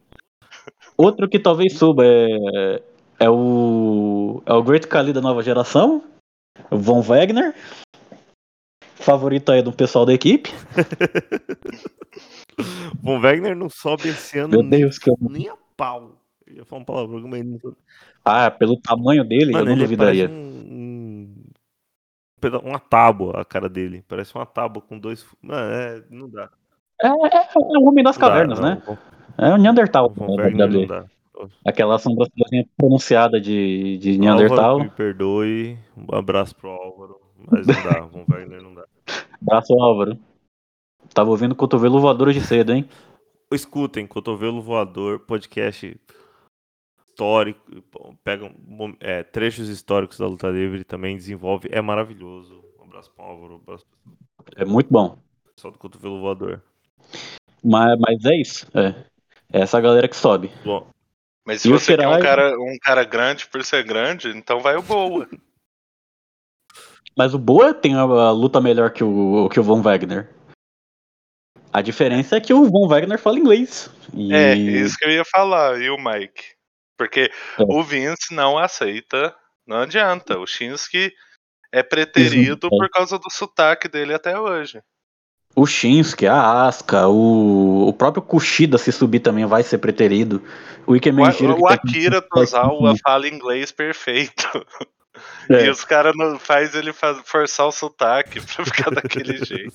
Outro que talvez suba é, é o. É o Great Kali da nova geração. O Von Wagner. Favorito aí do pessoal da equipe. *laughs* Von Wagner não sobe esse ano Meu nem, Deus, que eu... nem a pau. Eu ia falar um palavrão, mas não. Ah, pelo tamanho dele, Mano, eu não duvidaria. um, um uma tábua a cara dele. Parece uma tábua com dois. Mano, é, não dá. É, é, é o homem das Não dá, cavernas, não. né? O Von- É o Neandertal. o né, não dá. Aquela sobrancelha pronunciada de, de Álvaro, Neandertal. me perdoe. Um abraço pro Álvaro. Mas não dá. Von Wagner não dá. Braço Álvaro. Tava ouvindo cotovelo voador de cedo, hein? Escutem, Cotovelo Voador, podcast histórico, pegam mom- é, trechos históricos da luta livre também desenvolve, é maravilhoso. Um abraço pro Álvaro, um abraço É muito bom. pessoal do Cotovelo Voador. Mas, mas é isso. É. É essa galera que sobe. Bom, Mas se E você quer um cara, um cara grande por ser grande, então vai o Boa. Mas o Boa tem a, a luta melhor que o, que o Von Wagner. A diferença é que o Von Wagner fala inglês. E... É, isso que eu ia falar, e o Mike? Porque É. o Vince não aceita, não adianta. O Shinsuke é preterido Exato. por causa do sotaque dele até hoje. O Shinsuke, a Asuka, o, o próprio Kushida se subir também vai ser preterido. O Ike O, Menjiro que o tá- Akira Tozawa fala inglês perfeito. *laughs* É. E os caras faz ele forçar o sotaque pra ficar *laughs* daquele jeito.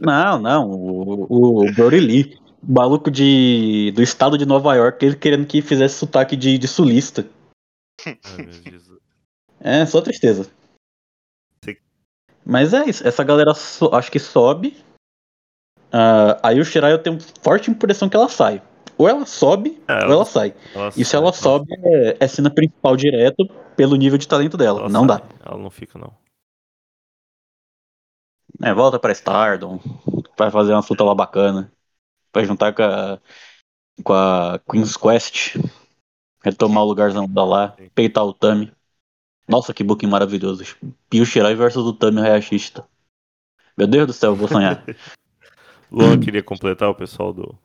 Não, não. O, o Brody Lee, maluco de, do estado de Nova York, ele querendo que fizesse sotaque de, de sulista. *laughs* Jesus. É, só tristeza. Sim. Mas é isso. Essa galera so- acho que sobe. Ah, aí o Shirai eu tenho forte impressão que ela sai. Ou ela sobe, É, ou ela- ela sai. Ela E se ela sai, sobe, é, é cena principal direto pelo nível de talento dela. ela não sai. dá. Ela não fica, não. É, volta pra Stardom. Vai fazer uma luta lá bacana. Vai juntar com a, com a Queen's Quest. Retomar o lugarzão da lá. Peitar o Tami. Nossa, que booking maravilhoso. Pio Shirai versus o Tami Hayashishita. Meu Deus do céu, eu vou sonhar. *laughs* *laughs* Luan queria completar o pessoal do.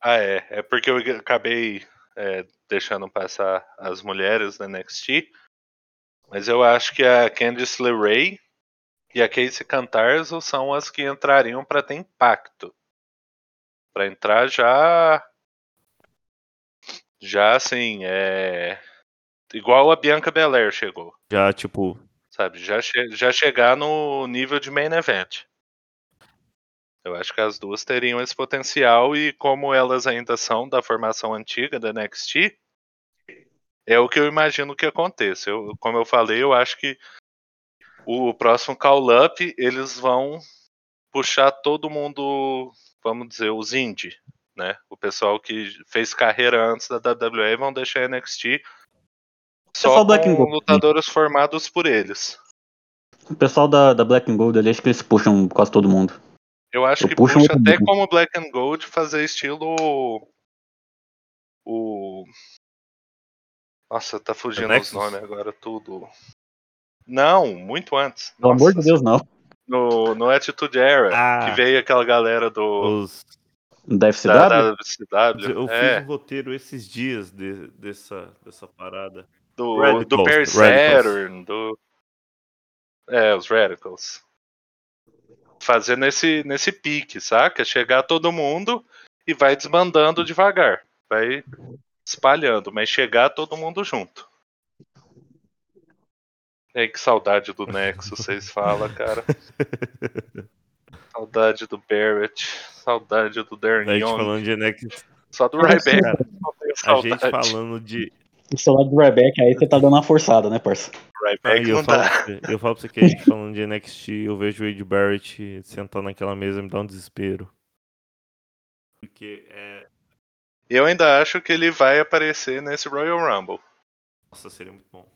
Ah, é. É porque eu acabei é, deixando passar as mulheres da NXT. Mas eu acho que a Candice LeRae e a Casey Cantarzo são as que entrariam para ter impacto. Para entrar já. Já assim, é. Igual a Bianca Belair chegou. Já, tipo. Sabe? Já, che já chegar no nível de main event. Eu acho que as duas teriam esse potencial e como elas ainda são da formação antiga da NXT, é o que eu imagino que aconteça. Eu, como eu falei, eu acho que o próximo call up eles vão puxar todo mundo, vamos dizer, os indie, né? O pessoal que fez carreira antes da WWE vão deixar a NXT só Black and com Gold, lutadores formados por eles. O pessoal da, da Black and Gold ali, acho que eles puxam quase todo mundo. Eu acho Eu que puxa até como Black and Gold fazer estilo o Nossa, tá fugindo os nomes agora tudo. Não, muito antes. Pelo Nossa, amor de Deus, não. No, no Attitude Era, Ah. que veio aquela galera do Os... Da FCW? da, da WCW, Eu é, fiz um roteiro esses dias de- dessa, dessa parada. do, Radicals, do Perry. Saturn, do É, os Radicals. Fazer nesse, nesse pique, saca? Chegar todo mundo e vai desbandando devagar. Vai espalhando, mas chegar todo mundo junto. Ei, que saudade do Nexus, vocês falam, cara. *laughs* Saudade do Barrett, saudade do Darren A gente Young, falando de NXT, só do Ryback. a saudade. gente falando de. O celular do Rebecca aí você tá dando uma forçada, né, parça? Ryback eu falo, dá. pra você, eu falo pra você que a gente falando de NXT, eu vejo o Wade Barrett sentando naquela mesa me dá um desespero. Porque é. Eu ainda acho que ele vai aparecer nesse Royal Rumble. Nossa, seria muito bom.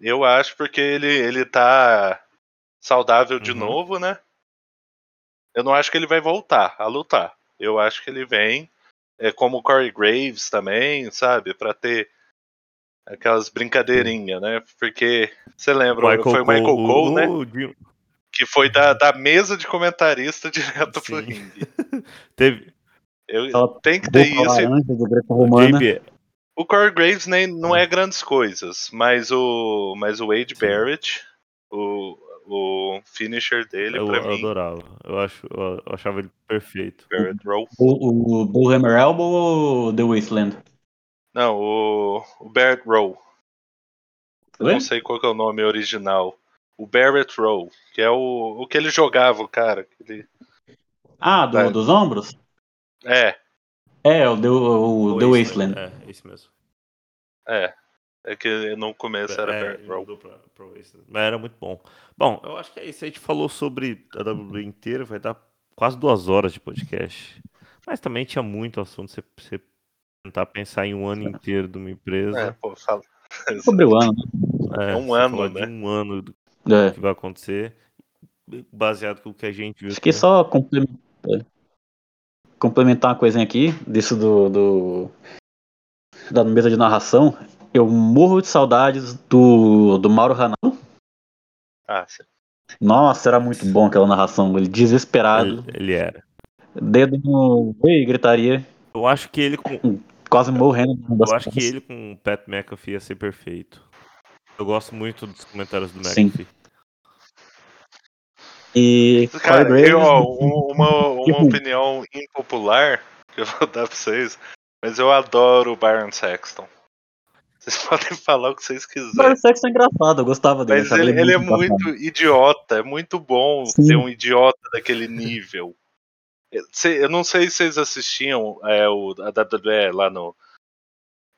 Eu acho porque ele, ele tá saudável de Uhum. novo, né? Eu não acho que ele vai voltar a lutar. Eu acho que ele vem, é como o Corey Graves também, sabe? Pra ter aquelas brincadeirinhas, né? Porque, você lembra, foi o Michael Cole, né? o Jim- Que foi da, da mesa de comentarista direto pro Sim. ringue. *laughs* Teve. Eu, tem que ter isso. e laranja do O Greco-Romana. O Corey Graves nem, não é grandes coisas, mas o, mas o Wade Sim. Barrett, o, o finisher dele, eu, pra eu mim, adorava. Eu, acho, eu, achava ele perfeito. Barrett Roll. O, o Bullhammer Elbow ou The Wasteland? Não, o, o Barrett Roll. Eu Oi? não sei qual que é o nome original. O Barrett Roll, que é o, o que ele jogava, o cara. que ele- Ah, do- dos ombros? É, É, o The, o, The Wasteland. É, esse mesmo. é. É que no começo era É, mudou pra, pra Wasteland. Mas era muito bom. Bom, eu acho que é isso. A gente falou sobre a WWE inteira, vai dar quase duas horas de podcast. Mas também tinha muito assunto. Você, você tentar pensar em um ano inteiro de uma É, empresa. pô, fala. Sobre o ano, né? É, um ano, né? De um ano do É. que vai acontecer. Baseado no que a gente viu. Acho que até. só complementar, complementar uma coisinha aqui, disso do, do- da mesa de narração. Eu morro de saudades do, do Mauro Ranaldo. Ah, sim. Nossa, era muito bom aquela narração. Ele desesperado, Ele, ele era. dedo no. Oi, gritaria, Eu acho que ele com, quase morrendo. eu acho que ele com o Pat McAfee ia ser perfeito. Eu gosto muito dos comentários do Sim. E Cara, Graves, eu, ó, um- uma, *laughs* uma opinião impopular que eu vou *laughs* dar pra vocês, mas eu adoro o Byron Sexton. Vocês *laughs* podem falar o que vocês o quiserem. Byron Sexton é engraçado, eu gostava dele. Mas ele, ele é engraçado. muito idiota, é muito bom Sim. ter um idiota daquele nível. Eu não sei se vocês assistiam é, o, a WWE lá no,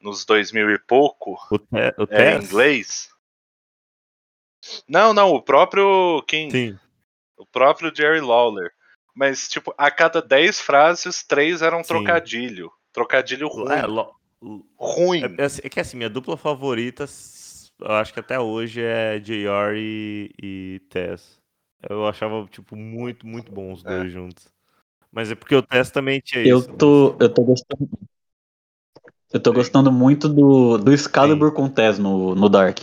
nos 2000 e pouco, O, te, o é, em inglês. Não, não, o próprio King, Sim. O próprio Jerry Lawler. Mas, tipo, a cada 10 frases, três eram Sim. trocadilho. Trocadilho ruim. É, lo- ruim. é- é assim- é que assim, minha dupla favorita, eu acho que até hoje é JR e, e Tess. Eu achava, tipo, muito, muito bom os É. dois juntos. Mas é porque o Tess também tinha Eu isso. tô, eu tô gostando. Eu tô gostando muito do, do Excalibur com o Tess no, no Dark.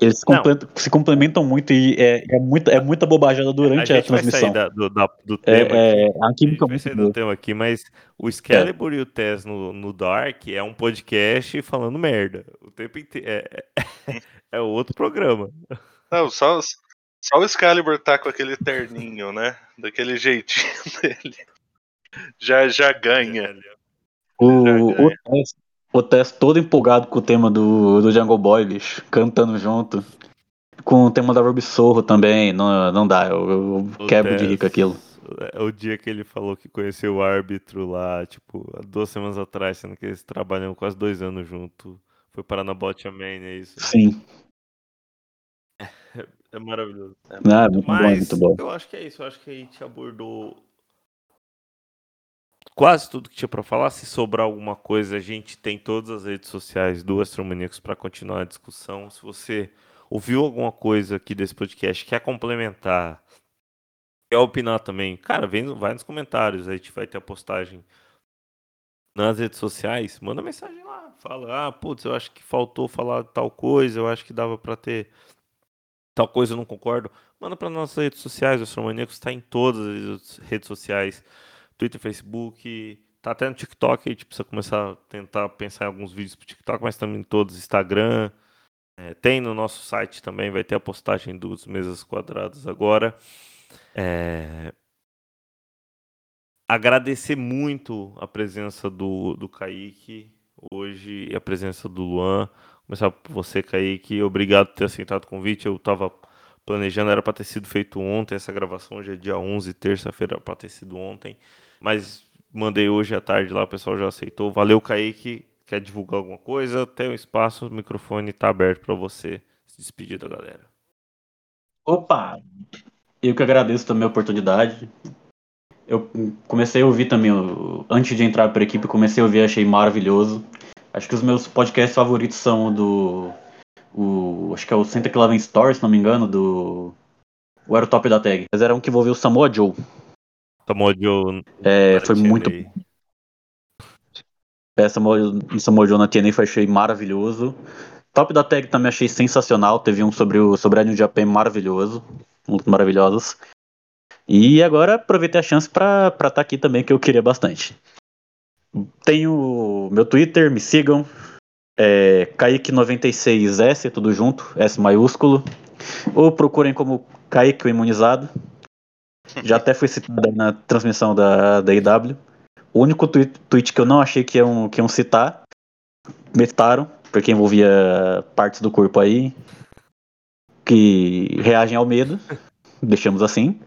Eles se, complementam, se complementam muito e é, é, muita, é muita bobajada durante a, gente vai sair transmissão. da- do, da- do tema aqui. É, é, a A gente química é vai muito sair boa. do tema aqui, mas o Excalibur e o Tess no, no Dark é um podcast falando merda. O tempo inteiro. É, é, é outro programa. Não, só, só o Excalibur tá com aquele terninho, né? Daquele jeitinho *laughs* dele. Já, já ganha. O, Já o, ganha. Tess, o Tess todo empolgado com o tema do, do Jungle Boy, bicho, cantando junto. Com o tema da Ruby Sorro também, não, não dá, eu, eu quebro de rir com Tess, aquilo. é O dia que ele falou que conheceu o árbitro lá, tipo, há duas semanas atrás, sendo que eles trabalham quase dois anos junto. Foi parar na Bottom Man, é isso. Sim, É maravilhoso. ah, muito bom, Mas muito bom. eu acho que é isso. Eu acho que a gente abordou quase tudo que tinha pra falar. Se sobrar alguma coisa, a gente tem todas as redes sociais do Astromaníacos para continuar a discussão. Se você ouviu alguma coisa aqui desse podcast, quer complementar, quer opinar também, cara, vem, vai nos comentários. A gente vai ter a postagem nas redes sociais. Manda mensagem lá. Fala, ah, putz, eu acho que faltou falar tal coisa. Eu acho que dava pra ter tal coisa, eu não concordo. Manda para nossas redes sociais, o Astromaníacos está em todas as redes sociais, Twitter, Facebook, tá até no TikTok, a gente precisa começar a tentar pensar em alguns vídeos pro TikTok, mas também em todos, Instagram, é, tem no nosso site também, vai ter a postagem dos mesas quadradas agora. É, Agradecer muito a presença do, do Kaique hoje e a presença do Luan. Começar por você, Kaique. Obrigado por ter aceitado o convite. Eu estava planejando, era para ter sido feito ontem. Essa gravação hoje é dia 11, terça-feira, para ter sido ontem. Mas mandei hoje à tarde lá, o pessoal já aceitou. Valeu, Kaique. Quer divulgar alguma coisa? Tem um espaço, o microfone está aberto para você se despedir da galera. Opa! Eu que agradeço também a oportunidade. Eu comecei a ouvir também, antes de entrar para a equipe, comecei a ouvir, achei maravilhoso. Acho que os meus podcasts favoritos são o do. O, acho que é o Santa Claven Story, se não me engano, do. O era o top da tag. Mas era um que envolveu o Samoa Joe. Samuel Joe. É, foi muito. Samoa, Samoa Joe na TNA foi, achei maravilhoso. Top da tag também achei sensacional. Teve um sobre, o, sobre a New Japan maravilhoso. Muito maravilhosos. E agora aproveitei a chance pra estar aqui também, que eu queria bastante. Tenho meu Twitter, me sigam. É Kaique96S, tudo junto, S maiúsculo. Ou procurem como Kaique o Imunizado. Já até foi citado aí na transmissão da, da IW. O único tweet, tweet que eu não achei que iam, que iam citar, metaram, porque envolvia partes do corpo aí que reagem ao medo. Deixamos assim.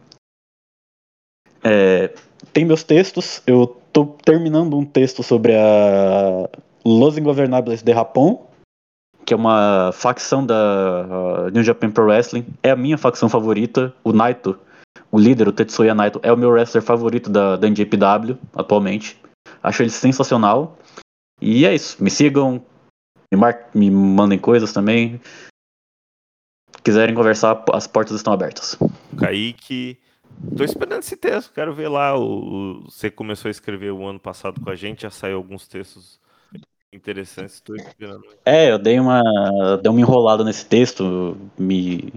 É, tem meus textos. Eu tô terminando um texto sobre a Los Ingovernables de Japão, que é uma facção da uh, New Japan Pro Wrestling. É a minha facção favorita. O Naito, o líder, o Tetsuya Naito, é o meu wrestler favorito da, da NJPW atualmente. Acho ele sensacional. E é isso. Me sigam, me, mar... me mandem coisas também. Quiserem conversar, as portas estão abertas. Kaique. Tô esperando esse texto, quero ver lá. O, você começou a escrever o ano passado com a gente, já saiu alguns textos interessantes. Estou esperando. É, eu dei uma, dei uma enrolada nesse texto, me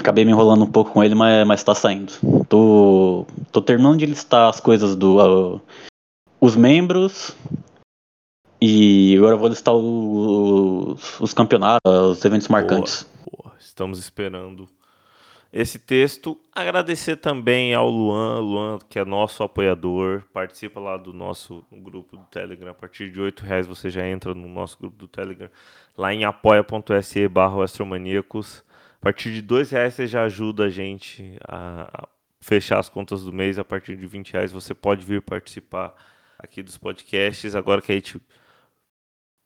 acabei me enrolando um pouco com ele, mas, mas tá saindo. Tô, tô terminando de listar as coisas do uh, os membros e agora eu vou listar os, os campeonatos, os eventos marcantes. Boa, estamos esperando esse texto. Agradecer também ao Luan, Luan que é nosso apoiador, participa lá do nosso grupo do Telegram. A partir de R$ reais você já entra no nosso grupo do Telegram, lá em apoia.se barra astromaníacos. A partir de R$ reais você já ajuda a gente a, fechar as contas do mês. A partir de R$ reais você pode vir participar aqui dos podcasts. Agora que a gente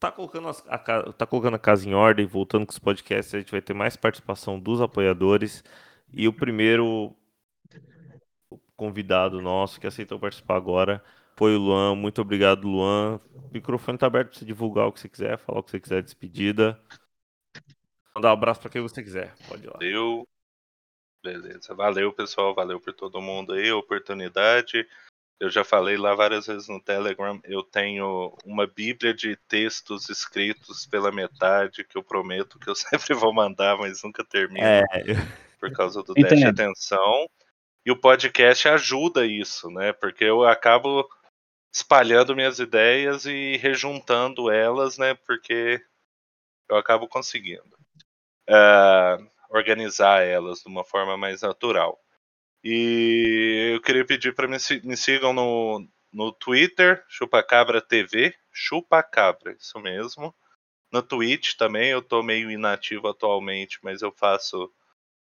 tá colocando, a, tá colocando a casa em ordem, voltando com os podcasts, a gente vai ter mais participação dos apoiadores. E o primeiro convidado nosso que aceitou participar agora foi o Luan. Muito obrigado, Luan. O microfone tá aberto para você divulgar o que você quiser, falar o que você quiser, despedida. Mandar um abraço para quem você quiser. Pode ir lá. Valeu. Beleza. Valeu, pessoal. Valeu por todo mundo aí, oportunidade. Eu já falei lá várias vezes no Telegram, eu tenho uma bíblia de textos escritos pela metade que eu prometo que eu *laughs* sempre vou mandar, mas nunca termino É, *laughs* por causa do déficit de Entendo. atenção. E o podcast ajuda isso, né? Porque eu acabo espalhando minhas ideias e rejuntando elas, né? Porque eu acabo conseguindo ah, organizar elas de uma forma mais natural. E eu queria pedir para me, me sigam no, no Twitter, Chupacabra TV, Chupacabra, isso mesmo. No Twitch também, eu tô meio inativo atualmente, mas eu faço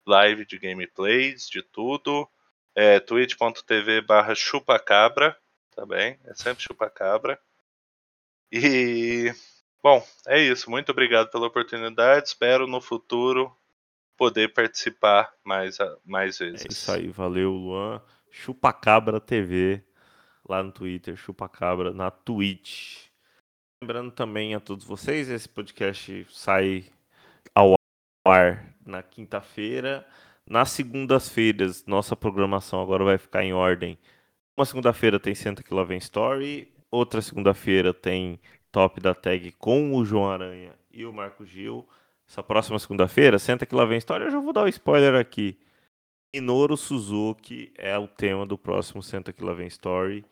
live de gameplays, de tudo. É twitch.tv barra chupacabra, tá bem? É sempre chupacabra. E, bom, é isso. Muito obrigado pela oportunidade. Espero no futuro poder participar mais, mais vezes. É isso aí, valeu, Luan. Chupacabra TV, lá no Twitter, Chupacabra na Twitch. Lembrando também a todos vocês, esse podcast sai ao ar na quinta-feira. Nas segundas-feiras, nossa programação agora vai ficar em ordem. Uma segunda-feira tem Senta Que Lá Vem Story, outra segunda-feira tem Top da Tag com o João Aranha e o Marco Gil. Essa próxima segunda-feira, Senta Que Lá Vem Story, eu já vou dar o spoiler aqui. Minoru Suzuki é o tema do próximo Senta Que Lá Vem Story.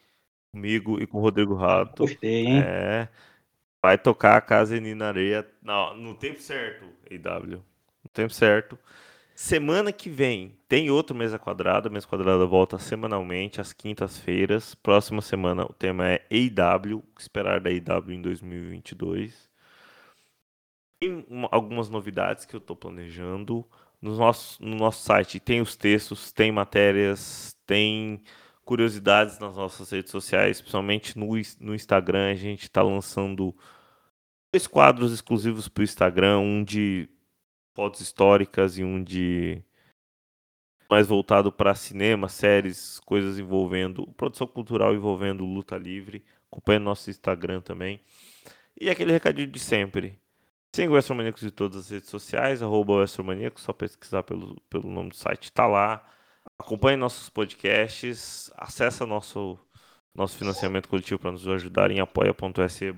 Comigo e com o Rodrigo Rato. Gostei, hein? É. Vai tocar a Casa Nina Areia. Não, no tempo certo, EW. No tempo certo. Semana que vem tem outro Mesa Quadrada. Mesa Quadrada volta semanalmente, às quintas-feiras. Próxima semana o tema é que esperar da EW em 2022. Tem uma- algumas novidades que eu estou planejando. No nosso, no nosso site tem os textos, tem matérias, tem curiosidades nas nossas redes sociais, principalmente no, no Instagram. A gente está lançando dois quadros exclusivos para o Instagram, um de fotos históricas e um de mais voltado para cinema, séries, coisas envolvendo produção cultural envolvendo luta livre. Acompanhe nosso Instagram também. E aquele recadinho de sempre. Siga o Astromaníacos em todas as redes sociais, arroba o Astromaníacos, só pesquisar pelo, pelo nome do site, tá lá. Acompanhe nossos podcasts, acessa nosso, nosso financiamento coletivo para nos ajudar em apoia.se.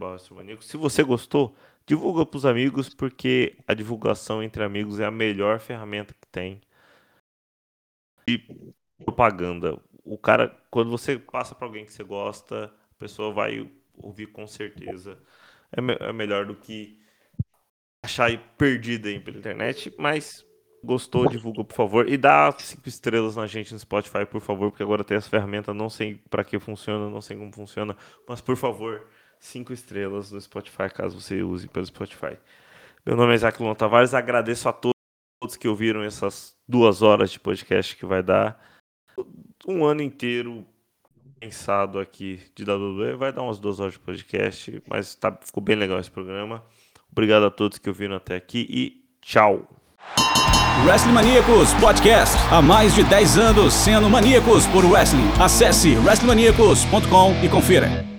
Se você gostou, divulga para os amigos, porque a divulgação entre amigos é a melhor ferramenta que tem de propaganda. O cara, quando você passa para alguém que você gosta, a pessoa vai ouvir com certeza. É, me- é melhor do que achar perdida pela internet, mas gostou, divulga, por favor. E dá cinco estrelas na gente no Spotify, por favor, porque agora tem essa ferramenta, não sei para que funciona, não sei como funciona, mas por favor, cinco estrelas no Spotify, caso você use pelo Spotify. Meu nome é Isaac Luan Tavares, agradeço a to- todos que ouviram essas duas horas de podcast que vai dar. Um ano inteiro pensado aqui de WWE, vai dar umas duas horas de podcast, mas tá, ficou bem legal esse programa. Obrigado a todos que ouviram até aqui e tchau. Wrestling Maníacos Podcast. Há mais de 10 anos sendo maníacos por wrestling. Acesse wrestlingmaníacos.com e confira.